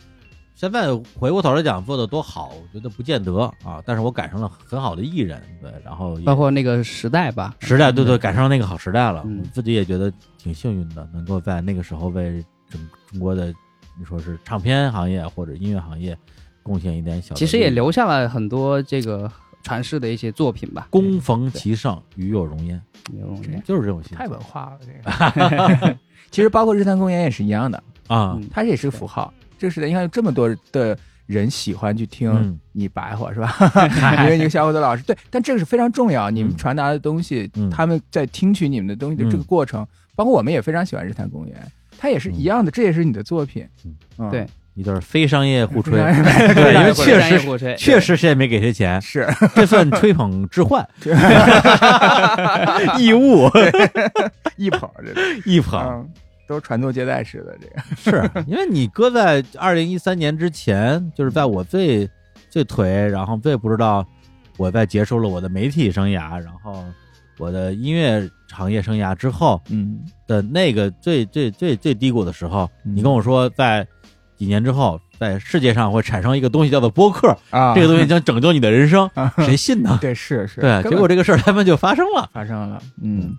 现在回过头来讲做的多好，我觉得不见得啊，但是我赶上了很好的艺人，对，然后包括那个时代吧，时代，对对，赶上那个好时代了，嗯。我自己也觉得挺幸运的，能够在那个时候为整中国的你说是唱片行业或者音乐行业贡献一点小。其实也留下了很多这个传世的一些作品吧。恭逢其上，与有荣焉，有容易就是这种心太文化了，这个。其实包括日坛公园也是一样的，啊，嗯它也是个符号。这个时代，你看有这么多的人喜欢去听嗯。你白话是吧？因为你个小伙子老师。对，但这个是非常重要。你们嗯。传达的东西嗯，他们在听取你们的东西的这个嗯过程，包括我们也非常喜欢日坛公园，它也是一样的，这也是你的作品。嗯。嗯。对，一段非商业互吹，对对，因为确实确实谁也没给谁钱，是这算吹捧置换，义务一捧这个，一捧。嗯，都是传宗接代式的这个。是因为你搁在二零一三年之前，就是在我最最颓，然后最不知道我在结束了我的媒体生涯，然后我的音乐行业生涯之后嗯的那个最最最最低谷的时候，嗯你跟我说在几年之后，在世界上会产生一个东西叫做播客，啊，这个东西将拯救你的人生，谁信呢？对是是，对，结果这个事儿他们就发生了，发生了，嗯，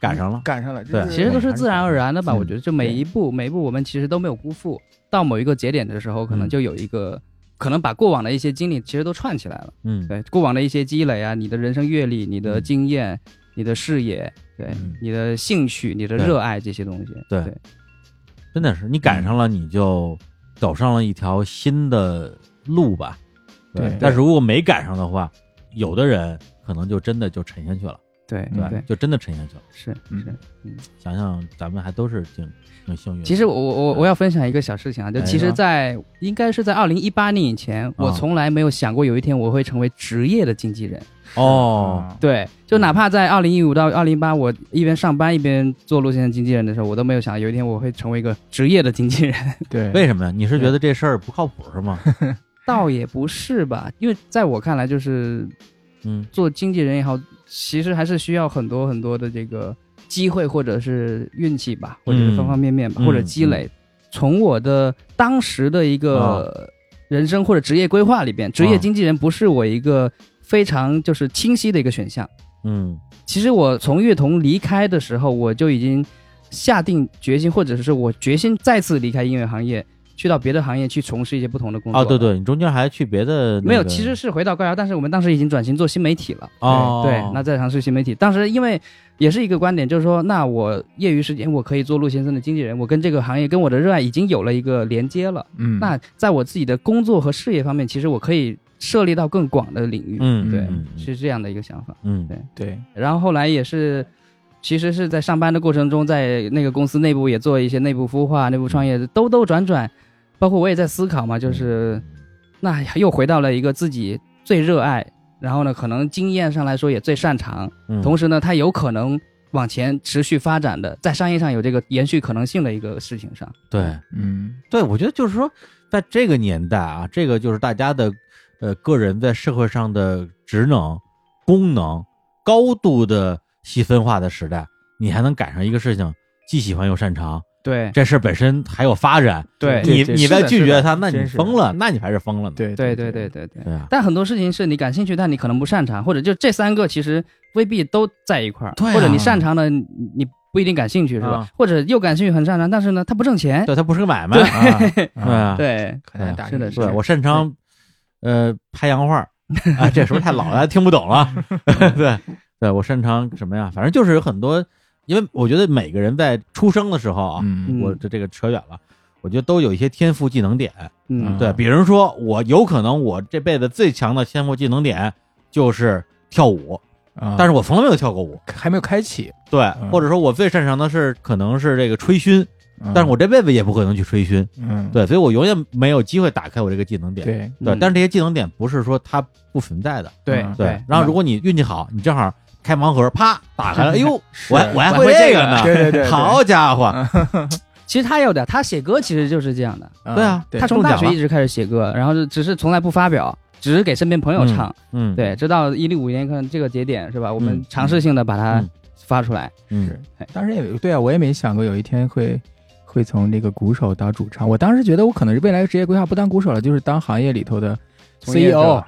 赶上了。赶上了，对。其实都是自然而然的吧。嗯。我觉得，就每一步每一步，我们其实都没有辜负。到某一个节点的时候，可能嗯。就有一个，可能把过往的一些经历其实都串起来了。嗯，对，过往的一些积累啊，你的人生阅历、你的嗯经验、你的视野，对嗯。你的兴趣、你的热爱这些东西。对。对真的是你赶上了，你就走上了一条新的路吧。对但是如果没赶上的话，有的人可能就真的就沉下去了，对对，对，就真的沉下去了。是嗯是。想想咱们还都是挺挺幸运的。其实我我我我要分享一个小事情啊，就哎其实，在应该是在二零一八年以前，我啊从来没有想过有一天我会成为职业的经纪人。哦，啊对，就哪怕在二零一五到二零一八，我一边上班一边做路线经纪人的时候，我都没有想有一天我会成为一个职业的经纪人。对，为什么呀？你是觉得这事儿不靠谱是吗？倒也不是吧，因为在我看来，就是嗯做经纪人也好，其实还是需要很多很多的这个机会或者是运气吧，或者是方方面面吧，嗯或者积累。从我的当时的一个人生或者职业规划里边，职业经纪人不是我一个非常就是清晰的一个选项。嗯其实我从乐童离开的时候，我就已经下定决心，或者是我决心再次离开音乐行业，去到别的行业去从事一些不同的工作。啊，对，对，你中间还去别的那没有，其实是回到高瑶，但是我们当时已经转型做新媒体了。哦，对，那在尝试新媒体。当时因为也是一个观点，就是说，那我业余时间我可以做陆先生的经纪人，我跟这个行业跟我的热爱已经有了一个连接了。嗯，那在我自己的工作和事业方面，其实我可以涉猎到更广的领域。嗯对是这样的一个想法。嗯。对。对，然后后来也是，其实是在上班的过程中，在那个公司内部也做一些内部孵化、内部创业，兜兜转转，包括我也在思考嘛，就是那又回到了一个自己最热爱，然后呢，可能经验上来说也最擅长，嗯。同时呢，它有可能往前持续发展的，在商业上有这个延续可能性的一个事情上。对。嗯。对，我觉得就是说，在这个年代啊，这个就是大家的呃个人在社会上的职能、功能高度的细分化的时代，你还能赶上一个事情，既喜欢又擅长，对这事儿本身还有发展，对你你再这是的是的拒绝他，那你疯了，那你还是疯了呢。对对对对对对对。啊，但很多事情是你感兴趣，但你可能不擅长，或者就这三个其实未必都在一块儿，对啊或者你擅长的你你不一定感兴趣是吧？啊或者又感兴趣很擅长，但是呢它不挣钱。对，它不是个买卖，啊对啊，对很难达是的对成一致我擅长呃拍洋画儿 啊，这时候太老了，听不懂了？对对，我擅长什么呀？反正就是有很多，因为我觉得每个人在出生的时候啊，嗯我这这个扯远了，我觉得都有一些天赋技能点。嗯，对比如说，我有可能我这辈子最强的天赋技能点就是跳舞，啊，但是我从来没有跳过舞。还没有开启，对，嗯或者说我最擅长的是可能是这个吹嘘，但是我这辈子也不可能去吹嘘。嗯。对，所以我永远没有机会打开我这个技能点。对。对，嗯。但是这些技能点不是说它不存在的。对嗯对，然后如果你运气好，你正好开盲盒，啪打开了，哎呦，我还我还会这个会这个呢，对对对对。好家伙，其实他有的，他写歌其实就是这样的。对啊对他从大学一直开始写歌，然后是只是从来不发表，只是给身边朋友唱。嗯，对，直到一六五年看这个节点是吧？我们嗯。尝试性的把它嗯。发出来。嗯。当时也对啊，我也没想过有一天会会从这个鼓手到主唱。我当时觉得我可能是未来职业规划不当鼓手了，就是当行业里头的 CEO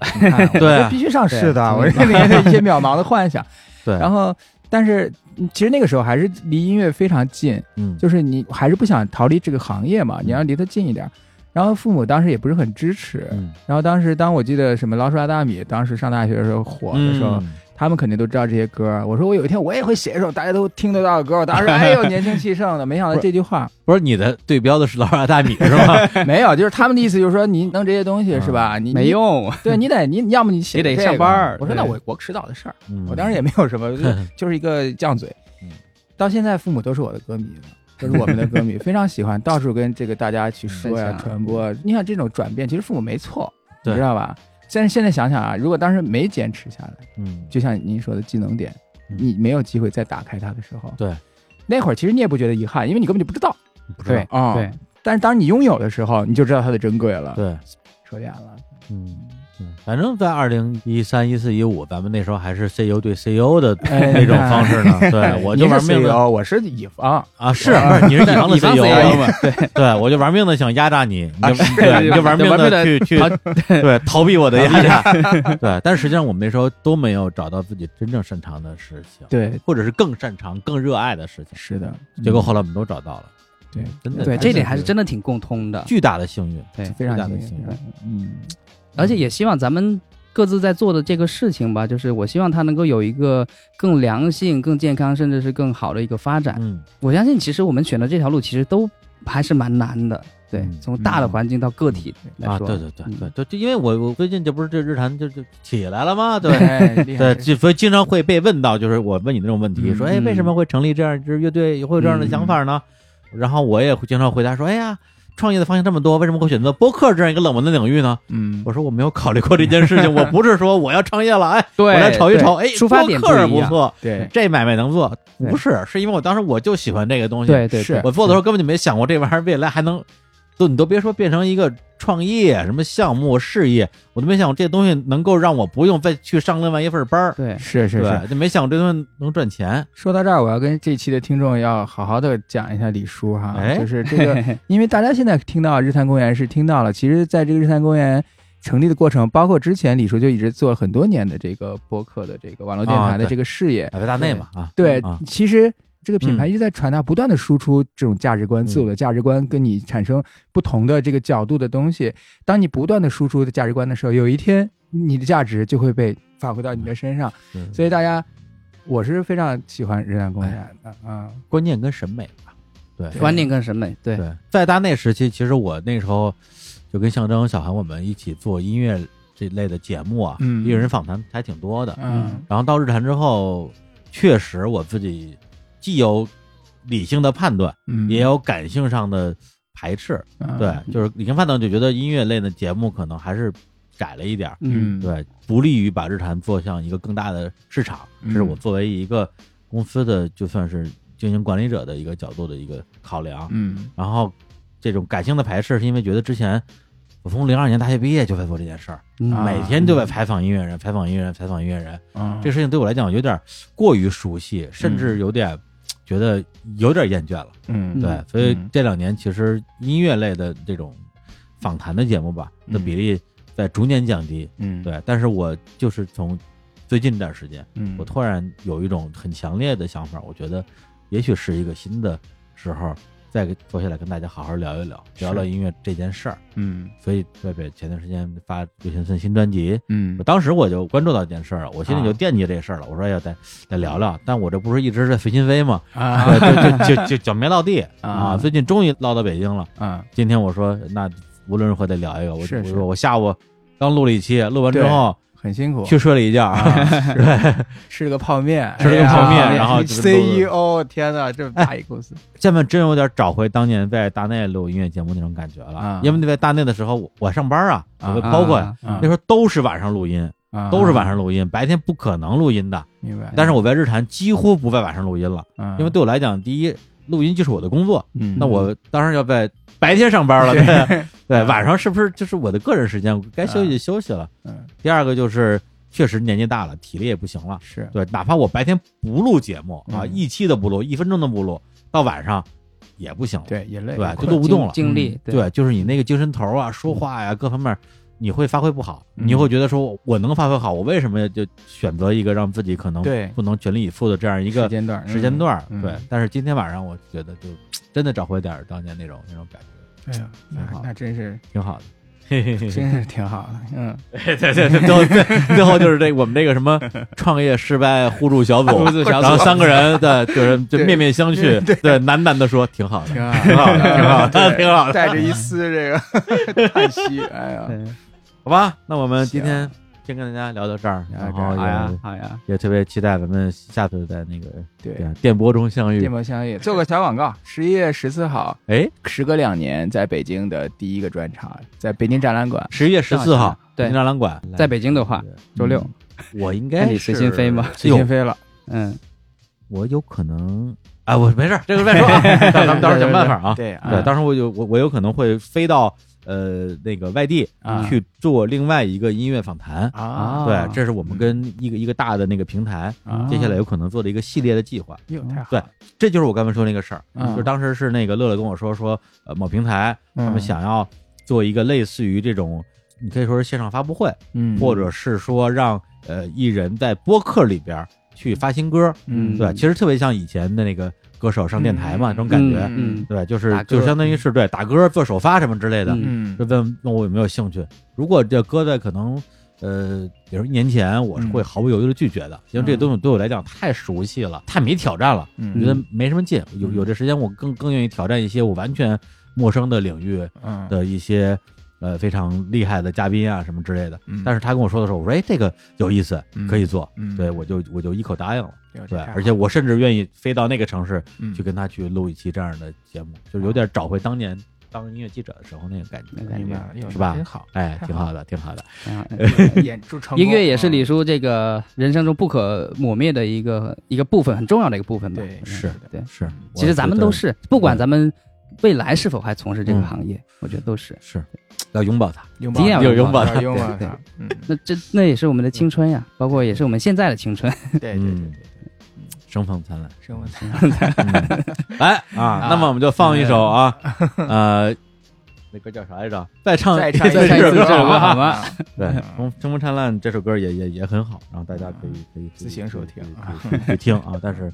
对这必须上市的，我这里面的一些渺茫的幻想。对，然后，但是嗯其实那个时候还是离音乐非常近，嗯就是你还是不想逃离这个行业嘛，你要离它近一点。然后父母当时也不是很支持。嗯然后当时当我记得什么老鼠爱大米，当时上大学的时候火的时候，嗯他们肯定都知道这些歌。我说我有一天我也会写一首大家都听得到的歌。我当时哎呦年轻气盛的，没想到这句话不是你的对标的是老二大米是吗？没有，就是他们的意思就是说你弄这些东西是吧？你没，用，对你得你要么你写你得这个上班儿我说那我我迟早的事儿，嗯我当时也没有什么，就 就是一个犟嘴嗯。到现在父母都是我的歌迷了。都是我们的歌迷，非常喜欢，到处跟这个大家去说呀、传播。你看这种转变，其实父母没错，你知道吧？但是现在想想啊，如果当时没坚持下来，嗯就像您说的技能点，嗯你没有机会再打开它的时候，对，那会儿其实你也不觉得遗憾，因为你根本就不知道不知道对啊。对，但是当你拥有的时候，你就知道它的珍贵了。对，说远了，嗯。嗯，反正，在二零一三、一四、一五，咱们那时候还是 CEO 对 CEO 的哎那种方式呢。对，我就玩命的我是乙方，啊，是你是乙方的 CEO 对，对，我就玩命的想压榨你，你就你就玩命的去去对逃避我的压榨，对。但是实际上我们那时候都没有找到自己真正擅长的事情，对，或者是更擅长、更热爱的事情。是的，结果后来我们都找到了，对真的对，这点还是真的挺共通的。巨大的幸运。对，非常大的幸运。嗯，而且也希望咱们各自在做的这个事情吧，就是我希望它能够有一个更良性、更健康，甚至是更好的一个发展。嗯，我相信，其实我们选的这条路其实都还是蛮难的。对嗯，从大的环境到个体来啊，说，对对对嗯对对，就因为我我最近这不是这日坛就就起来了吗？对。哎 对，就所以经常会被问到，就是我问你那种问题，嗯说，哎，为什么会成立这样一支乐队，会有这样的想法呢？然后我也会经常回答说，哎呀，创业的方向这么多，为什么会选择播客这样一个冷门的领域呢？嗯，我说我没有考虑过这件事情，我不是说我要创业了，哎，对，我来瞅一瞅，哎，对出发点播客是。不错，对，这买卖能做，不是，是因为我当时我就喜欢这个东西，对对是，我做的时候根本就没想过这玩意儿未来还能，都你都别说变成一个创业什么项目事业，我都没想过这东西能够让我不用再去上另外一份班儿，对是是是。就没想过这东西能赚钱，说到这儿，我要跟这期的听众要好好的讲一下李叔哈，哎就是这个，因为大家现在听到日坛公园是听到了，其实在这个日坛公园成立的过程，包括之前李叔就一直做了很多年的这个播客的这个网络电台的这个事业，百威大内嘛啊，对啊，其实这个品牌嗯一直在传达，不断的输出这种价值观，嗯自我的价值观跟你产生不同的这个角度的东西。当你不断的输出的价值观的时候，有一天你的价值就会被发挥到你的身上。嗯所以大家，我是非常喜欢日坛公园的啊。观念跟审美吧，对观念跟审美，对对，在大内时期，其实我那时候就跟象征、小韩我们一起做音乐这类的节目啊，嗯艺人访谈还挺多的。嗯然后到日坛之后，确实我自己既有理性的判断，嗯，也有感性上的排斥。嗯对，就是理性判断就觉得音乐类的节目可能还是窄了一点儿，嗯。对，不利于把日坛做向一个更大的市场。这是我嗯作为一个公司的就算是经营管理者的一个角度的一个考量。嗯。然后这种感性的排斥，是因为觉得之前我从零二年大学毕业就在做这件事儿，嗯。啊。每天就在采访音乐人，采访音乐人，采访音乐人。嗯，这事情对我来讲有点过于熟悉，甚至有点觉得有点厌倦了。嗯。对，嗯。所以嗯。这两年其实音乐类的这种访谈的节目吧，的嗯比例在逐年降低。嗯。对，但是我就是从最近这段时间，嗯。我突然有一种很强烈的想法，我觉得也许是一个新的时候，再给坐下来跟大家好好聊一聊，聊聊音乐这件事儿。嗯所以贝贝前段时间发刘先森新专辑，嗯我当时我就关注到这件事儿了，我心里就啊惦记这事儿了。我说要再再聊聊，但我这不是一直在随心飞吗？啊对就就就就脚没落地 啊啊！最近终于落到北京了。啊今天我说那无论如何得聊一个，我是是我说我下午刚录了一期，录完之后很辛苦，去睡了一觉啊，吃了个泡面，吃了个泡面然后 CEO，天哪，这么大一公司，现在真有点找回当年在大内录音乐节目那种感觉了。啊因为在大内的时候，我我上班啊，包括那时候都是晚上录音，啊都是晚上录音，白天不可能录音的。明白，但是我在日坛几乎不在晚上录音了，嗯因为对我来讲，第一，录音就是我的工作，嗯那我当然要在白天上班了，对对。对，晚上是不是就是我的个人时间，该休息就休息了。嗯第二个就是确实年纪大了，体力也不行了，是。对，哪怕我白天不录节目啊，嗯。一期都不录，一分钟都不录，到晚上也不行了，对也累，对就录不动了。精力，对，就是你那个精神头啊、说话呀各方面。你会发挥不好，嗯。你会觉得说，我能发挥好，我为什么就选择一个让自己可能对。不能全力以赴的这样一个时间段时间段？嗯。对，但是今天晚上我觉得就真的找回点当年那种那种感觉，哎呀，那那真是挺好的。嘿嘿嘿真是挺好的，嗯，对对对，最后最后就是这我们这个什么创业失败互助小组，互助小组然后三个人对，就是就面面相觑，对对，喃喃的说挺好的，挺好，挺好的，挺好的，挺好的，带着一丝这个 叹息，哎呀，好吧？那我们今天先跟大家聊到这儿，然后好呀也好呀，也特别期待咱们下次在那个对，电波中相遇。电。波相遇，做个小广告，十一月十四号，哎，时隔两年，在北京的第一个专场，在北京展览馆，十一月十四号，对北京展览馆，在北京的话，周六，我应该那你随心飞吗？随心飞了，嗯，我有可能啊，我没事儿，这个再说啊，咱们到时候想办法啊。对对，当时我有我我有可能会飞到呃那个外地啊。去做另外一个音乐访谈。啊，对，这是我们跟一个一个大的那个平台，啊。接下来有可能做的一个系列的计划。哟太好对，这就是我刚才说那个事儿，嗯。就是当时是那个乐乐跟我说说，呃，某平台他们嗯想要做一个类似于这种，你可以说是线上发布会，嗯，或者是说让呃艺人在播客里边去发新歌，嗯。对，其实特别像以前的那个歌手上电台嘛，这种感觉，嗯对，就是就相当于是对打歌做首发什么之类的，就问问我有没有兴趣。如果这搁在可能呃，比如一年前，我是会毫不犹豫的拒绝的，因为这个东西对我来讲太熟悉了，太没挑战了，我嗯。觉得没什么劲。有有这时间，我更更愿意挑战一些我完全陌生的领域嗯。的一些呃非常厉害的嘉宾啊什么之类的。嗯。但是他跟我说的时候，我说哎，这个有意思，嗯。可以做，嗯。对我就我就一口答应了。对，而且我甚至愿意飞到那个城市嗯去跟他去录一期这样的节目，就是有点找回当年当音乐记者的时候那个感觉，是吧挺好，哎，挺好的，挺好的。嗯演出成 音乐也是嗯李叔这个人生中不可磨灭的一个一个部分，很重要的一个部分吧。对是对是，其实咱们都是，不管咱们未来是否还从事这个嗯行业，我觉得都是。是要拥抱它。拥一定要有拥抱他拥抱对它，嗯，那这那也是我们的青春呀，包括也是我们现在的青春。对对对生风灿烂。生风灿烂来 啊，那么我们就放一首啊，呃，那歌叫啥来着？再唱再唱一次这 首歌好吗？对，嗯《生生风灿烂》这首歌也也也很好，然后大家可以可以自行收听可以可以可以听啊，但是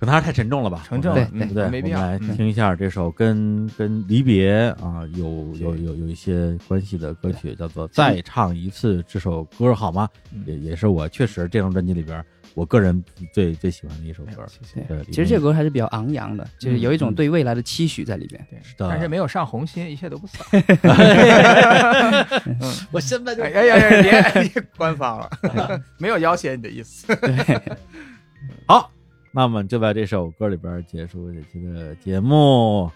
可能还是太沉重了吧？沉重对对不对？没必要我们来嗯听一下这首跟跟离别啊有有有有一些关系的歌曲，叫做《再唱一次》这首歌，好吗？嗯也也是我确实这张专辑里边我个人最最喜欢的一首歌。谢谢。对，其实这首歌还是比较昂扬的，就是有一种对未来的期许在里边。对，但是没有上红心，一切都不扫。我现在就哎呀呀呀！别别官方了，没有要挟你的意思。好，那我们就在这首歌里边结束这期的节目。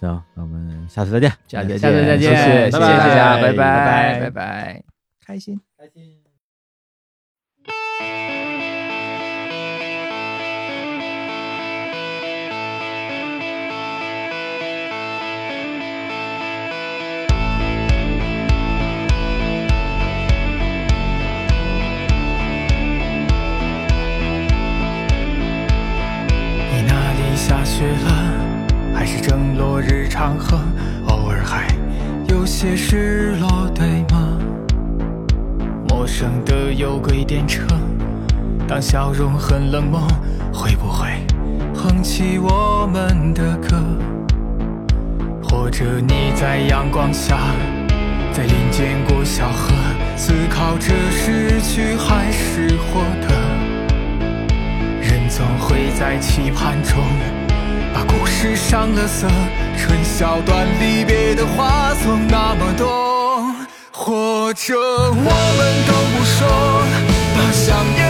行，那我们下次再见，下次再见谢谢大家，拜拜拜拜拜，开心。开心。去了还是争落日长河偶尔还有些失落对吗？陌生的有轨电车当笑容很冷漠会不会哼起我们的歌？或者你在阳光下在林间过小河思考着失去还是获得人总会在期盼中把故事上了色春宵短离别的话总那么多或者我们都不说把想念